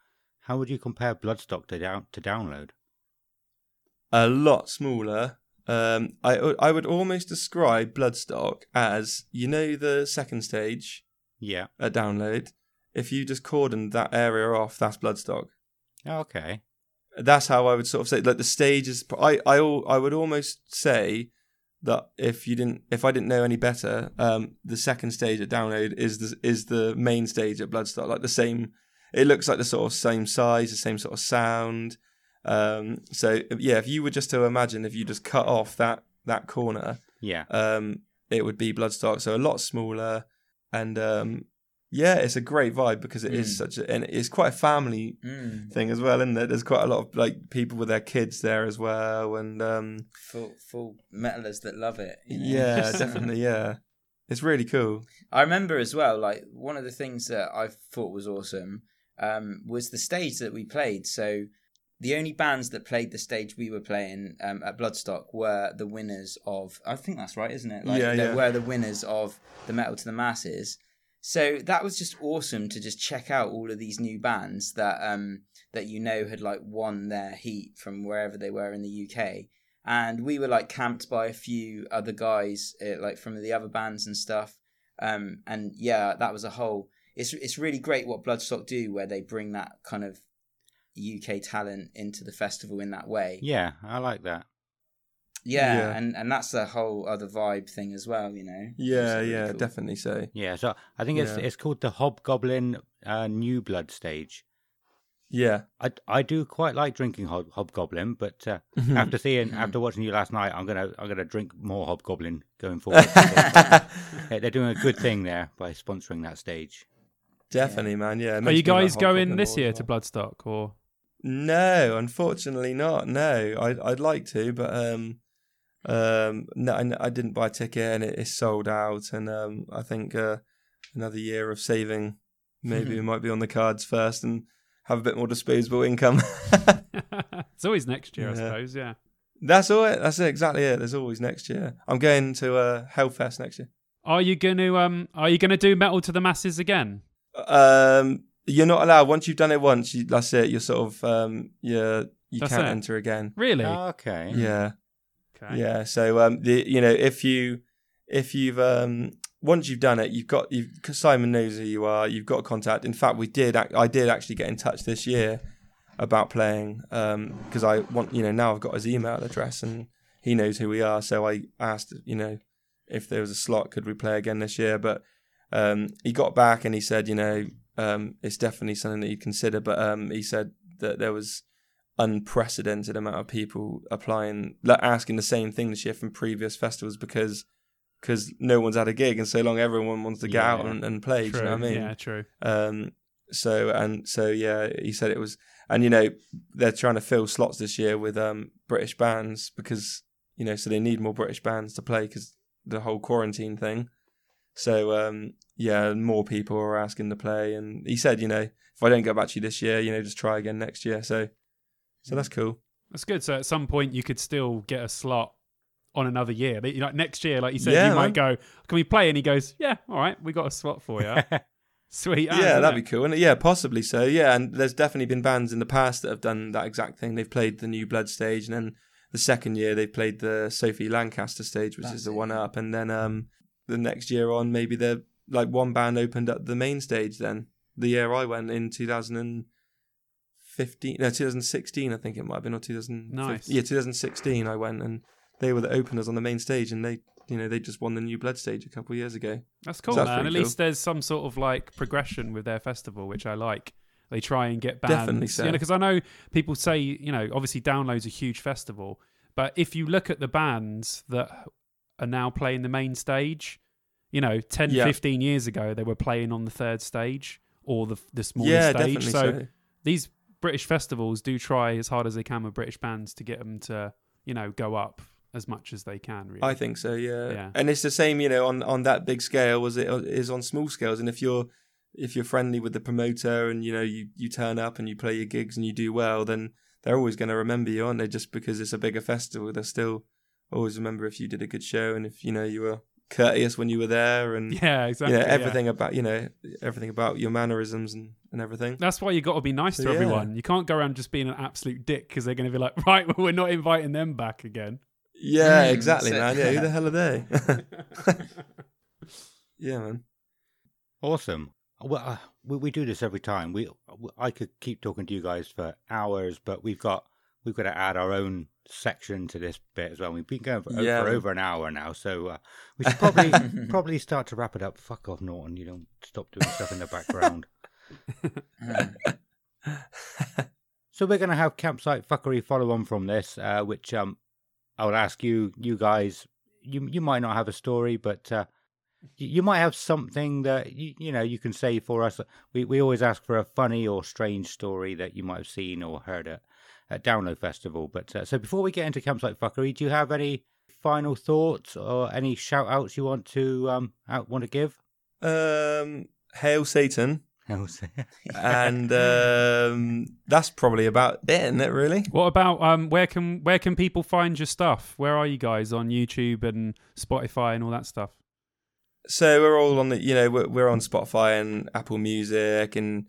how would you compare Bloodstock to down to Download? A lot smaller. Um, I I would almost describe Bloodstock as you know the second stage Yeah. at download. If you just cordoned that area off, that's Bloodstock. Okay. That's how I would sort of say like the stage is I I I would almost say that if you didn't if I didn't know any better um the second stage at download is the is the main stage at Bloodstock like the same it looks like the sort of same size the same sort of sound um so yeah if you were just to imagine if you just cut off that that corner Yeah. um it would be Bloodstock so a lot smaller and um yeah it's a great vibe because it is Mm. such a and it's quite a family mm, thing as well, isn't there? There's quite a lot of like people with their kids there as well, and um, full full metalers that love it. you know? yeah, definitely, yeah, it's really cool. I remember as well, like one of the things that I thought was awesome um, was the stage that we played. So the only bands that played the stage we were playing um, at Bloodstock were the winners of. I think that's right, isn't it? Like, Yeah, they yeah. were the winners of the Metal to the Masses. So that was just awesome to just check out all of these new bands that um, that you know had like won their heat from wherever they were in the UK and we were like camped by a few other guys uh, like from the other bands and stuff um and yeah that was a whole it's it's really great what bloodstock do where they bring that kind of uk talent into the festival in that way Yeah. I like that. Yeah, Yeah. and and that's the whole other vibe thing as well you know Yeah, really yeah, cool. definitely so. Yeah. So I think it's Yeah. it's called the Hobgoblin uh, New Blood stage. Yeah, I, I do quite like drinking hob- Hobgoblin, but uh, Hmm. after seeing Mhm. after watching you last night, I'm gonna I'm gonna drink more Hobgoblin going forward. Yeah, They're doing a good thing there by sponsoring that stage. definitely, man. Yeah. Are you guys going this year as to. Bloodstock or? No, unfortunately not. No, I'd I'd like to, but um, um, no, I, I didn't buy a ticket and it is sold out. And um, I think uh, another year of saving, maybe we might be on the cards first and have a bit more disposable income. it's always next year, I suppose. Yeah. That's all. It. That's exactly it. There's always next year. I'm going to uh, Hellfest next year. Are you gonna um? Are you gonna do metal to the masses again? Um, you're not allowed once you've done it once. You, that's it. You're sort of um, you're you That's can't it? enter again. Really? Okay. Yeah. Okay. Yeah. So um, the you know if you if you've um once you've done it, you've got you've Simon knows who you are. You've got contact. In fact, we did. I did actually get in touch this year about playing um because I want you know now I've got his email address and he knows who we are. So I asked you know if there was a slot, could we play again this year? But um he got back and he said you know um it's definitely something that you'd consider. But um he said that there was unprecedented amount of people applying, like asking the same thing this year from previous festivals because because no one's had a gig in so long. Everyone wants to get out and, and play. True. Do you know what I mean? Yeah. True. Um, So and so yeah, he said it was, and you know they're trying to fill slots this year with um British bands because you know so they need more British bands to play because the whole quarantine thing. So um yeah, more people are asking to play, and he said you know if I don't get back to you this year, you know just try again next year. So so that's cool. That's good. So at some point you could still get a slot on another year. Like like next year, like you said, Yeah, you might go, "Can we play?" And he goes, "Yeah, all right, we got a slot for you." Sweet. as, yeah, that'd it? be cool. And yeah, possibly so. Yeah, and there's definitely been bands in the past that have done that exact thing. They've played the New Blood stage, and then the second year they played the Sophie Lancaster stage, which That's is the it, one up. And then um, the next year on, maybe the like one band opened up the main stage. Then the year I went in 2015, no 2016, I think it might have been or 2000. Nice. Yeah, 2016. I went and they were the openers on the main stage, and they. You know, they just won the New Blood stage a couple of years ago. That's cool, that's man. At pretty least there's some sort of like progression with their festival, which I like. They try and get bands, Definitely so. you know, because I know people say, you know, obviously Download's a huge festival, but if you look at the bands that are now playing the main stage, you know, 10, Yeah. 15 years ago they were playing on the third stage or the the smaller yeah, stage. definitely so, so. these British festivals do try as hard as they can with British bands to get them to, you know, go up as much as they can. Really, I think so, yeah. Yeah. And it's the same, you know, on on that big scale as it is on small scales. And if you're if you're friendly with the promoter and you know you you turn up and you play your gigs and you do well, then they're always going to remember you, aren't they? Just because it's a bigger festival, they'll still always remember if you did a good show and if you know you were courteous when you were there and yeah, exactly. you exactly. know yeah. everything about you know everything about your mannerisms and and everything. That's why you got to be nice So, to yeah. everyone. You can't go around just being an absolute dick because they're going to be like, right, well, we're not inviting them back again. Yeah, Mm, exactly, so- man. Yeah, who the hell are they? yeah, man. Awesome. Well, uh, we, we do this every time. We I could keep talking to you guys for hours, but we've got we've got to add our own section to this bit as well. We've been going for, Yeah. for over an hour now, so uh, we should probably probably start to wrap it up. Fuck off, Norton. You don't stop doing stuff in the background. So we're going to have campsite fuckery follow on from this, uh, which um, I would ask you, you guys. You you might not have a story, but uh, you, you might have something that you you know you can say for us. We we always ask for a funny or strange story that you might have seen or heard at at Download Festival. But uh, so before we get into campsite fuckery, do you have any final thoughts or any shout outs you want to um out, want to give? Um, Hail Satan. hail Satan. and um, that's probably about it, isn't it? Really? What about um, where can where can people find your stuff? Where are you guys on YouTube and Spotify and all that stuff? So we're all on the, you know, we're, we're on Spotify and Apple Music and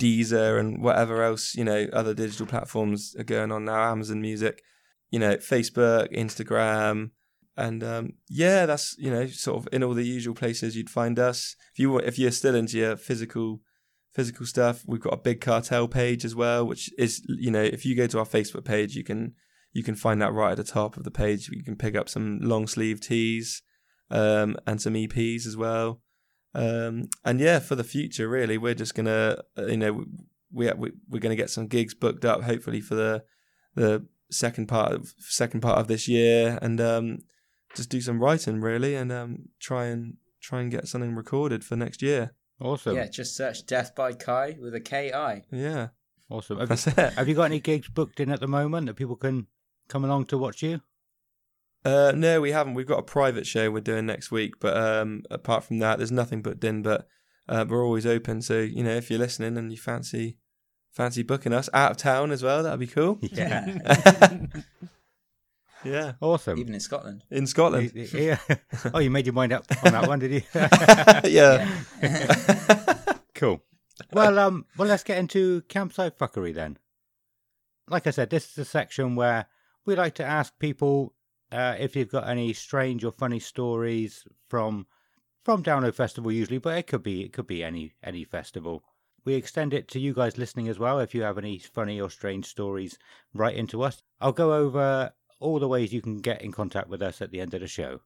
Deezer and whatever else, you know, other digital platforms are going on now. Amazon Music, you know, Facebook, Instagram, and um, yeah, that's you know, sort of in all the usual places you'd find us. If you if you're still into your physical physical stuff, we've got a big cartel page as well, which is you know, if you go to our Facebook page, you can you can find that right at the top of the page. You can pick up some long sleeve tees um, and some EPs as well. Um, and yeah, for the future, really, we're just gonna, uh, you know, we, we we're gonna get some gigs booked up, hopefully for the the second part of second part of this year, and um, just do some writing really, and um, try and try and get something recorded for next year. Awesome, yeah, just search Death by Kai with a K I. Yeah, awesome. Have, that's you, it. have you got any gigs booked in at the moment that people can come along to watch you? Uh, no, we haven't. We've got a private show we're doing next week, but um, apart from that, there's nothing booked in. But uh, we're always open. So you know, if you're listening and you fancy fancy booking us out of town as well, that'd be cool. Yeah, Yeah, Awesome. even in Scotland. in Scotland. yeah. Oh, you made your mind up on that one, did you? yeah. cool. Well, um, well, let's get into campsite fuckery then. Like I said, this is a section where we like to ask people uh, if you've got any strange or funny stories from from Download Festival, usually, but it could be it could be any any festival. We extend it to you guys listening as well. If you have any funny or strange stories, write into us. I'll go over all the ways you can get in contact with us at the end of the show.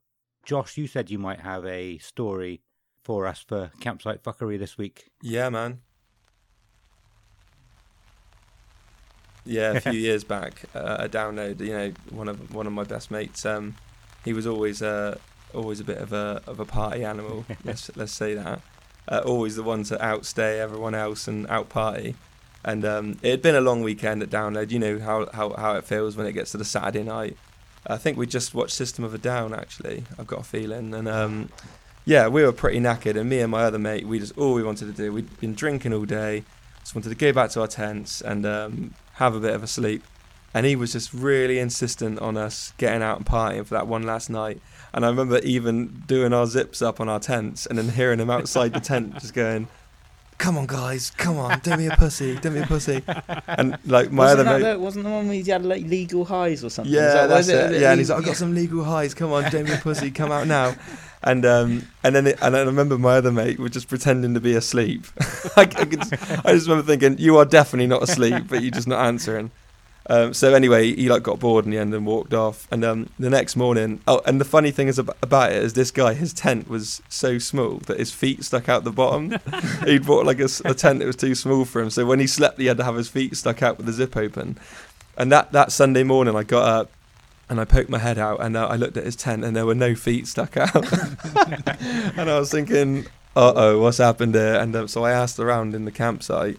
Josh, you said you might have a story for us for campsite fuckery this week. Yeah, man. Yeah, a few years back, uh, a download. You know, one of one of my best mates. Um, he was always uh, always a bit of a of a party animal. let's let's say that. uh, always the one to outstay everyone else and out party. And um, it had been a long weekend at Download. You know how, how, how it feels when it gets to the Saturday night. I think we just watched System of a Down actually. I've got a feeling, and um, yeah, we were pretty knackered. And me and my other mate, we just all we wanted to do. We'd been drinking all day, just wanted to go back to our tents and um, have a bit of a sleep. And he was just really insistent on us getting out and partying for that one last night. And I remember even doing our zips up on our tents and then hearing him outside the tent just going, "Come on, guys, come on, do me a pussy, do me a pussy." And like my wasn't other that mate. the, wasn't the one where he had like legal highs or something? Yeah, that- that's was it. was Yeah, and he's like, "I've got some legal highs. Come on, don't be a Pussy, come out now." And um, and then it, and I remember my other mate was just pretending to be asleep. I, I, could, I just remember thinking, "You are definitely not asleep, but you're just not answering." Um, so anyway, he like got bored in the end and walked off. And um, the next morning, oh, and the funny thing is ab- about it is this guy, his tent was so small that his feet stuck out the bottom. He'd bought like a, a tent that was too small for him, so when he slept, he had to have his feet stuck out with the zip open. And that that Sunday morning, I got up and I poked my head out and uh, I looked at his tent and there were no feet stuck out. and I was thinking, uh oh, what's happened there? And um, so I asked around in the campsite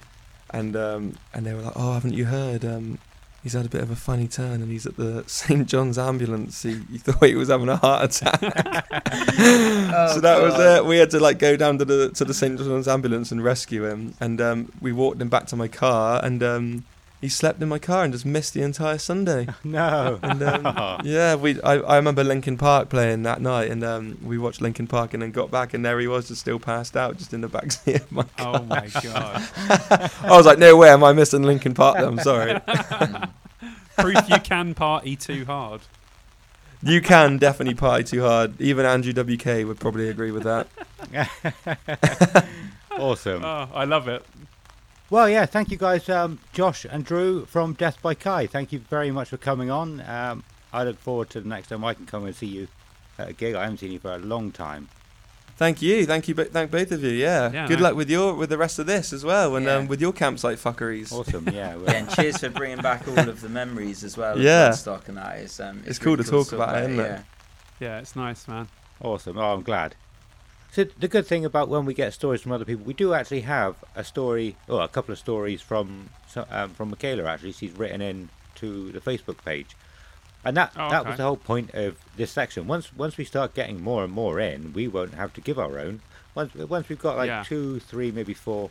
and um, and they were like, oh, haven't you heard? Um, he's had a bit of a funny turn and he's at the St. John's ambulance. He, he thought he was having a heart attack. so that was it. We had to like go down to the to the St. John's ambulance and rescue him. And um, we walked him back to my car and um, he slept in my car and just missed the entire Sunday. No. And um, yeah, we I, I remember Linkin Park playing that night, and um, we watched Linkin Park, and then got back, and there he was, just still passed out, just in the backseat of my car. Oh my god! I was like, no way, am I missing Linkin Park? I'm sorry. Proof you can party too hard. you can definitely party too hard. Even Andrew WK would probably agree with that. awesome. Oh, I love it. Well, yeah, thank you guys, um, Josh and Drew from Death by Kai. Thank you very much for coming on. Um, I look forward to the next time I can come and see you at a gig. I haven't seen you for a long time. Thank you, thank you, thank both of you. Yeah, Yeah, good no. luck with your with the rest of this as well, and Yeah. um, with your campsite fuckeries. Awesome, yeah. Yeah, and cheers for bringing back all of the memories as well. Yeah. of Bloodstock and that is. Um, It's cool to talk about it, isn't it? Yeah. Yeah, it's nice, man. Awesome. Oh, I'm glad. So the good thing about when we get stories from other people, we do actually have a story, or a couple of stories from um, from Michaela. Actually, she's written in to the Facebook page, and that Oh, that okay. was the whole point of this section. Once once we start getting more and more in, we won't have to give our own. Once once we've got like Yeah. two, three, maybe four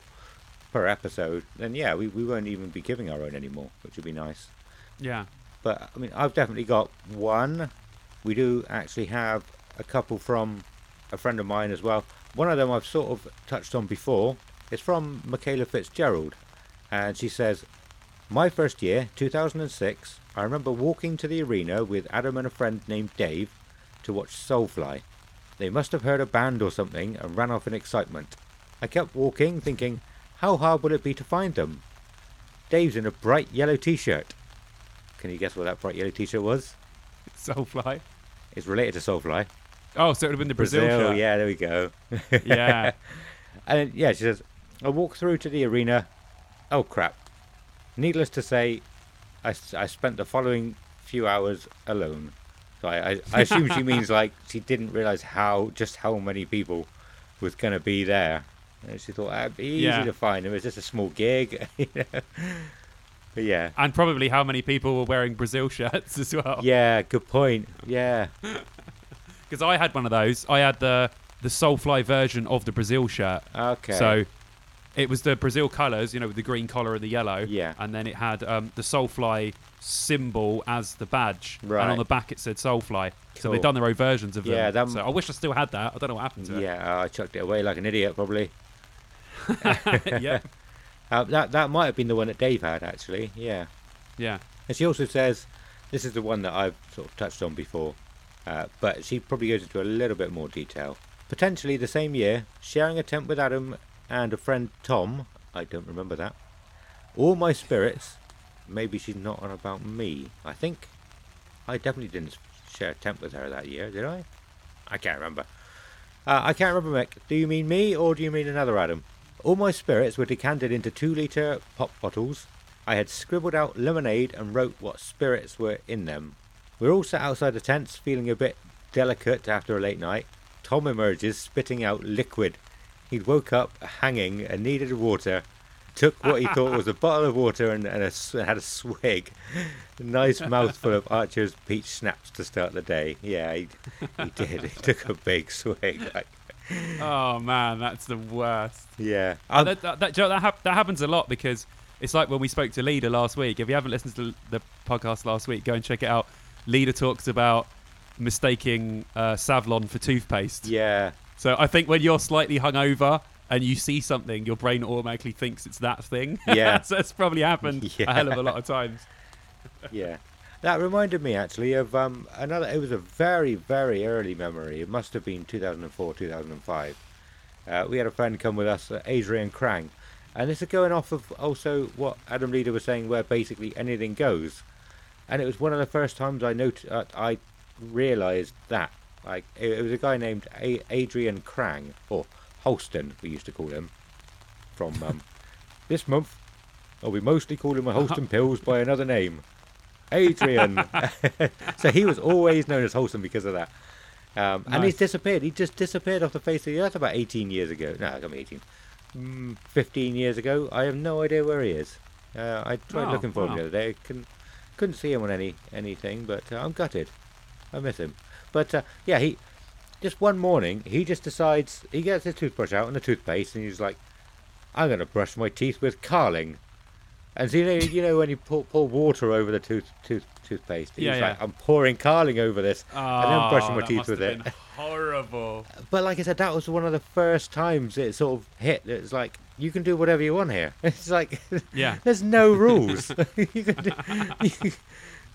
per episode, then yeah, we, we won't even be giving our own anymore, which would be nice. Yeah. But I mean, I've definitely got one. We do actually have a couple from a friend of mine as well. One of them I've sort of touched on before. It's from Michaela Fitzgerald, and she says, "My first year, 2006. I remember walking to the arena with Adam and a friend named Dave to watch Soulfly. They must have heard a band or something and ran off in excitement. I kept walking, thinking, how hard would it be to find them? Dave's in a bright yellow t-shirt. Can you guess what that bright yellow t-shirt was? Soulfly. It's related to Soulfly. Oh, so it would have been the Brazil, shirt. yeah, there we go. Yeah. And yeah, she says, I walked through to the arena. Oh crap. Needless to say, I, I spent the following few hours alone. So I, I, I assume she means like she didn't realize how just how many people was going to be there. And she thought it'd be easy Yeah. to find. It was just a small gig. you know. But yeah. and probably how many people were wearing Brazil shirts as well. Yeah, good point. Yeah. Because I had one of those. I had the the Soulfly version of the Brazil shirt. Okay. So it was the Brazil colours, you know, with the green collar and the yellow. Yeah. And then it had um, the Soulfly symbol as the badge. Right. And on the back it said Soulfly. So Cool. they've done their own versions of them. Yeah, that- So I wish I still had that. I don't know what happened to it. Yeah, I chucked it away like an idiot, probably. it. yeah. Uh, that that might have been the one that Dave had, actually. Yeah. Yeah. And she also says, this is the one that I've sort of touched on before, uh, but she probably goes into a little bit more detail. Potentially the same year, sharing a tent with Adam and a friend Tom. I don't remember that. All my spirits. Maybe she's not on about me. I think I definitely didn't share a tent with her that year, did I? I can't remember. Uh, I can't remember, Mick. Do you mean me or do you mean another Adam? All my spirits were decanted into two litre pop bottles. I had scribbled out lemonade and wrote what spirits were in them. We're all sat outside the tents, feeling a bit delicate after a late night. Tom emerges, spitting out liquid. he'd woke up hanging and needed water. Took what he thought was a bottle of water and, and a, had a swig. A nice mouthful of Archer's peach schnapps to start the day. Yeah, he, he did. He took a big swig. Like, Oh man, that's the worst. yeah. Um, that, that, that, Joe, that, hap- that happens a lot because it's like when we spoke to Leader last week. If you haven't listened to the podcast last week, go and check it out. Leader talks about mistaking uh, Savlon for toothpaste. yeah. So I think when you're slightly hungover and you see something, your brain automatically thinks it's that thing. Yeah. so it's probably happened Yeah. a hell of a lot of times. Yeah. That reminded me actually of um, another. It was a very, very early memory. It must have been 2004, 2005. Uh, we had a friend come with us, uh, Adrian Krang, and this is going off of also what Adam Leader was saying, where basically anything goes. And it was one of the first times I noticed, uh, I realised that. Like it, it was a guy named a- Adrian Krang, or Holsten, we used to call him, from um, this month. Or we mostly call him a Holsten Pils by another name. Adrian. so he was always known as Holsten because of that. Um, And he's disappeared. He just disappeared off the face of the earth about 18 years ago. No, I mean 18. Mm, 15 years ago. I have no idea where he is. Uh, I tried Oh, looking for him the other day. Couldn't, couldn't see him on any anything, but uh, I'm gutted. I miss him. But uh, yeah, he just one morning he just decides he gets his toothbrush out and the toothpaste, and he's like, "I'm going to brush my teeth with Carling." And so you know, you know when you pour, pour water over the tooth tooth toothpaste, he's Yeah, like, "I'm pouring Carling over this," and then brushing Oh, my that teeth with it. been Horrible. But like I said, that was one of the first times it sort of hit. It's like you can do whatever you want here. It's like Yeah. there's no rules. you can do,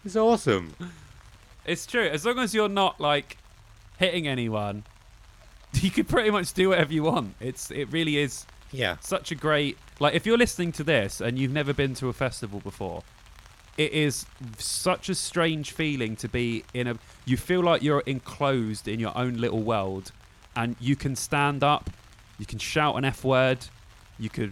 it's awesome. It's true. As long as you're not like hitting anyone, you can pretty much do whatever you want. It's it really is Yeah. such a great like if you're listening to this and you've never been to a festival before it is such a strange feeling to be in a you feel like you're enclosed in your own little world and you can stand up you can shout an f word you could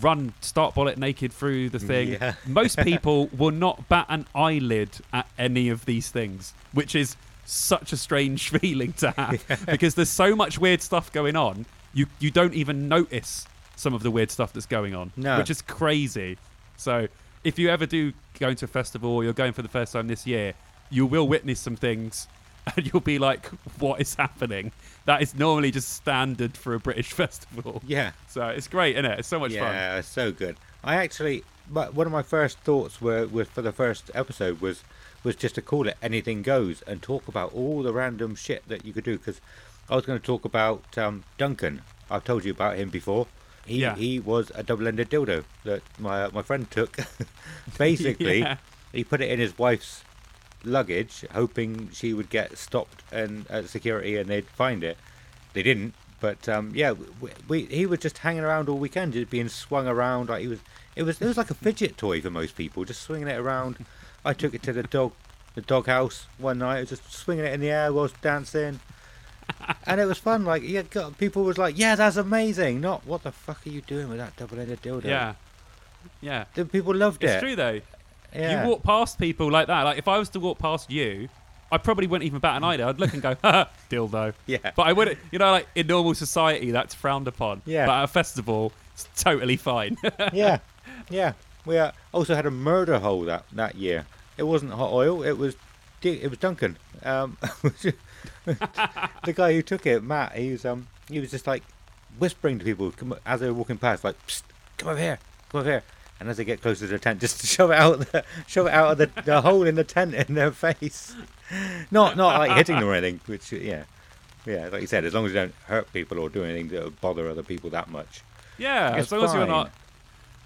run start bullet naked through the mm, thing Yeah. most people will not bat an eyelid at any of these things which is such a strange feeling to have because there's so much weird stuff going on you you don't even notice some of the weird stuff that's going on No. which is crazy so if you ever do go to a festival or you're going for the first time this year you will witness some things and you'll be like what is happening that is normally just standard for a british festival Yeah. so it's great isn't it it's so much fun yeah, so good. I actually, but one of my first thoughts were, was for the first episode was was just to call it anything goes and talk about all the random shit that you could do because I was going to talk about um, Duncan. I've told you about him before. He Yeah. he was a double-ended dildo that my my friend took. Basically, Yeah. he put it in his wife's luggage, hoping she would get stopped and at security and they'd find it. They didn't, but um, yeah, we, we, he was just hanging around all weekend, just being swung around like he was. It was it was like a fidget toy for most people, just swinging it around. I took it to the dog, the dog house one night, it was just swinging it in the air whilst dancing, and it was fun. Like yeah, got, people was like, "Yeah, that's amazing." Not what the fuck are you doing with that double-ended dildo? yeah yeah The people loved it's it. true though Yeah. you walk past people like that like if i was to walk past you I probably wouldn't even bat an eye. I'd look and go, "Ha, dildo." Yeah. But I wouldn't, you know, like in normal society, that's frowned upon. Yeah. But at a festival, it's totally fine. yeah, yeah. We uh, also had a murder hole that, that year. It wasn't hot oil. It was it was Duncan. Um, the guy who took it, Matt. He was um he was just like whispering to people come, as they were walking past, like, Psst, "Come over here, come over here." And as they get closer to the tent, just to shove it out, the, shove it out of the, the hole in the tent in their face. Not not like hitting them or anything. Which yeah, yeah. Like you said, as long as you don't hurt people or do anything that bother other people that much. yeah, as long as you're not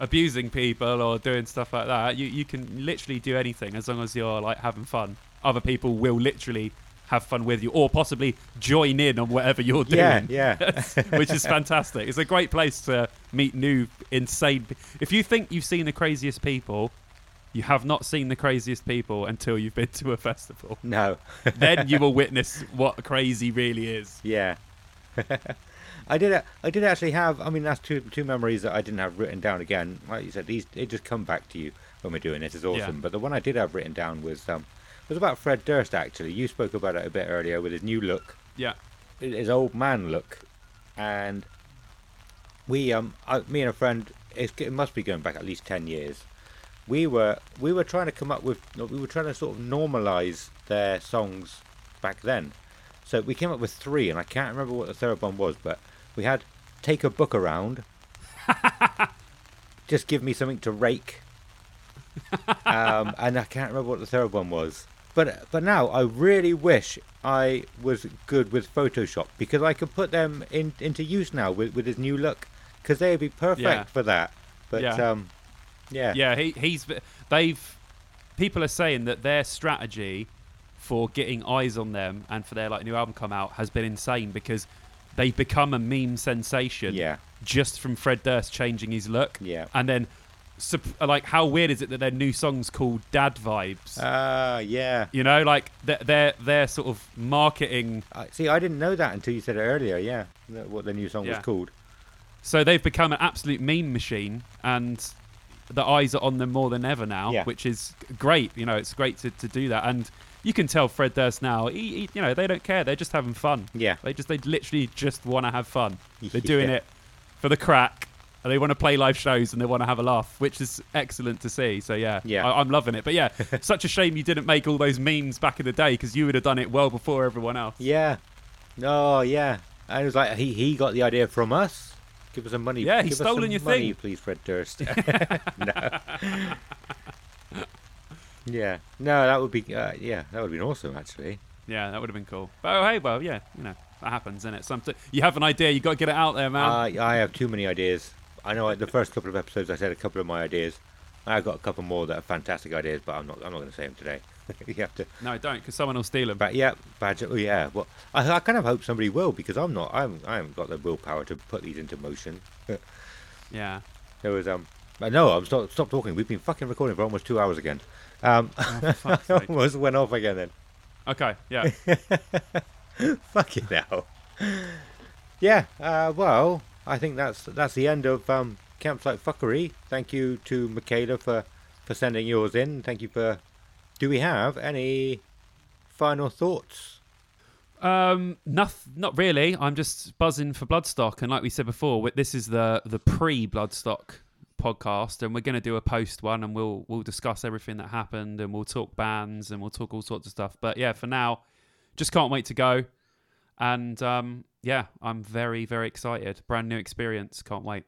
abusing people or doing stuff like that, you, you can literally do anything as long as you're like having fun. Other people will literally have fun with you or possibly join in on whatever you're doing. Yeah, yeah. which is fantastic. It's a great place to meet new insane. If you think you've seen the craziest people, you have not seen the craziest people until you've been to a festival. No. then you will witness what crazy really is. Yeah. I did. I did actually have. I mean, that's two two memories that I didn't have written down again. Like you said, these they just come back to you when we're doing this. It's awesome. Yeah. But the one I did have written down was um was about Fred Durst. Actually, you spoke about it a bit earlier with his new look, Yeah. his old man look, and we um, I, me and a friend, it's, it must be going back at least ten years. We were we were trying to come up with we were trying to sort of normalize their songs back then. So we came up with three, and I can't remember what the third one was, but we had take a book around. Just give me something to rake. um, and I can't remember what the third one was. But but now I really wish I was good with Photoshop because I could put them in into use now with with his new look because they would be perfect Yeah. for that. But Yeah. um, yeah, Yeah, he, he's they've people are saying that their strategy for getting eyes on them and for their like new album come out has been insane because they've become a meme sensation yeah, just from Fred Durst changing his look. yeah. And then like how weird is it that their new song's called Dad Vibes? Ah, yeah. you know, like their their, their sort of marketing I, see, I didn't know that until you said it earlier. Yeah, what the new song Yeah. was called. So they've become an absolute meme machine, and the eyes are on them more than ever now, Yeah. which is great. You know, it's great to, to do that, and you can tell Fred Durst now. He, he, you know, they don't care; they're just having fun. Yeah, They just, they literally just want to have fun. They're doing Yeah. it for the crack. And they want to play live shows and they want to have a laugh, which is excellent to see. So yeah, Yeah. I, I'm loving it. But yeah, such a shame you didn't make all those memes back in the day because you would have done it well before everyone else. yeah. Oh, yeah. And it was like he he got the idea from us. Give us some money. Yeah, he's stolen some your money, thing. please, Fred Durst. no. Yeah, no, that would be uh, yeah, that would have been awesome actually. Yeah, that would have been cool. But oh, hey, well, yeah, you know, that happens, isn't it? Something you have an idea, you got to get it out there, man. I I have too many ideas. I know like, the first couple of episodes I said a couple of my ideas. I've got a couple more that are fantastic ideas, but I'm not I'm not going to say them today. you have to. no, don't, because someone will steal them. But yeah, badger. Oh yeah. Well, I, I kind of hope somebody will because I'm not. I haven't, I haven't got the willpower to put these into motion. Yeah. There was um. uh, No, I'm stop stop talking. We've been fucking recording for almost two hours again. Um, Oh, I almost went off again then. Okay. Yeah. Fucking hell. Yeah. Uh, well, I think that's that's the end of um, campsite fuckery. Thank you to Michaela for for sending yours in. Thank you for. Do we have any final thoughts? Um, not not really. I'm just buzzing for Bloodstock, and like we said before, this is the the pre Bloodstock podcast, and we're going to do a post one, and we'll we'll discuss everything that happened, and we'll talk bands, and we'll talk all sorts of stuff. But yeah, for now, just can't wait to go, and um, yeah, I'm very very excited. Brand new experience. Can't wait.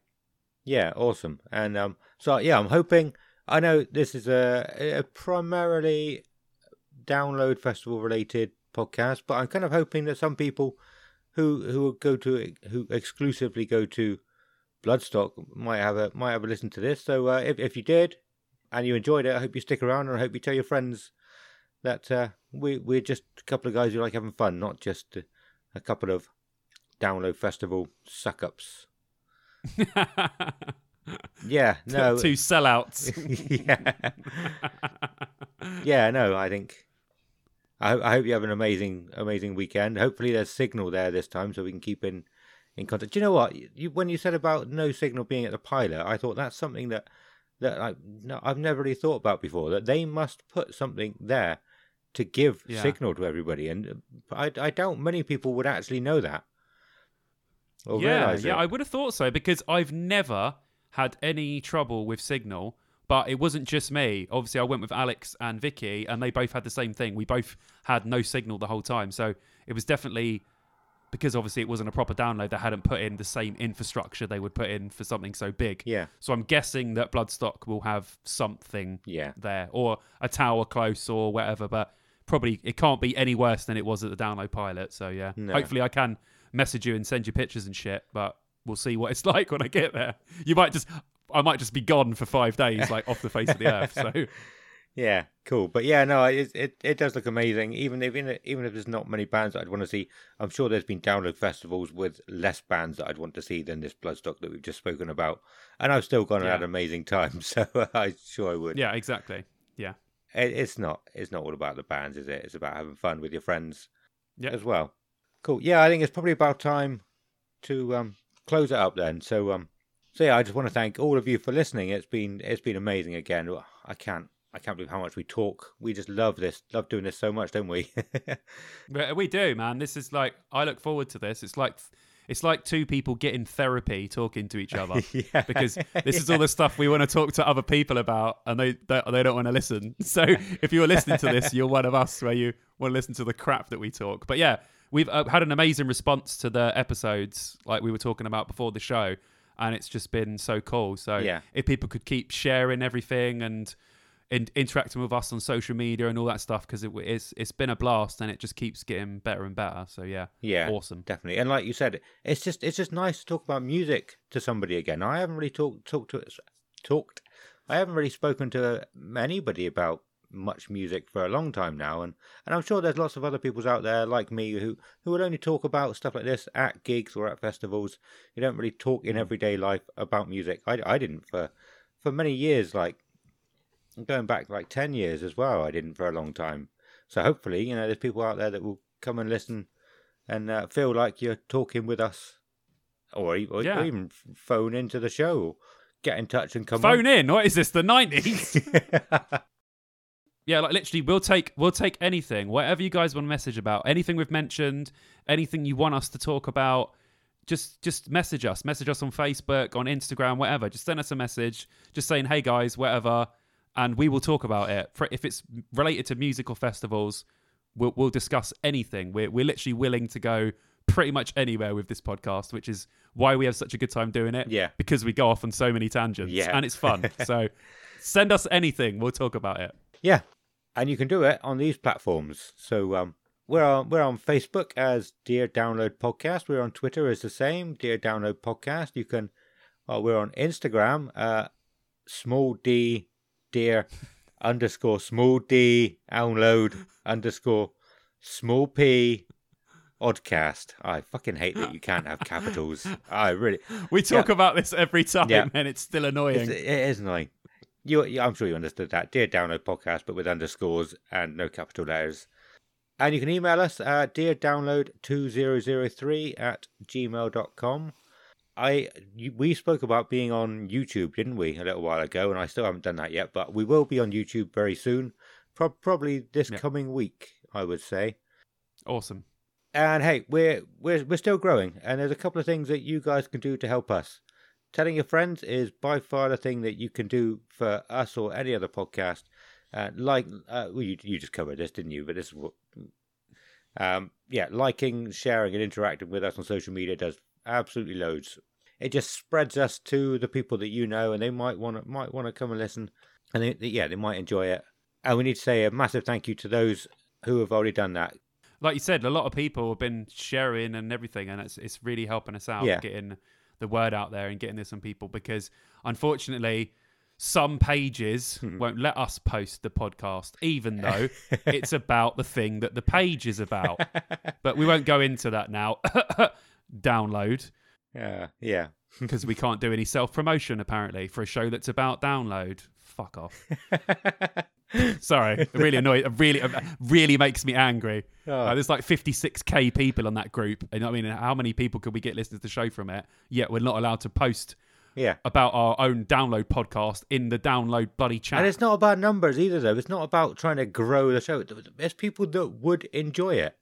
Yeah, awesome. And um, so yeah, I'm hoping. I know this is a, a primarily download festival related podcast, but I'm kind of hoping that some people who who go to who exclusively go to Bloodstock might have a might have a listen to this. So uh, if if you did and you enjoyed it, I hope you stick around, and I hope you tell your friends that uh, we we're just a couple of guys who like having fun, not just a, a couple of download festival suck ups. Yeah, no, Two sellouts. yeah, yeah. No, I think. I, I hope you have an amazing, amazing weekend. Hopefully, there's signal there this time, so we can keep in in contact. Do you know what? You, when you said about no signal being at the pilot, I thought that's something that that I no, I've never really thought about before. That they must put something there to give Yeah. signal to everybody, and uh, I, I doubt many people would actually know that. Or yeah, yeah, it. I would have thought so because I've never had any trouble with Signal, but it wasn't just me. Obviously, I went with Alex and Vicky, and they both had the same thing. We both had no signal the whole time, so it was definitely because obviously it wasn't a proper download. They hadn't put in the same infrastructure they would put in for something so big. Yeah, So I'm guessing that Bloodstock will have something yeah. there, or a tower close, or whatever. But probably it can't be any worse than it was at the download pilot. So yeah, No. hopefully I can message you and send you pictures and shit. But we'll see what it's like when I get there. You might just, I might just be gone for five days, like off the face of the earth. So Yeah, cool. But yeah, no, it it, it does look amazing. Even if even if there's not many bands that I'd want to see, I'm sure there's been download festivals with less bands that I'd want to see than this Bloodstock that we've just spoken about, and I've still gone and Yeah. had an amazing time. So I'm sure I would. yeah, exactly. It's not it's not all about the bands, is it? It's about having fun with your friends Yeah. as well. Cool. Yeah, I think it's probably about time to um close it up then. So um so yeah, I just want to thank all of you for listening. It's been it's been amazing again. I can't I can't believe how much we talk. We just love this, love doing this so much, don't we? We do, man. This is like I look forward to this. It's like It's like two people getting therapy talking to each other yeah. because this is all the stuff we want to talk to other people about, and they they, they don't want to listen. So if you're listening to this, you're one of us where you want to listen to the crap that we talk. But yeah, we've uh, had an amazing response to the episodes, like we were talking about before the show, and it's just been so cool. So Yeah. if people could keep sharing everything and in, interacting with us on social media and all that stuff, because it, it's it's been a blast and it just keeps getting better and better. So yeah, Yeah, awesome. definitely. And like you said, it's just it's just nice to talk about music to somebody again. I haven't really talked talked to talked. I haven't really spoken to uh, anybody about much music for a long time now, and and I'm sure there's lots of other peoples out there like me who who will only talk about stuff like this at gigs or at festivals. You don't really talk in everyday life about music. I I didn't for for many years, like going back like ten years as well. I didn't for a long time. So hopefully, you know, there's people out there that will come and listen and uh, feel like you're talking with us, or, or, Yeah. or even phone into the show, get in touch and come Phone in. What is this? The nineties? Yeah, like literally, we'll take we'll take anything, whatever you guys want to message about, anything we've mentioned, anything you want us to talk about. Just just message us, message us on Facebook, on Instagram, whatever. Just send us a message, just saying, "Hey guys, whatever," and we will talk about it. For, if it's related to musical festivals, we'll we'll discuss anything. We're we're literally willing to go pretty much anywhere with this podcast, which is why we have such a good time doing it. Yeah. because we go off on so many tangents, Yeah. and it's fun. so send us anything, we'll talk about it. yeah, and you can do it on these platforms. So um, we're on we're on Facebook as Dear Download Podcast. We're on Twitter as the same Dear Download Podcast. You can. Well, we're on Instagram. Uh, small d dear underscore small d download underscore small p oddcast. I fucking hate that you can't have capitals. I really. We talk about this every time, Yeah. and it's still annoying. It's, it is annoying. You, you- I'm sure you understood that. Dear Download Podcast, but with underscores and no capital letters. And you can email us at deardownload2003 at gmail.com. I we spoke about being on YouTube, didn't we, a little while ago, and I still haven't done that yet, but we will be on YouTube very soon, Pro- probably this Yeah. coming week, I would say. awesome. And hey, we're we're we're still growing, and there's a couple of things that you guys can do to help us. Telling your friends is by far the thing that you can do for us or any other podcast. Uh, like, uh, well, you you just covered this, didn't you? But this is what, um, yeah, liking, sharing, and interacting with us on social media does absolutely loads. It just spreads us to the people that you know, and they might want to might want to come and listen, and they, yeah, they might enjoy it. And we need to say a massive thank you to those who have already done that. Like you said, a lot of people have been sharing and everything, and it's it's really helping us out, Yeah. getting the word out there and getting this on people. Because unfortunately, some pages Hmm. won't let us post the podcast, even though it's about the thing that the page is about. but we won't go into that now. Download. Yeah, yeah. because we can't do any self promotion apparently for a show that's about download. Fuck off. Sorry, it really annoyed. It really, it really makes me angry. Oh. Uh, there's like 56k people on that group, and I mean, how many people could we get listeners to the show from it? Yet we're not allowed to post Yeah. about our own download podcast in the download bloody chat. And it's not about numbers either, though. It's not about trying to grow the show. There's people that would enjoy it.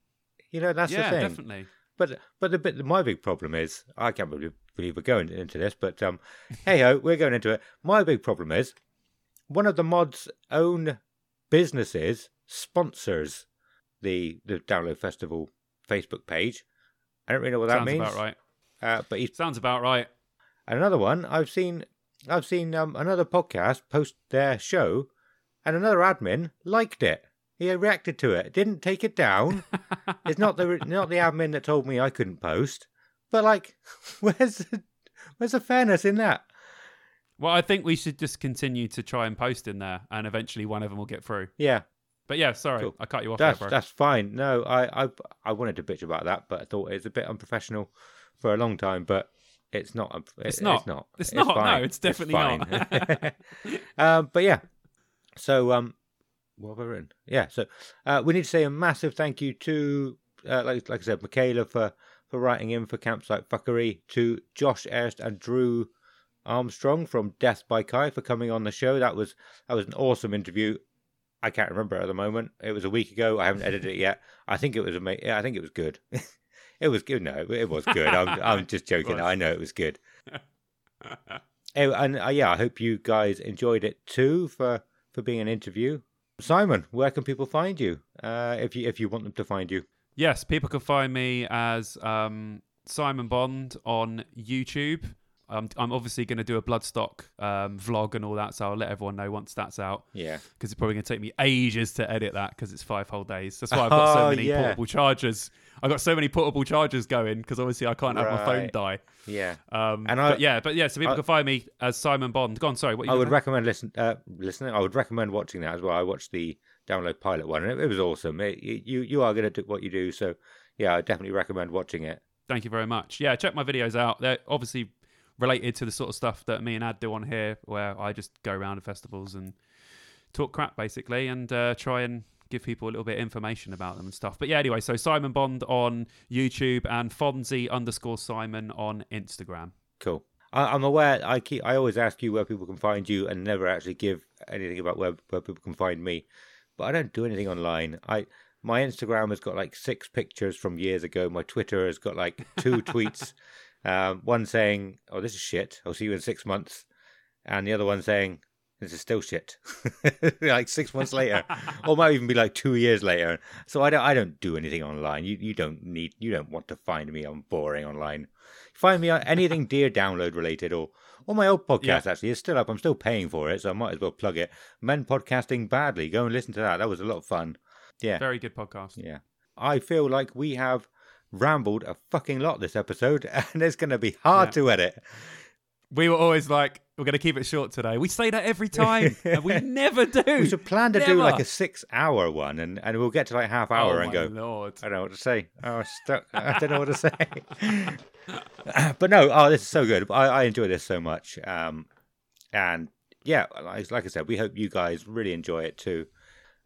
You know, that's yeah, the thing. definitely. But but the bit my big problem is I can't believe, believe we're going into this, but um, hey ho, we're going into it. My big problem is one of the mod's own businesses sponsors the the Download Festival Facebook page. I don't really know what that Sounds means. about right. Uh, but he's Sounds about right. And another one, I've seen, I've seen um, another podcast post their show, and another admin liked it. He reacted to it, didn't take it down. it's not the not the admin that told me I couldn't post, but like, where's the, where's the fairness in that? Well, I think we should just continue to try and post in there, and eventually one of them will get through. Yeah, But yeah, sorry, Cool. I cut you off that's there, bro. that's fine. No, I, I I wanted to bitch about that, but I thought it was a bit unprofessional for a long time. But it's not. un- It's not. It's not. It's not. No, it's definitely fine. not. um, but yeah. So um, what have I written? Yeah. So uh, we need to say a massive thank you to, uh, like like I said, Michaela for for writing in for campsite fuckery. To Josh Erst and Drew Armstrong from Death by Kai for coming on the show. That was that was an awesome interview. I can't remember at the moment. It was a week ago. I haven't edited it yet. I think it was amazing. Yeah, I think it was good. It was good. No, it was good. I'm, I'm just joking. I know it was good. And uh, yeah, I hope you guys enjoyed it too for for being an interview. Simon, where can people find you uh, if you if you want them to find you? Yes, people can find me as um, Simon Bond on YouTube. I'm, I'm obviously going to do a Bloodstock um, vlog and all that, so I'll let everyone know once that's out Yeah, because it's probably going to take me ages to edit that because it's five whole days. That's why I've got so Oh, many yeah. portable chargers. I've got so many portable chargers going because obviously I can't have my phone die. yeah. Um, And I- but yeah, but yeah, so people I- can find me as Simon Bond. Go on, sorry. What you I would gonna- recommend listen uh, listening. I would recommend watching that as well. I watched the download pilot one, and it, it was awesome. It, you you are going to do what you do, so yeah, I definitely recommend watching it. Thank you very much. Yeah, check my videos out. They're obviously related to the sort of stuff that me and Ad do on here, where I just go around to festivals and talk crap basically, and uh, try and give people a little bit of information about them and stuff. But yeah, anyway, so Simon Bond on YouTube and Fonzie underscore Simon on Instagram. Cool. I, I'm aware. I keep. I always ask you where people can find you, and never actually give anything about where where people can find me. But I don't do anything online. I my Instagram has got like six pictures from years ago. My Twitter has got like two tweets. Um, one saying, "Oh, this is shit. I'll see you in six months," and the other one saying, "This is still shit." like six months later, or might even be like two years later. So I don't. I don't do anything online. You you don't need. You don't want to find me on boring online. Find me on anything Dear Download related or or my old podcast actually is still up. I'm still paying for it, so I might as well plug it. Men podcasting badly. Go and listen to that. That was a lot of fun. Yeah. Very good podcast. Yeah. I feel like we have rambled a fucking lot this episode, and it's going to be hard Yeah. to edit. We were always like, we're going to keep it short today. We say that every time, and we never do. We should plan to do like a six-hour one, and, and we'll get to like half hour oh, and my go. Lord. I don't know what to say. Oh, I'm stuck. I don't know what to say. but no, oh, this is so good. I, I enjoy this so much. Um, and yeah, like, like I said, we hope you guys really enjoy it too.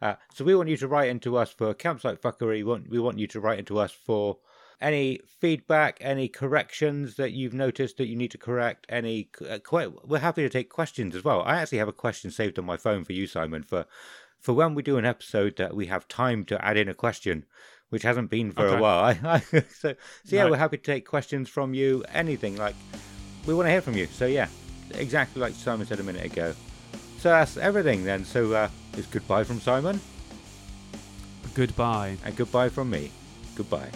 Uh, so we want you to write into us for campsite fuckery. We want, we want you to write into us for any feedback, any corrections that you've noticed that you need to correct. Any, uh, we're happy to take questions as well. I actually have a question saved on my phone for you, Simon, for for when we do an episode that we have time to add in a question, which hasn't been for Okay. a while. I, I, so, so yeah, No. we're happy to take questions from you. Anything like we want to hear from you. So yeah, exactly like Simon said a minute ago. So that's everything then. So uh, it's goodbye from Simon Goodbye. and goodbye from me. Goodbye.